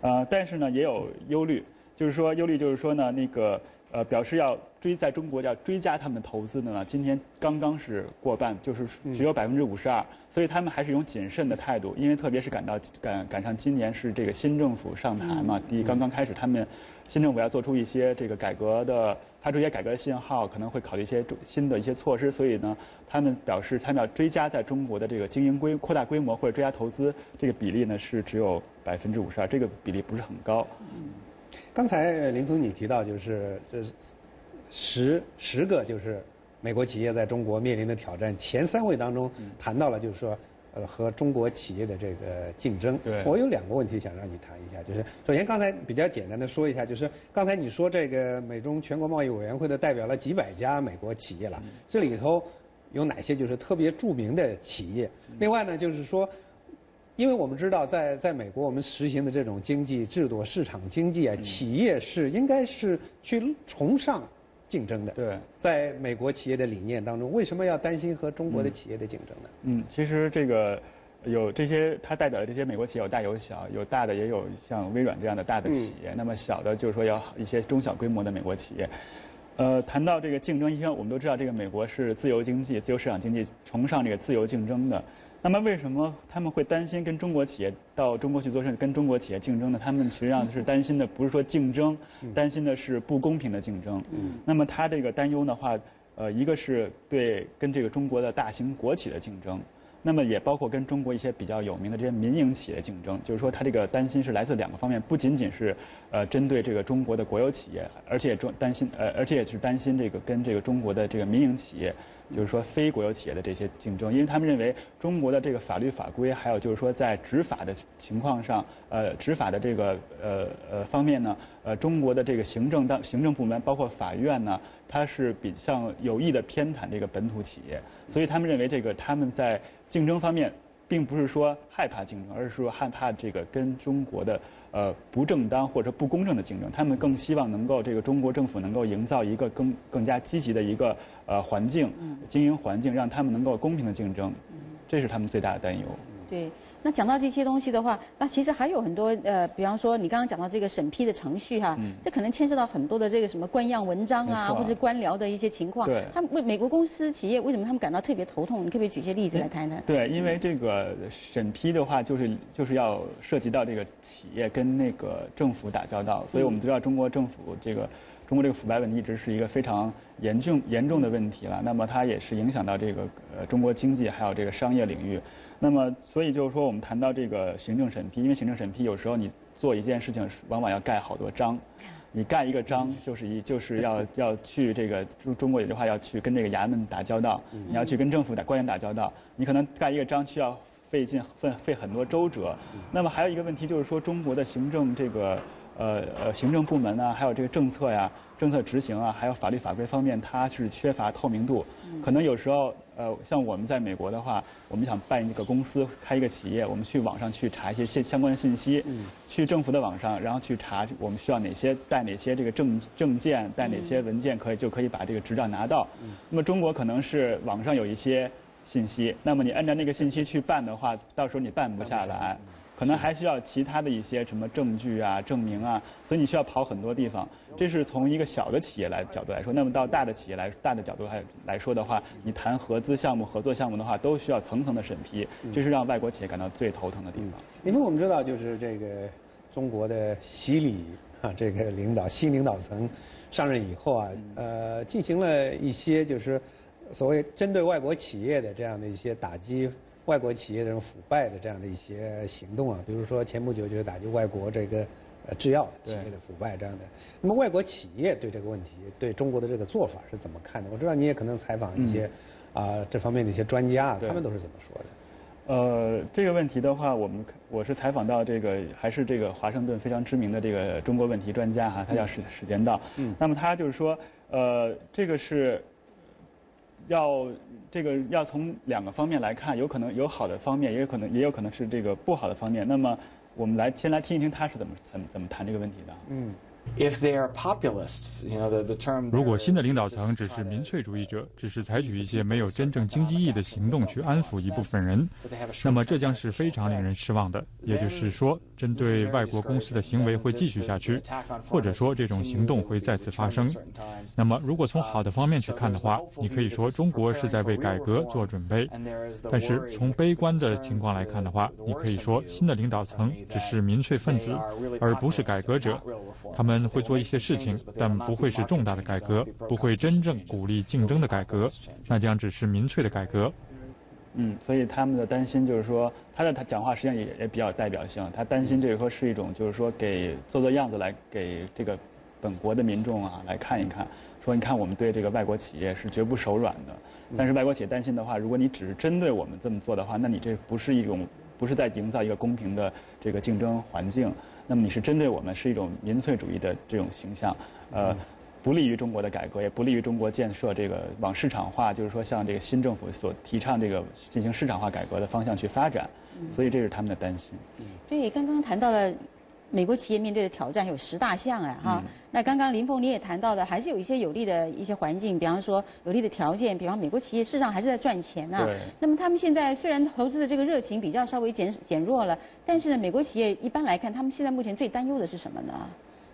呃，但是呢，也有忧虑，就是说忧虑就是说呢，那个呃，表示要追在中国要追加他们的投资的呢，今天刚刚是过半，就是只有百分之五十二，所以他们还是用谨慎的态度，因为特别是赶到赶赶上今年是这个新政府上台嘛，第一刚刚开始，他们新政府要做出一些这个改革的。发出一些改革信号，可能会考虑一些新的一些措施，所以呢，他们表示他们要追加在中国的这个经营规扩大规模或者追加投资，这个比例呢是只有百分之五十二，这个比例不是很高。嗯，刚才林峰你提到就是这十十个就是美国企业在中国面临的挑战，前三位当中谈到了就是说。呃，和中国企业的这个竞争，对，我有两个问题想让你谈一下，就是首先刚才比较简单的说一下，就是刚才你说这个美中全国贸易委员会的代表了几百家美国企业了，这里头有哪些就是特别著名的企业？另外呢，就是说，因为我们知道在在美国我们实行的这种经济制度、市场经济啊，企业是应该是去崇尚。竞争的对，在美国企业的理念当中，为什么要担心和中国的企业的竞争呢？嗯，其实这个有这些，它代表的这些美国企业有大有小，有大的也有像微软这样的大的企业，那么小的就是说要一些中小规模的美国企业。呃，谈到这个竞争，因为我们都知道这个美国是自由经济、自由市场经济，崇尚这个自由竞争的。那么为什么他们会担心跟中国企业到中国去做生意，跟中国企业竞争呢？他们实际上是担心的不是说竞争，担心的是不公平的竞争。那么他这个担忧的话，呃，一个是对跟这个中国的大型国企的竞争，那么也包括跟中国一些比较有名的这些民营企业竞争。就是说他这个担心是来自两个方面，不仅仅是呃针对这个中国的国有企业，而且中担心呃，而且也是担心这个跟这个中国的这个民营企业。就是说，非国有企业的这些竞争，因为他们认为中国的这个法律法规，还有就是说在执法的情况上，呃，执法的这个呃呃方面呢，呃，中国的这个行政当行政部门，包括法院呢，它是比较有意的偏袒这个本土企业，所以他们认为这个他们在竞争方面，并不是说害怕竞争，而是说害怕这个跟中国的。呃，不正当或者不公正的竞争，他们更希望能够这个中国政府能够营造一个更更加积极的一个呃环境，经营环境，让他们能够公平的竞争，这是他们最大的担忧。对。那讲到这些东西的话，那其实还有很多呃，比方说你刚刚讲到这个审批的程序哈，这可能牵涉到很多的这个什么官样文章啊，或者官僚的一些情况。对。他们为美国公司企业为什么他们感到特别头痛？你可不可以举些例子来谈谈？对，因为这个审批的话，就是就是要涉及到这个企业跟那个政府打交道，所以我们都知道中国政府这个中国这个腐败问题一直是一个非常严重严重的问题了。那么它也是影响到这个呃中国经济还有这个商业领域。那么，所以就是说，我们谈到这个行政审批，因为行政审批有时候你做一件事情，往往要盖好多章，你盖一个章就是一就是要 要去这个中中国有句话要去跟这个衙门打交道，你要去跟政府打官员打交道，你可能盖一个章需要费劲费费很多周折。那么还有一个问题就是说，中国的行政这个呃呃行政部门呢，还有这个政策呀、政策执行啊，还有法律法规方面，它是缺乏透明度。可能有时候呃，像我们在美国的话，我们想办一个公司、开一个企业，我们去网上去查一些相相关的信息，去政府的网上，然后去查我们需要哪些带哪些这个证证件，带哪些文件可以就可以把这个执照拿到。那么中国可能是网上有一些信息，那么你按照那个信息去办的话，到时候你办不下来。可能还需要其他的一些什么证据啊、证明啊，所以你需要跑很多地方。这是从一个小的企业来角度来说，那么到大的企业来大的角度来来说的话，你谈合资项目、合作项目的话，都需要层层的审批，这是让外国企业感到最头疼的地方。因为我们知道，就是这个中国的习李啊，这个领导新领导层上任以后啊，呃，进行了一些就是所谓针对外国企业的这样的一些打击。外国企业这种腐败的这样的一些行动啊，比如说前不久就是打击外国这个呃制药企业的腐败这样的。那么外国企业对这个问题，对中国的这个做法是怎么看的？我知道你也可能采访一些啊这方面的一些专家，他们都是怎么说的？呃，这个问题的话，我们我是采访到这个还是这个华盛顿非常知名的这个中国问题专家哈，他叫史史间道。嗯。那么他就是说，呃，这个是。要这个要从两个方面来看，有可能有好的方面，也有可能也有可能是这个不好的方面。那么我们来先来听一听他是怎么怎么怎么谈这个问题的。嗯。如果新的领导层只是民粹主义者，只是采取一些没有真正经济意义的行动去安抚一部分人，那么这将是非常令人失望的。也就是说，针对外国公司的行为会继续下去，或者说这种行动会再次发生。那么，如果从好的方面去看的话，你可以说中国是在为改革做准备；但是从悲观的情况来看的话，你可以说新的领导层只是民粹分子，而不是改革者。他们。会做一些事情，但不会是重大的改革，不会真正鼓励竞争的改革，那将只是民粹的改革。嗯，所以他们的担心就是说，他的他讲话实际上也也比较代表性。他担心这个说是一种就是说给做做样子来给这个本国的民众啊来看一看，说你看我们对这个外国企业是绝不手软的。但是外国企业担心的话，如果你只是针对我们这么做的话，那你这不是一种不是在营造一个公平的这个竞争环境。那么你是针对我们是一种民粹主义的这种形象，呃，不利于中国的改革，也不利于中国建设这个往市场化，就是说像这个新政府所提倡这个进行市场化改革的方向去发展，所以这是他们的担心。对，刚刚谈到了。美国企业面对的挑战有十大项哎哈，那刚刚林峰你也谈到的，还是有一些有利的一些环境，比方说有利的条件，比方美国企业事实上还是在赚钱呐。那么他们现在虽然投资的这个热情比较稍微减减弱了，但是呢，美国企业一般来看，他们现在目前最担忧的是什么呢？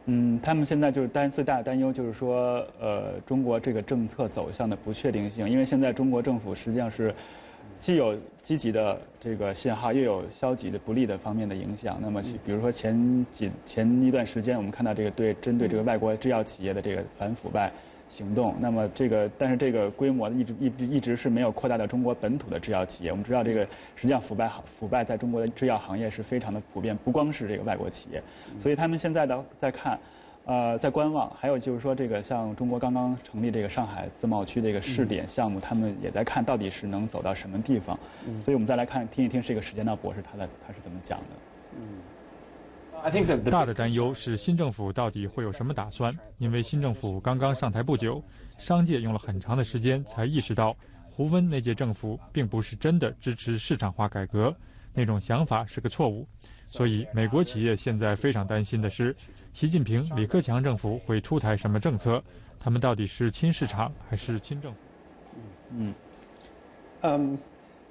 嗯，他们现在就是担最大的担忧就是说，呃，中国这个政策走向的不确定性，因为现在中国政府实际上是。既有积极的这个信号，又有消极的不利的方面的影响。那么，比如说前几前一段时间，我们看到这个对针对这个外国制药企业的这个反腐败行动。那么这个，但是这个规模一直一直一直是没有扩大到中国本土的制药企业。我们知道，这个实际上腐败腐败在中国的制药行业是非常的普遍，不光是这个外国企业。所以他们现在的在看。呃，在观望，还有就是说，这个像中国刚刚成立这个上海自贸区这个试点项目，他们也在看到底是能走到什么地方。所以我们再来看听一听这个时间道博士他的他是怎么讲的。嗯，大的担忧是新政府到底会有什么打算？因为新政府刚刚上台不久，商界用了很长的时间才意识到，胡温那届政府并不是真的支持市场化改革，那种想法是个错误。所以，美国企业现在非常担心的是，习近平、李克强政府会出台什么政策？他们到底是亲市场还是亲政府？嗯嗯，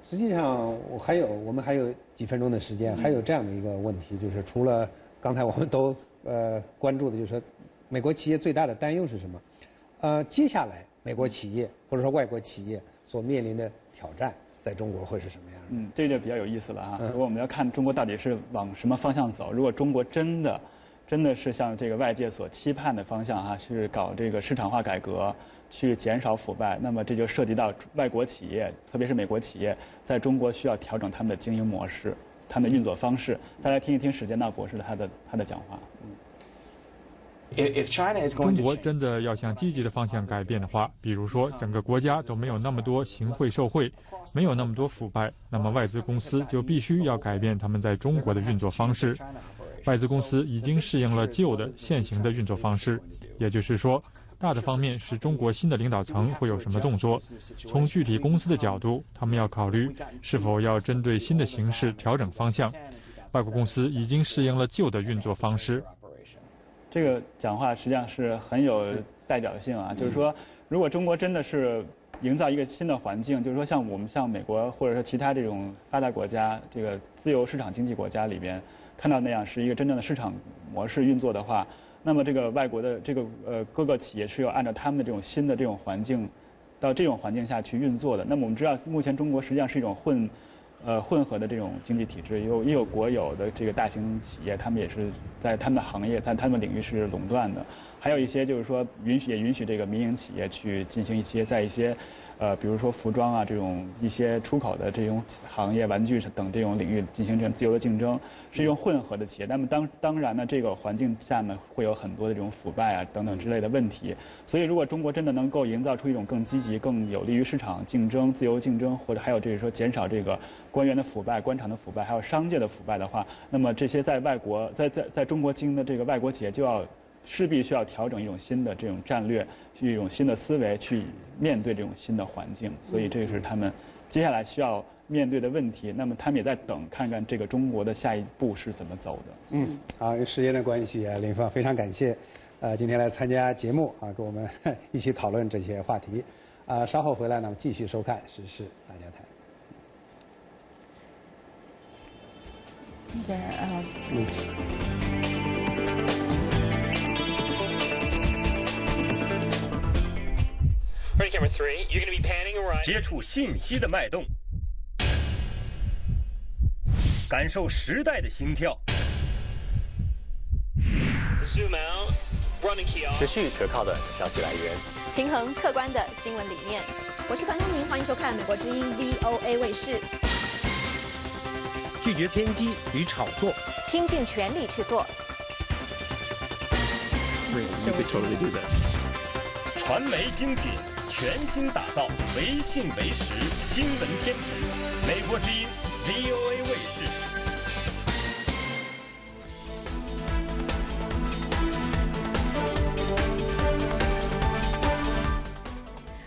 实际上我还有我们还有几分钟的时间，还有这样的一个问题，就是除了刚才我们都呃关注的，就是说美国企业最大的担忧是什么？呃，接下来美国企业或者说外国企业所面临的挑战。在中国会是什么样？嗯，这就比较有意思了哈。如果我们要看中国到底是往什么方向走，如果中国真的，真的是像这个外界所期盼的方向哈，是搞这个市场化改革，去减少腐败，那么这就涉及到外国企业，特别是美国企业，在中国需要调整他们的经营模式，他们的运作方式。再来听一听史建道博士的他的他的讲话。中国真的要向积极的方向改变的话，比如说整个国家都没有那么多行贿受贿，没有那么多腐败，那么外资公司就必须要改变他们在中国的运作方式。外资公司已经适应了旧的现行的运作方式，也就是说，大的方面是中国新的领导层会有什么动作；从具体公司的角度，他们要考虑是否要针对新的形势调整方向。外国公司已经适应了旧的运作方式。这个讲话实际上是很有代表性啊，就是说，如果中国真的是营造一个新的环境，就是说像我们像美国或者说其他这种发达国家，这个自由市场经济国家里边看到那样是一个真正的市场模式运作的话，那么这个外国的这个呃各个企业是要按照他们的这种新的这种环境，到这种环境下去运作的。那么我们知道，目前中国实际上是一种混。呃，混合的这种经济体制，有也有国有的这个大型企业，他们也是在他们的行业，在他们领域是垄断的，还有一些就是说允许也允许这个民营企业去进行一些在一些。呃，比如说服装啊，这种一些出口的这种行业，玩具等这种领域进行这种自由的竞争，是一种混合的企业。那么当当然呢，这个环境下呢，会有很多的这种腐败啊等等之类的问题。所以，如果中国真的能够营造出一种更积极、更有利于市场竞争、自由竞争，或者还有就是说减少这个官员的腐败、官场的腐败，还有商界的腐败的话，那么这些在外国、在在在中国经营的这个外国企业就要。势必需要调整一种新的这种战略，去一种新的思维去面对这种新的环境，所以这是他们接下来需要面对的问题。那么他们也在等，看看这个中国的下一步是怎么走的。嗯，好，因为时间的关系啊，林芳非常感谢，呃，今天来参加节目啊，跟我们一起讨论这些话题。啊，稍后回来呢，继续收看时事大家谈。那个呃。嗯。接触信息的脉动，感受时代的心跳，持续可靠的消息来源，平衡客观的新闻理念。我是樊东明，欢迎收看美国之音 VOA 卫视。拒绝偏激与炒作，倾尽全力去做。传媒精品。全新打造唯信唯实新闻天职，美国之音 VOA 卫视。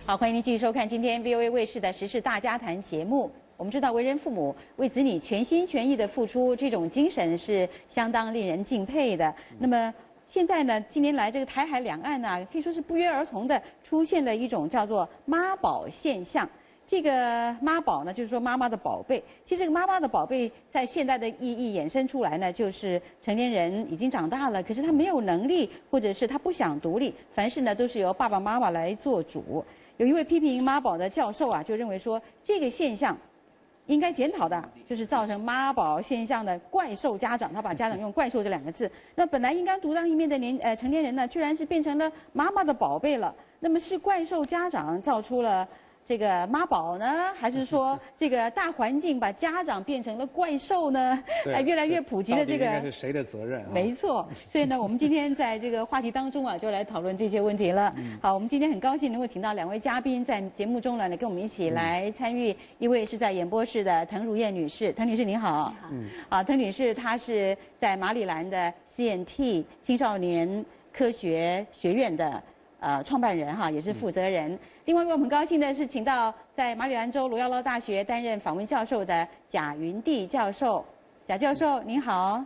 好，欢迎您继续收看今天 VOA 卫视的时事大家谈节目。我们知道，为人父母为子女全心全意的付出，这种精神是相当令人敬佩的。那么。现在呢，近年来这个台海两岸呢，可以说是不约而同的出现了一种叫做“妈宝”现象。这个妈宝呢，就是说妈妈的宝贝。其实这个妈妈的宝贝，在现代的意义衍生出来呢，就是成年人已经长大了，可是他没有能力，或者是他不想独立，凡事呢都是由爸爸妈妈来做主。有一位批评妈宝的教授啊，就认为说这个现象。应该检讨的就是造成妈宝现象的怪兽家长，他把家长用“怪兽”这两个字。那本来应该独当一面的年呃成年人呢，居然是变成了妈妈的宝贝了。那么是怪兽家长造出了。这个妈宝呢，还是说 这个大环境把家长变成了怪兽呢？哎，越来越普及的这个，应该是谁的责任？啊 没错，所以呢，我们今天在这个话题当中啊，就来讨论这些问题了。好，我们今天很高兴能够请到两位嘉宾在节目中呢，来跟我们一起来参与。一位是在演播室的滕如燕女士，滕女士您好。好。嗯。好，滕女士她是在马里兰的 CNT 青少年科学学院的呃创办人哈，也是负责人。另外一位我们很高兴的是，请到在马里兰州罗耀拉大学担任访问教授的贾云地教授。贾教授您好，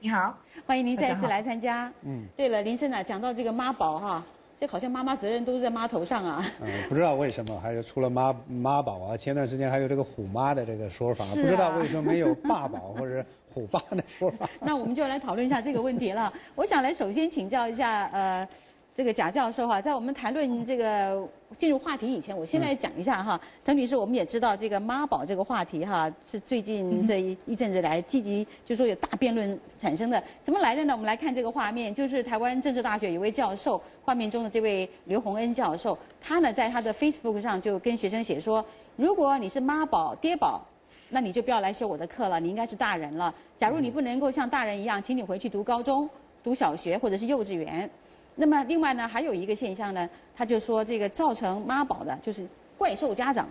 你好，欢迎您再次来参加。嗯，对了，林生啊，讲到这个妈宝哈，这好像妈妈责任都是在妈头上啊。嗯，不知道为什么，还有除了妈妈宝啊，前段时间还有这个虎妈的这个说法，不知道为什么没有爸宝或者虎爸的说法。那我们就来讨论一下这个问题了。我想来首先请教一下呃。这个贾教授哈，在我们谈论这个进入话题以前，我先来讲一下哈。滕女士，我们也知道这个妈宝这个话题哈，是最近这一一阵子来积极，就说有大辩论产生的。怎么来的呢？我们来看这个画面，就是台湾政治大学有位教授，画面中的这位刘洪恩教授，他呢在他的 Facebook 上就跟学生写说：如果你是妈宝爹宝，那你就不要来修我的课了，你应该是大人了。假如你不能够像大人一样，请你回去读高中、读小学或者是幼稚园。那么另外呢，还有一个现象呢，他就说这个造成妈宝的就是怪兽家长。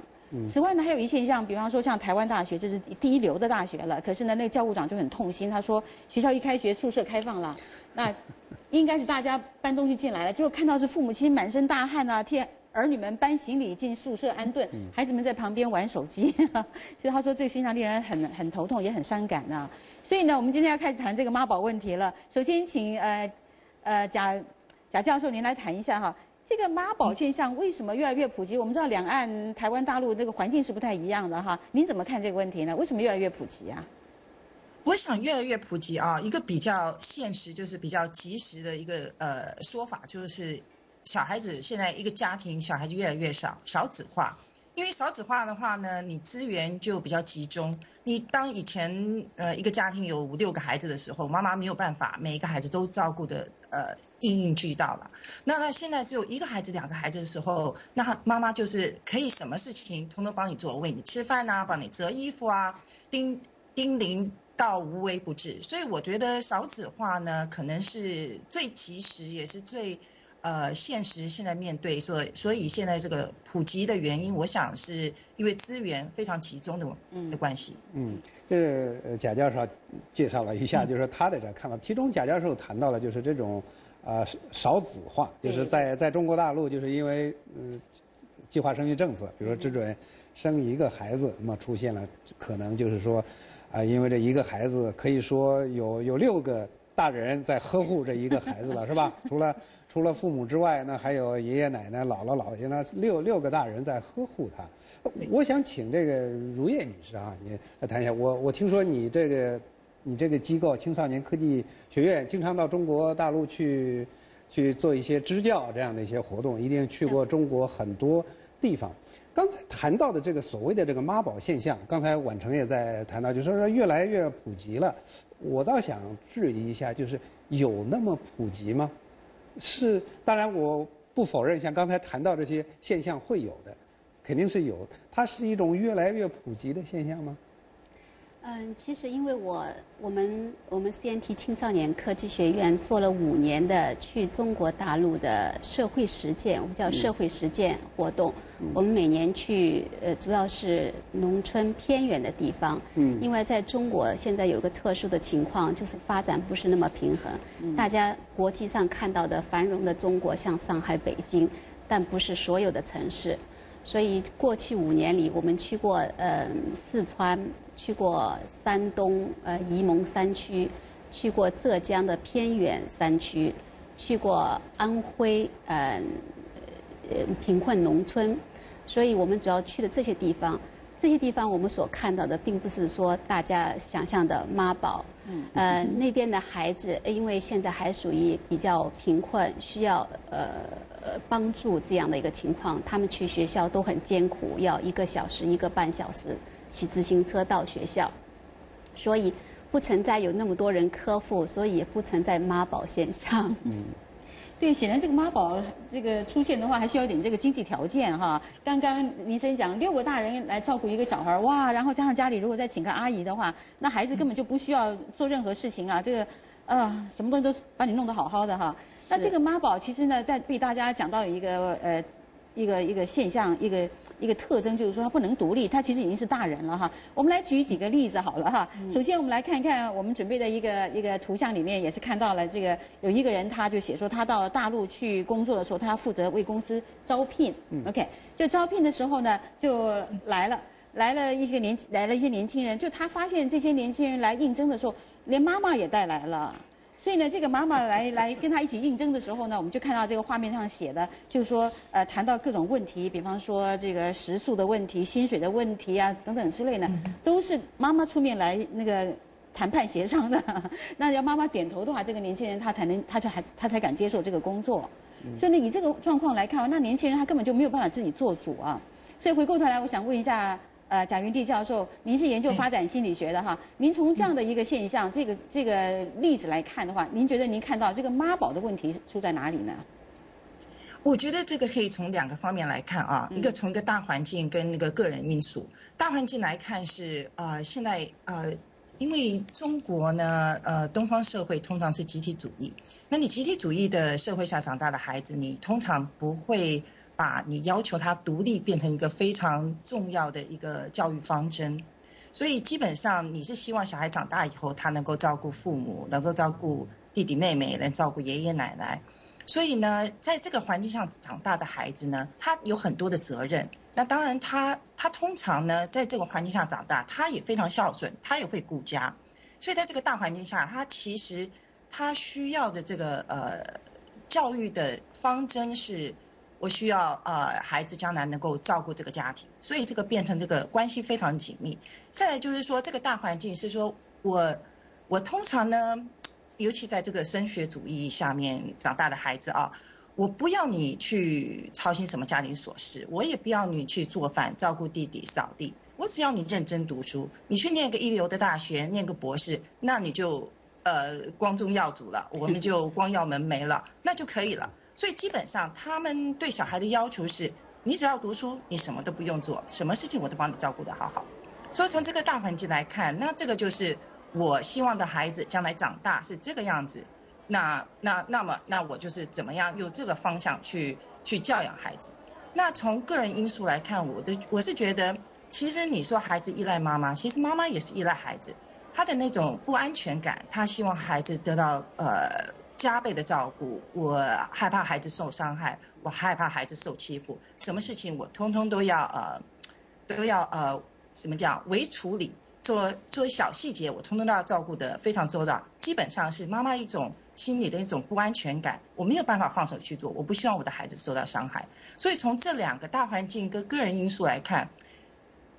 此外呢，还有一现象，比方说像台湾大学，这是第一流的大学了。可是呢，那个教务长就很痛心，他说学校一开学，宿舍开放了，那应该是大家搬东西进来了，结果看到是父母亲满身大汗啊，替儿女们搬行李进宿舍安顿，孩子们在旁边玩手机。所以他说这个现象令人很很头痛，也很伤感啊。所以呢，我们今天要开始谈这个妈宝问题了。首先，请呃呃贾贾教授您来谈一下哈。这个妈宝现象为什么越来越普及？我们知道两岸、台湾、大陆这个环境是不太一样的哈。您怎么看这个问题呢？为什么越来越普及啊？我想越来越普及啊，一个比较现实，就是比较及时的一个呃说法，就是小孩子现在一个家庭小孩子越来越少，少子化。因为少子化的话呢，你资源就比较集中。你当以前呃一个家庭有五六个孩子的时候，妈妈没有办法每一个孩子都照顾的呃应应俱到了。那那现在只有一个孩子、两个孩子的时候，那妈妈就是可以什么事情通通帮你做，喂你吃饭啊，帮你折衣服啊，叮叮咛到无微不至。所以我觉得少子化呢，可能是最及时，也是最。呃，现实现在面对，所所以现在这个普及的原因，我想是因为资源非常集中的的关系。嗯，就是贾教授介绍了一下，就是他的这看法。其中贾教授谈到了就是这种呃少子化，就是在在中国大陆，就是因为嗯计划生育政策，比如说只准生一个孩子，那么出现了可能就是说啊，因为这一个孩子可以说有有六个大人在呵护这一个孩子了，是吧？除了除了父母之外，呢还有爷爷奶奶、姥姥姥爷呢，六六个大人在呵护他。我想请这个如叶女士啊，你来谈一下。我我听说你这个你这个机构青少年科技学院经常到中国大陆去去做一些支教这样的一些活动，一定去过中国很多地方。刚才谈到的这个所谓的这个妈宝现象，刚才宛成也在谈到，就说说越来越普及了。我倒想质疑一下，就是有那么普及吗？是，当然我不否认，像刚才谈到这些现象会有的，肯定是有。它是一种越来越普及的现象吗？嗯，其实因为我我们我们 CNT 青少年科技学院做了五年的去中国大陆的社会实践，我们叫社会实践活动。我们每年去呃，主要是农村偏远的地方。嗯。因为在中国现在有个特殊的情况，就是发展不是那么平衡。嗯。大家国际上看到的繁荣的中国，像上海、北京，但不是所有的城市。所以过去五年里，我们去过呃四川，去过山东呃沂蒙山区，去过浙江的偏远山区，去过安徽呃呃贫困农村，所以我们主要去的这些地方，这些地方我们所看到的，并不是说大家想象的妈宝，呃那边的孩子因为现在还属于比较贫困，需要呃。呃，帮助这样的一个情况，他们去学校都很艰苦，要一个小时、一个半小时骑自行车到学校，所以不存在有那么多人科护，所以也不存在妈宝现象。嗯，对，显然这个妈宝这个出现的话，还需要一点这个经济条件哈。刚刚林生讲六个大人来照顾一个小孩哇，然后加上家里如果再请个阿姨的话，那孩子根本就不需要做任何事情啊，这个。呃，什么东西都把你弄得好好的哈。那这个妈宝其实呢，在被大家讲到一个呃，一个一个现象，一个一个特征，就是说他不能独立，他其实已经是大人了哈。我们来举几个例子好了哈。首先我们来看一看我们准备的一个一个图像里面，也是看到了这个有一个人，他就写说他到大陆去工作的时候，他要负责为公司招聘。OK，就招聘的时候呢，就来了来了一些年来了一些年轻人，就他发现这些年轻人来应征的时候。连妈妈也带来了，所以呢，这个妈妈来 来跟他一起应征的时候呢，我们就看到这个画面上写的，就是说，呃，谈到各种问题，比方说这个食宿的问题、薪水的问题啊等等之类的，都是妈妈出面来那个谈判协商的。那要妈妈点头的话，这个年轻人他才能，他就还他才敢接受这个工作。所以呢，以这个状况来看，那年轻人他根本就没有办法自己做主啊。所以回过头来，我想问一下。呃，贾云地教授，您是研究发展心理学的哈，您从这样的一个现象，这个这个例子来看的话，您觉得您看到这个妈宝的问题出在哪里呢？我觉得这个可以从两个方面来看啊，一个从一个大环境跟那个个人因素。大环境来看是呃，现在呃因为中国呢，呃，东方社会通常是集体主义。那你集体主义的社会下长大的孩子，你通常不会把你要求他独立变成一个非常重要的一个教育方针。所以基本上你是希望小孩长大以后，他能够照顾父母，能够照顾弟弟妹妹，能照顾爷爷奶奶。所以呢，在这个环境下长大的孩子呢，他有很多的责任。那当然，他他通常呢，在这个环境下长大，他也非常孝顺，他也会顾家。所以在这个大环境下，他其实他需要的这个呃教育的方针是。我需要呃孩子将来能够照顾这个家庭，所以这个变成这个关系非常紧密。再来就是说，这个大环境是说我我通常呢，尤其在这个升学主义下面长大的孩子啊，我不要你去操心什么家庭琐事，我也不要你去做饭、照顾弟弟、扫地，我只要你认真读书，你去念个一流的大学，念个博士，那你就呃光宗耀祖了，我们就光耀门楣了，那就可以了。所以基本上，他们对小孩的要求是：你只要读书，你什么都不用做，什么事情我都帮你照顾得好好。所以从这个大环境来看，那这个就是我希望的孩子将来长大是这个样子。那那那么，那我就是怎么样用这个方向去去教养孩子。那从个人因素来看，我的我是觉得，其实你说孩子依赖妈妈，其实妈妈也是依赖孩子。她的那种不安全感，她希望孩子得到呃。加倍的照顾，我害怕孩子受伤害，我害怕孩子受欺负，什么事情我通通都要呃，都要呃，怎么讲？微处理，做做小细节，我通通都要照顾的非常周到。基本上是妈妈一种心理的一种不安全感，我没有办法放手去做，我不希望我的孩子受到伤害。所以从这两个大环境跟个人因素来看，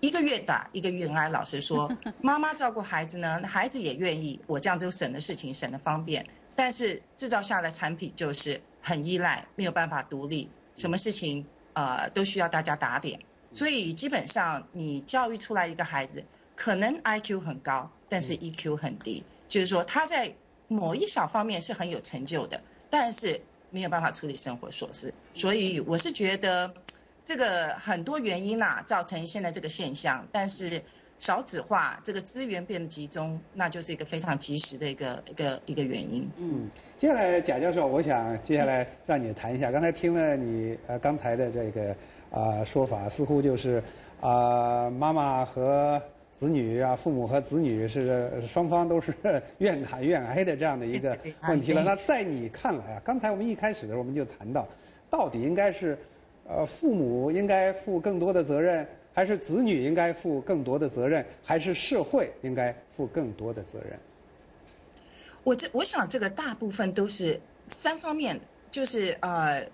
一个越打一个越挨。老实说，妈妈照顾孩子呢，孩子也愿意，我这样就省的事情，省的方便。但是制造下的产品就是很依赖，没有办法独立，什么事情呃都需要大家打点，所以基本上你教育出来一个孩子，可能 IQ 很高，但是 EQ 很低，就是说他在某一小方面是很有成就的，但是没有办法处理生活琐事，所以我是觉得这个很多原因呐造成现在这个现象，但是。少子化，这个资源变得集中，那就是一个非常及时的一个一个一个原因。嗯，接下来贾教授，我想接下来让你谈一下。刚才听了你呃刚才的这个啊说法，似乎就是啊妈妈和子女啊，父母和子女是双方都是 愿打愿挨的这样的一个 问题了。那在你看来啊，刚才我们一开始的时候我们就谈到，到底应该是呃父母应该负更多的责任？还是子女应该负更多的责任，还是社会应该负更多的责任？我这我想这个大部分都是三方面，就是呃，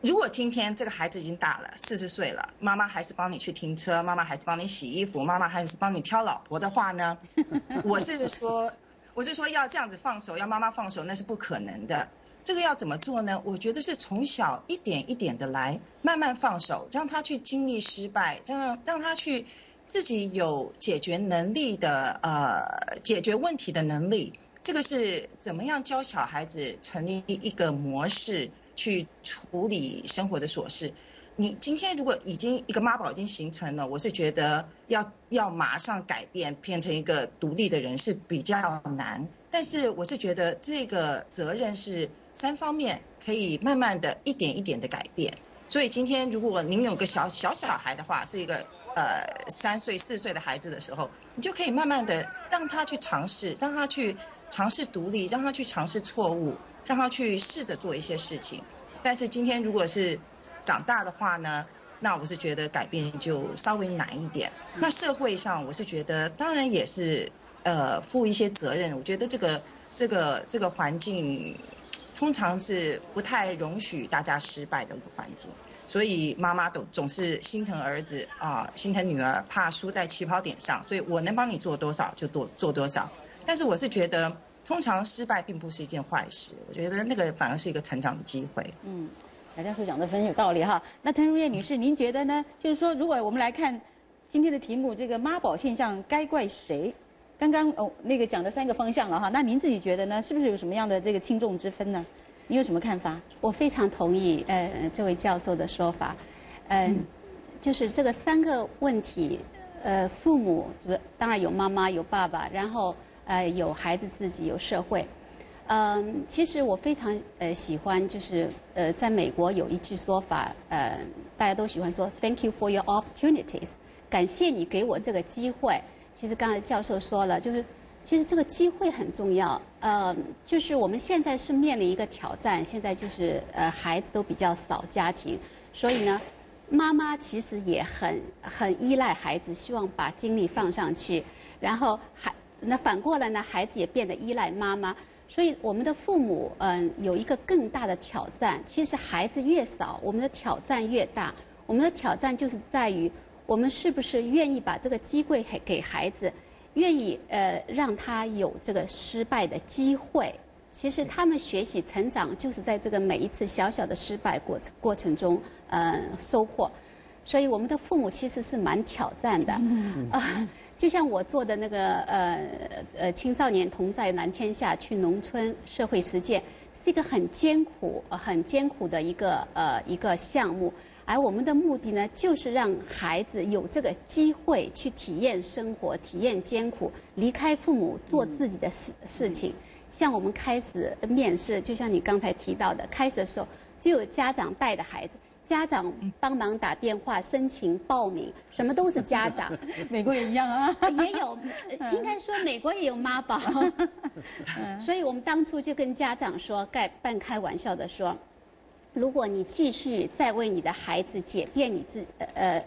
如果今天这个孩子已经大了四十岁了，妈妈还是帮你去停车，妈妈还是帮你洗衣服，妈妈还是帮你挑老婆的话呢，我是说，我是说要这样子放手，要妈妈放手，那是不可能的。这个要怎么做呢？我觉得是从小一点一点的来，慢慢放手，让他去经历失败，让让他去自己有解决能力的呃解决问题的能力。这个是怎么样教小孩子成立一个模式去处理生活的琐事？你今天如果已经一个妈宝已经形成了，我是觉得要要马上改变，变成一个独立的人是比较难。但是我是觉得这个责任是。三方面可以慢慢的一点一点的改变，所以今天如果您有个小小小孩的话，是一个呃三岁四岁的孩子的时候，你就可以慢慢的让他去尝试，让他去尝试独立，让他去尝试错误，让他去试着做一些事情。但是今天如果是长大的话呢，那我是觉得改变就稍微难一点。那社会上我是觉得当然也是呃负一些责任，我觉得这个这个这个环境。通常是不太容许大家失败的一个环境，所以妈妈都总是心疼儿子啊，心疼女儿，怕输在起跑点上，所以我能帮你做多少就多做多少。但是我是觉得，通常失败并不是一件坏事，我觉得那个反而是一个成长的机会。嗯，贾教授讲的很有道理哈。那滕如燕女士，您觉得呢？就是说，如果我们来看今天的题目，这个妈宝现象该怪谁？刚刚哦，那个讲的三个方向了哈，那您自己觉得呢？是不是有什么样的这个轻重之分呢？你有什么看法？我非常同意呃这位教授的说法，嗯，就是这个三个问题，呃，父母就是当然有妈妈有爸爸，然后呃有孩子自己有社会。嗯，其实我非常呃喜欢，就是呃在美国有一句说法，呃大家都喜欢说 “Thank you for your opportunities”，感谢你给我这个机会。其实刚才教授说了，就是其实这个机会很重要。呃，就是我们现在是面临一个挑战，现在就是呃孩子都比较少家庭，所以呢，妈妈其实也很很依赖孩子，希望把精力放上去，然后还那反过来呢，孩子也变得依赖妈妈。所以我们的父母，嗯，有一个更大的挑战。其实孩子越少，我们的挑战越大。我们的挑战就是在于，我们是不是愿意把这个机会给给孩子，愿意呃让他有这个失败的机会。其实他们学习成长就是在这个每一次小小的失败过程过程中，呃收获。所以我们的父母其实是蛮挑战的啊。就像我做的那个呃呃青少年同在蓝天下去农村社会实践，是一个很艰苦、很艰苦的一个呃一个项目。而我们的目的呢，就是让孩子有这个机会去体验生活、体验艰苦，离开父母做自己的事事情。像我们开始面试，就像你刚才提到的，开始的时候就有家长带着孩子。家长帮忙打电话申请报名，什么都是家长。美国也一样啊，也有，应该说美国也有妈宝。所以我们当初就跟家长说，盖半开玩笑的说，如果你继续再为你的孩子解辩你自呃，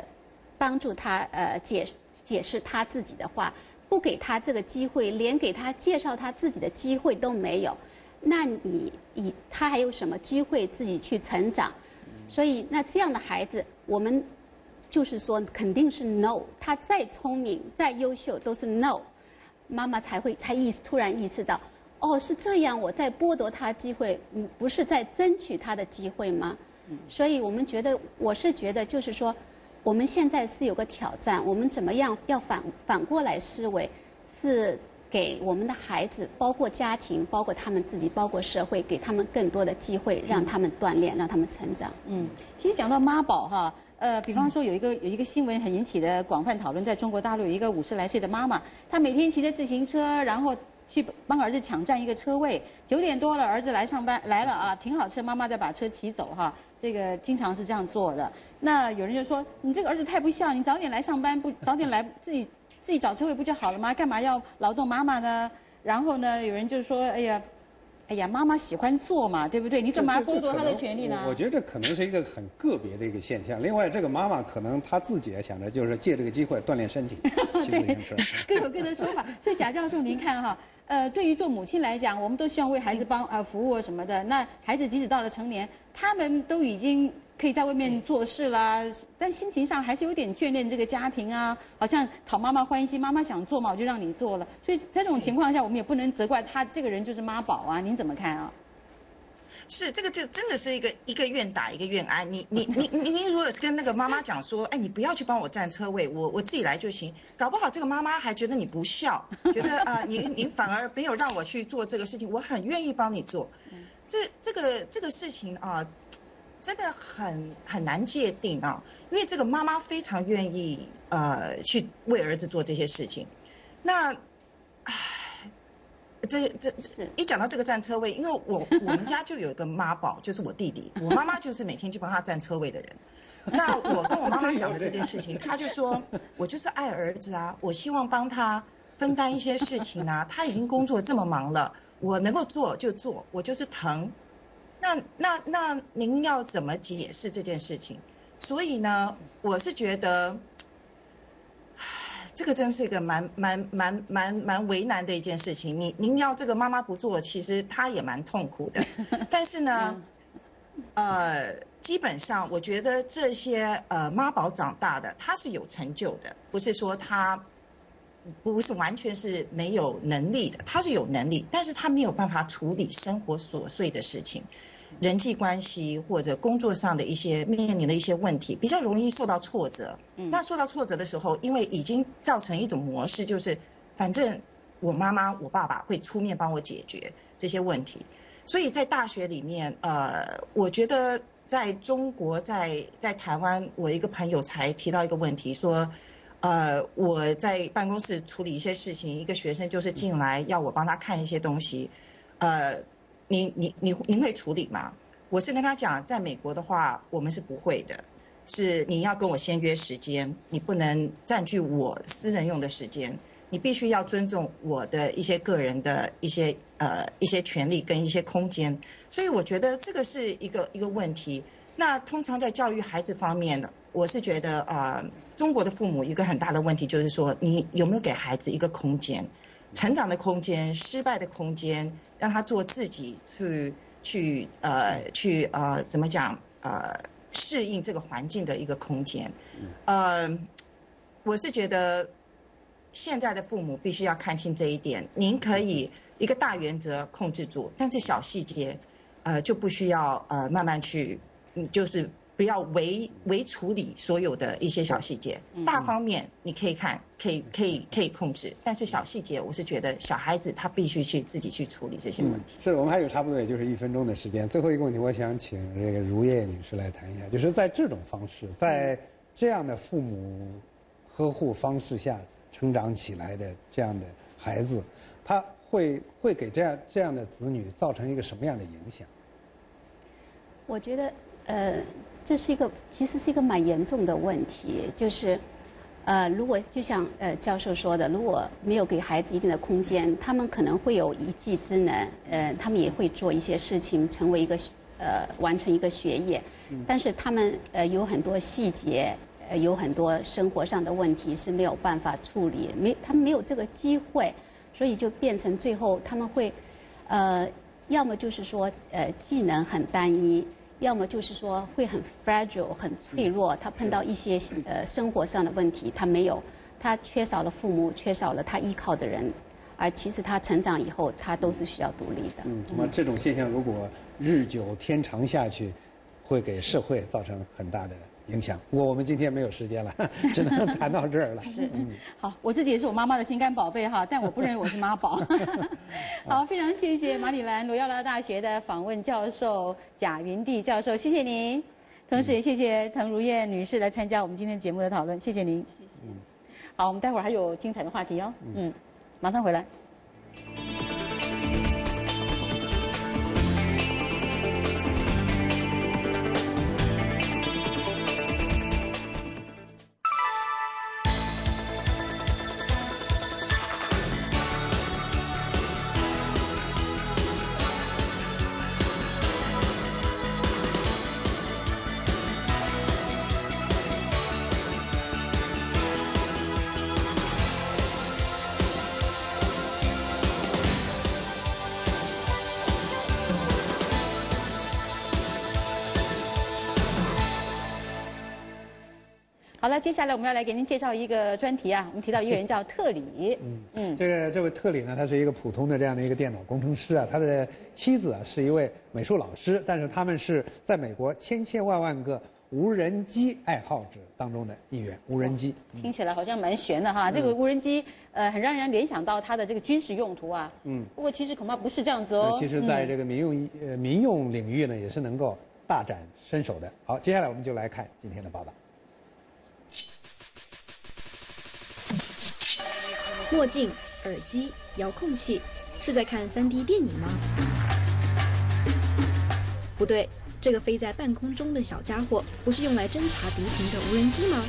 帮助他呃解解释他自己的话，不给他这个机会，连给他介绍他自己的机会都没有，那你以他还有什么机会自己去成长？所以，那这样的孩子，我们就是说，肯定是 no。他再聪明、再优秀，都是 no。妈妈才会才意识突然意识到，哦，是这样，我在剥夺他机会，嗯，不是在争取他的机会吗？所以我们觉得，我是觉得，就是说，我们现在是有个挑战，我们怎么样要反反过来思维，是。给我们的孩子，包括家庭，包括他们自己，包括社会，给他们更多的机会，让他们锻炼，让他们成长。嗯，其实讲到妈宝哈，呃，比方说有一个有一个新闻很引起的广泛讨论，在中国大陆有一个五十来岁的妈妈，她每天骑着自行车，然后去帮儿子抢占一个车位。九点多了，儿子来上班来了啊，停好车，妈妈再把车骑走哈。这个经常是这样做的。那有人就说，你这个儿子太不孝，你早点来上班不早点来自己。自己找车位不就好了吗？干嘛要劳动妈妈呢？然后呢，有人就说：“哎呀，哎呀，妈妈喜欢做嘛，对不对？你干嘛剥夺她的权利呢？”我觉得这可能是一个很个别的一个现象。另外，这个妈妈可能她自己也想着，就是借这个机会锻炼身体。对，各有各的说法。所以贾教授，您看哈，呃，对于做母亲来讲，我们都希望为孩子帮呃服务什么的。那孩子即使到了成年，他们都已经。可以在外面做事啦，但心情上还是有点眷恋这个家庭啊，好像讨妈妈欢心，妈妈想做嘛，我就让你做了。所以在这种情况下，我们也不能责怪他这个人就是妈宝啊，您怎么看啊？是这个就真的是一个一个愿打一个愿挨。你你你你你如果跟那个妈妈讲说，哎，你不要去帮我占车位，我我自己来就行。搞不好这个妈妈还觉得你不孝，觉得啊，您您反而没有让我去做这个事情，我很愿意帮你做。这这个这个事情啊。真的很很难界定啊，因为这个妈妈非常愿意呃去为儿子做这些事情。那，唉，这这一讲到这个占车位，因为我 我们家就有一个妈宝，就是我弟弟，我妈妈就是每天去帮他占车位的人。那我跟我妈妈讲的这件事情，他就说我就是爱儿子啊，我希望帮他分担一些事情啊。他已经工作这么忙了，我能够做就做，我就是疼。那那那您要怎么解释这件事情？所以呢，我是觉得，这个真是一个蛮蛮蛮蛮蛮为难的一件事情。你您要这个妈妈不做，其实她也蛮痛苦的。但是呢，呃，基本上我觉得这些呃妈宝长大的，他是有成就的，不是说他不是完全是没有能力的，他是有能力，但是他没有办法处理生活琐碎的事情。人际关系或者工作上的一些面临的一些问题，比较容易受到挫折。那受到挫折的时候，因为已经造成一种模式，就是反正我妈妈、我爸爸会出面帮我解决这些问题。所以在大学里面，呃，我觉得在中国，在在台湾，我一个朋友才提到一个问题，说，呃，我在办公室处理一些事情，一个学生就是进来要我帮他看一些东西，呃，你你你您会处理吗？我是跟他讲，在美国的话，我们是不会的，是你要跟我先约时间，你不能占据我私人用的时间，你必须要尊重我的一些个人的一些呃一些权利跟一些空间，所以我觉得这个是一个一个问题。那通常在教育孩子方面呢，我是觉得啊、呃中国的父母一个很大的问题就是说，你有没有给孩子一个空间，成长的空间、失败的空间，让他做自己去去呃去呃怎么讲呃适应这个环境的一个空间。呃，我是觉得现在的父母必须要看清这一点。您可以一个大原则控制住，但是小细节，呃，就不需要呃慢慢去，嗯，就是不要为为处理所有的一些小细节。大方面你可以看，可以可以可以控制，但是小细节，我是觉得小孩子他必须去自己去处理这些问题。是我们还有差不多也就是一分钟的时间，最后一个问题，我想请这个如叶女士来谈一下，就是在这种方式，在这样的父母呵护方式下成长起来的这样的孩子，他会会给这样这样的子女造成一个什么样的影响？我觉得，呃，这是一个其实是一个蛮严重的问题，就是，呃，如果就像呃教授说的，如果没有给孩子一定的空间，他们可能会有一技之能，呃，他们也会做一些事情，成为一个呃完成一个学业，但是他们呃有很多细节，呃有很多生活上的问题是没有办法处理，没他们没有这个机会，所以就变成最后他们会，呃，要么就是说呃技能很单一。要么就是说会很 fragile 很脆弱，他碰到一些呃生活上的问题，他没有，他缺少了父母，缺少了他依靠的人，而其实他成长以后，他都是需要独立的。嗯，那么这种现象如果日久天长下去，会给社会造成很大的影响。不过我们今天没有时间了，只能谈到这儿了。是嗯，好，我自己也是我妈妈的心肝宝贝哈，但我不认为我是妈宝。好，非常谢谢马里兰罗耀拉大学的访问教授贾云地教授，谢谢您。同时也谢谢滕如燕女士来参加我们今天节目的讨论，谢谢您。谢谢。好，我们待会儿还有精彩的话题哦。嗯，马上回来。接下来我们要来给您介绍一个专题啊。我们提到一个人叫特里，嗯嗯，这个这位特里呢，他是一个普通的这样的一个电脑工程师啊，他的妻子啊是一位美术老师，但是他们是在美国千千万万个无人机爱好者当中的一员。无人机，听起来好像蛮悬的哈。这个无人机呃，很让人联想到它的这个军事用途啊。嗯，不过其实恐怕不是这样子哦。那其实在这个个民用呃民用领域呢，也是能够大展身手的。好，接下来我们就来看今天的报道。墨镜、耳机、遥控器，是在看 3D 电影吗？不对，这个飞在半空中的小家伙，不是用来侦察敌情的无人机吗？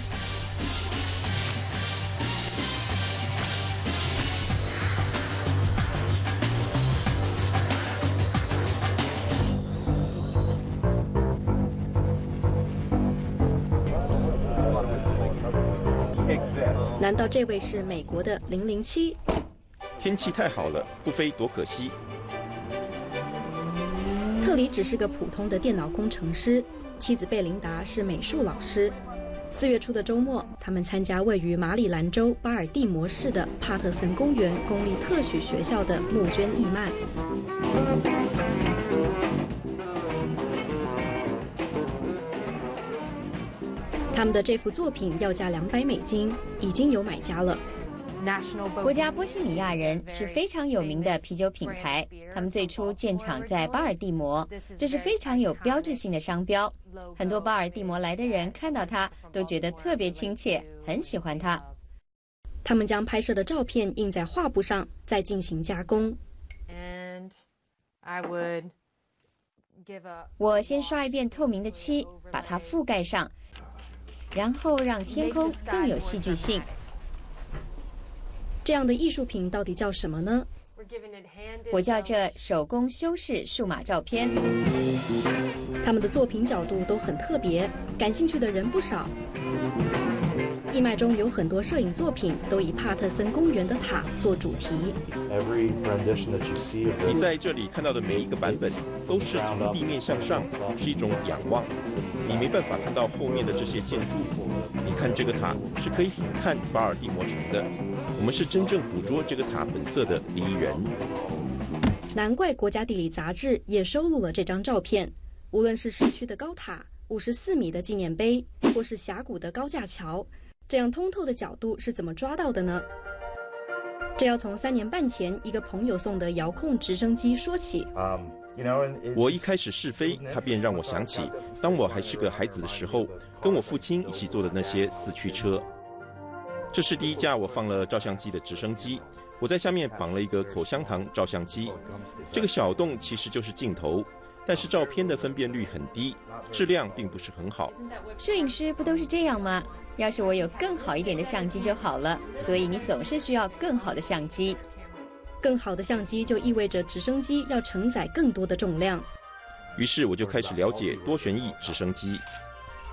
难道这位是美国的零零七？天气太好了，不飞多可惜。特里只是个普通的电脑工程师，妻子贝琳达是美术老师。四月初的周末，他们参加位于马里兰州巴尔的摩市的帕特森公园公立特许学校的募捐义卖。他们的这幅作品要价两百美金，已经有买家了。国家波西米亚人是非常有名的啤酒品牌，他们最初建厂在巴尔的摩，这是非常有标志性的商标。很多巴尔的摩来的人看到它都觉得特别亲切，很喜欢它。他们将拍摄的照片印在画布上，再进行加工。我先刷一遍透明的漆，把它覆盖上，然后让天空更有戏剧性。这样的艺术品到底叫什么呢？我叫这手工修饰数码照片。他们的作品角度都很特别，感兴趣的人不少。义卖中有很多摄影作品都以帕特森公园的塔做主题。你在这里看到的每一个版本都是从地面向上，是一种仰望。你没办法看到后面的这些建筑。你看这个塔是可以俯瞰巴尔的摩城的。我们是真正捕捉这个塔本色的第一人。难怪国家地理杂志也收录了这张照片。无论是市区的高塔、五十四米的纪念碑，或是峡谷的高架桥。这样通透的角度是怎么抓到的呢？这要从三年半前一个朋友送的遥控直升机说起。我一开始试飞，它便让我想起，当我还是个孩子的时候，跟我父亲一起坐的那些四驱车。这是第一架我放了照相机的直升机，我在下面绑了一个口香糖照相机。这个小洞其实就是镜头，但是照片的分辨率很低，质量并不是很好。摄影师不都是这样吗？要是我有更好一点的相机就好了，所以你总是需要更好的相机。更好的相机就意味着直升机要承载更多的重量。于是我就开始了解多旋翼直升机。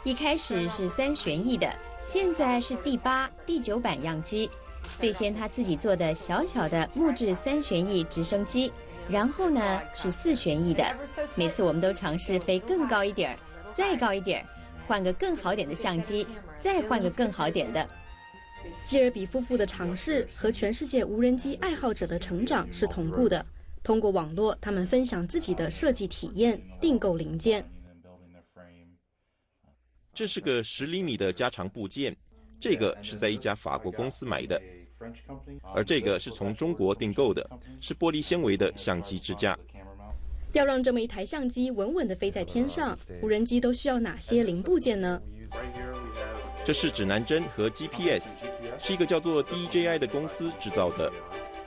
一开始是三旋翼的，现在是第八、第九版样机。最先他自己做的小小的木质三旋翼直升机，然后呢是四旋翼的。每次我们都尝试飞更高一点儿，再高一点儿。换个更好点的相机，再换个更好点的。基尔比夫妇的尝试和全世界无人机爱好者的成长是同步的。通过网络，他们分享自己的设计体验，订购零件。这是个十厘米的加长部件，这个是在一家法国公司买的，而这个是从中国订购的，是玻璃纤维的相机支架。要让这么一台相机稳稳地飞在天上，无人机都需要哪些零部件呢？这是指南针和 GPS，是一个叫做 DJI 的公司制造的。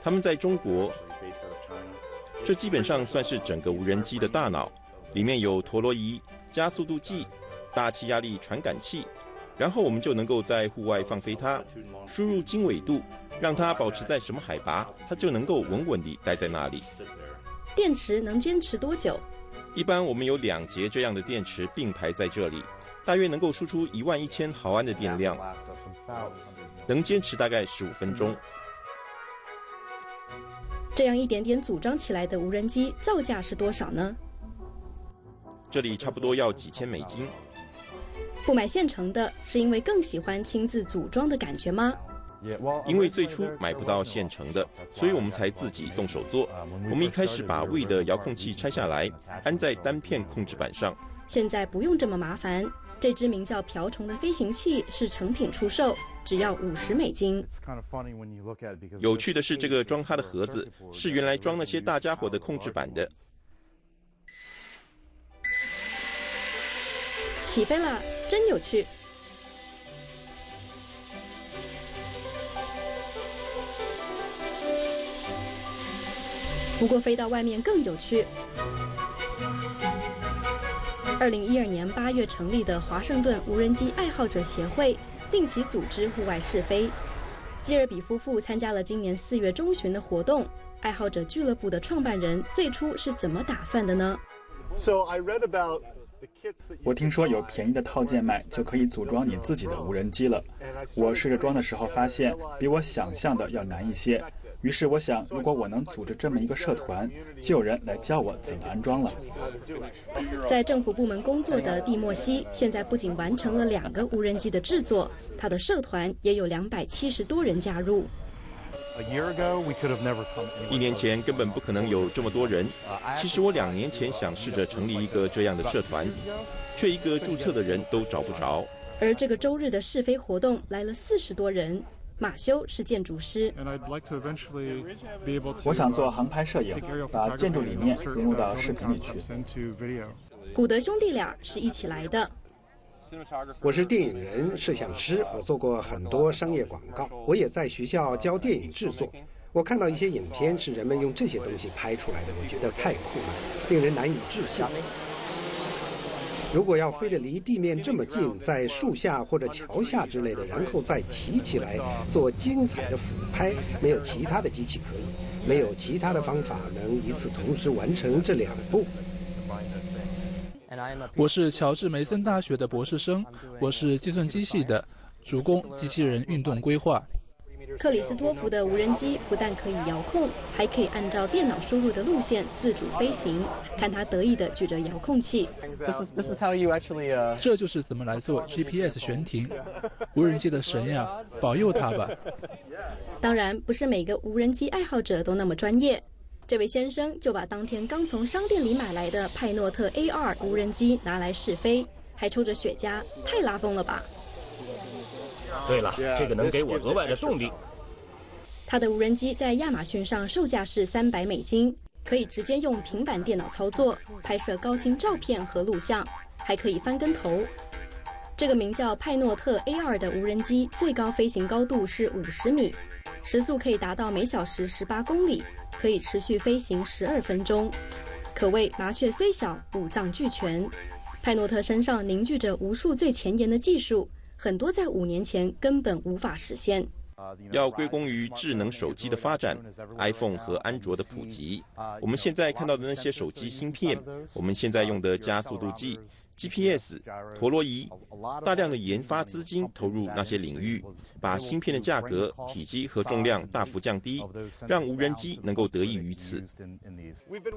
他们在中国，这基本上算是整个无人机的大脑，里面有陀螺仪、加速度计、大气压力传感器，然后我们就能够在户外放飞它，输入经纬度，让它保持在什么海拔，它就能够稳稳地待在那里。电池能坚持多久？一般我们有两节这样的电池并排在这里，大约能够输出一万一千毫安的电量，能坚持大概十五分钟。这样一点点组装起来的无人机造价是多少呢？这里差不多要几千美金。不买现成的，是因为更喜欢亲自组装的感觉吗？因为最初买不到现成的，所以我们才自己动手做。我们一开始把 We 的遥控器拆下来，安在单片控制板上。现在不用这么麻烦，这只名叫瓢虫的飞行器是成品出售，只要五十美金。有趣的是，这个装它的盒子是原来装那些大家伙的控制板的。起飞了，真有趣。不过飞到外面更有趣。二零一二年八月成立的华盛顿无人机爱好者协会定期组织户外试飞。基尔比夫妇参加了今年四月中旬的活动。爱好者俱乐部的创办人最初是怎么打算的呢？我听说有便宜的套件卖，就可以组装你自己的无人机了。我试着装的时候发现，比我想象的要难一些。于是我想，如果我能组织这么一个社团，就有人来教我怎么安装了。在政府部门工作的蒂莫西，现在不仅完成了两个无人机的制作，他的社团也有两百七十多人加入。一年前根本不可能有这么多人。其实我两年前想试着成立一个这样的社团，却一个注册的人都找不着。而这个周日的试飞活动来了四十多人。马修是建筑师。我想做航拍摄影，把建筑理念融入到视频里去。古德兄弟俩是一起来的。我是电影人、摄像师，我做过很多商业广告，我也在学校教电影制作。我看到一些影片是人们用这些东西拍出来的，我觉得太酷了，令人难以置信。如果要飞得离地面这么近，在树下或者桥下之类的，然后再提起来做精彩的俯拍，没有其他的机器可以，没有其他的方法能一次同时完成这两步。我是乔治梅森大学的博士生，我是计算机系的，主攻机器人运动规划。克里斯托弗的无人机不但可以遥控，还可以按照电脑输入的路线自主飞行。看他得意地举着遥控器。这就是怎么来做 GPS 悬停。无人机的神呀，保佑他吧！当然，不是每个无人机爱好者都那么专业。这位先生就把当天刚从商店里买来的派诺特 A2 无人机拿来试飞，还抽着雪茄，太拉风了吧！对了，这个能给我额外的动力。它的无人机在亚马逊上售价是三百美金，可以直接用平板电脑操作，拍摄高清照片和录像，还可以翻跟头。这个名叫派诺特 A2 的无人机最高飞行高度是五十米，时速可以达到每小时十八公里，可以持续飞行十二分钟，可谓麻雀虽小，五脏俱全。派诺特身上凝聚着无数最前沿的技术，很多在五年前根本无法实现。要归功于智能手机的发展，iPhone 和安卓的普及。我们现在看到的那些手机芯片，我们现在用的加速度计、GPS、陀螺仪，大量的研发资金投入那些领域，把芯片的价格、体积和重量大幅降低，让无人机能够得益于此。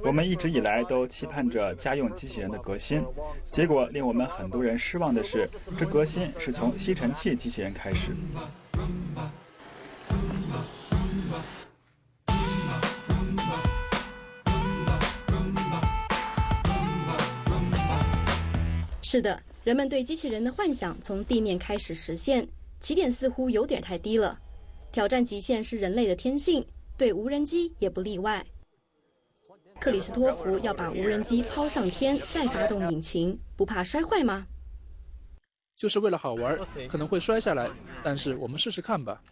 我们一直以来都期盼着家用机器人的革新，结果令我们很多人失望的是，这革新是从吸尘器机器人开始。是的，人们对机器人的幻想从地面开始实现，起点似乎有点太低了。挑战极限是人类的天性，对无人机也不例外。克里斯托弗要把无人机抛上天，再发动引擎，不怕摔坏吗？就是为了好玩，可能会摔下来，但是我们试试看吧。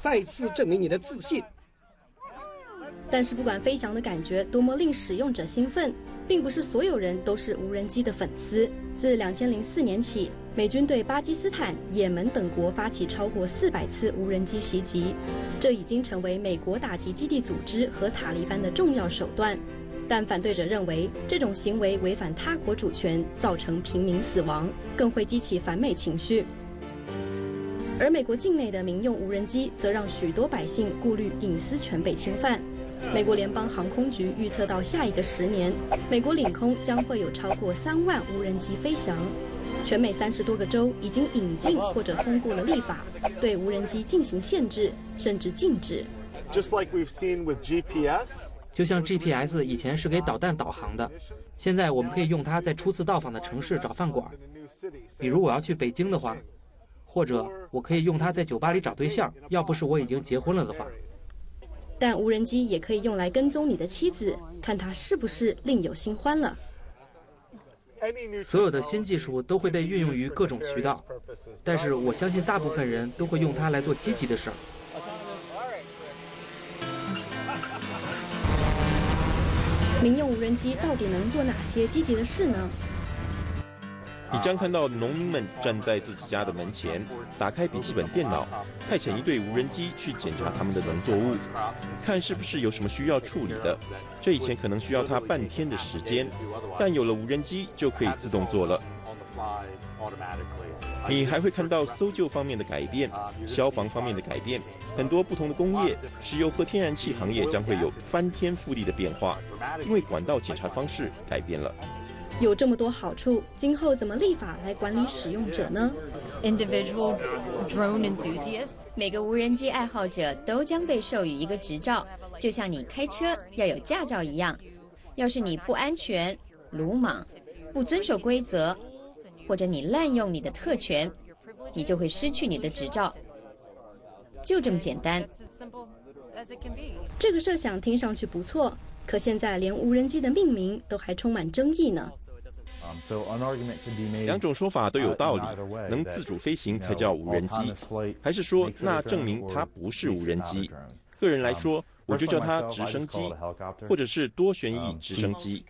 再次证明你的自信。但是不管飞翔的感觉多么令使用者兴奋，并不是所有人都是无人机的粉丝。自2004年起，美军对巴基斯坦、也门等国发起超过400次无人机袭击，这已经成为美国打击基地组织和塔利班的重要手段。但反对者认为，这种行为违反他国主权，造成平民死亡，更会激起反美情绪。而美国境内的民用无人机则让许多百姓顾虑隐私权被侵犯。美国联邦航空局预测，到下一个十年，美国领空将会有超过三万无人机飞翔。全美三十多个州已经引进或者通过了立法，对无人机进行限制，甚至禁止。Just like we've seen with GPS. 就像 GPS 以前是给导弹导航的，现在我们可以用它在初次到访的城市找饭馆。比如我要去北京的话，或者我可以用它在酒吧里找对象。要不是我已经结婚了的话。但无人机也可以用来跟踪你的妻子，看她是不是另有新欢了。所有的新技术都会被运用于各种渠道，但是我相信大部分人都会用它来做积极的事儿。民用无人机到底能做哪些积极的事呢？你将看到农民们站在自己家的门前，打开笔记本电脑，派遣一队无人机去检查他们的农作物，看是不是有什么需要处理的。这以前可能需要他半天的时间，但有了无人机就可以自动做了。你还会看到搜救方面的改变，消防方面的改变，很多不同的工业，石油和天然气行业将会有翻天覆地的变化，因为管道检查方式改变了。有这么多好处，今后怎么立法来管理使用者呢？Individual drone enthusiasts，每个无人机爱好者都将被授予一个执照，就像你开车要有驾照一样。要是你不安全、鲁莽、不遵守规则。或者你滥用你的特权，你就会失去你的执照。就这么简单。这个设想听上去不错，可现在连无人机的命名都还充满争议呢。两种说法都有道理，能自主飞行才叫无人机，还是说那证明它不是无人机？个人来说，我就叫它直升机，或者是多旋翼直升机。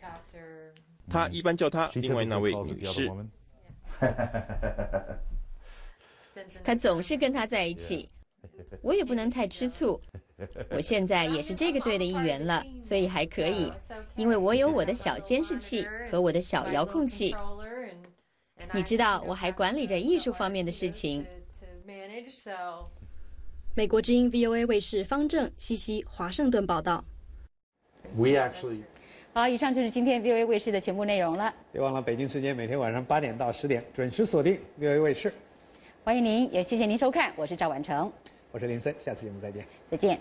他一般叫他另外那位女士。他总是跟他在一起，我也不能太吃醋。我现在也是这个队的一员了，所以还可以，因为我有我的小监视器和我的小遥控器。你知道，我还管理着艺术方面的事情。美国之音 VOA 卫视方正、西西、华盛顿报道。We actually. 好，以上就是今天 VOA 卫视的全部内容了。别忘了，北京时间每天晚上八点到十点准时锁定 VOA 卫视。欢迎您，也谢谢您收看，我是赵婉成，我是林森，下次节目再见，再见。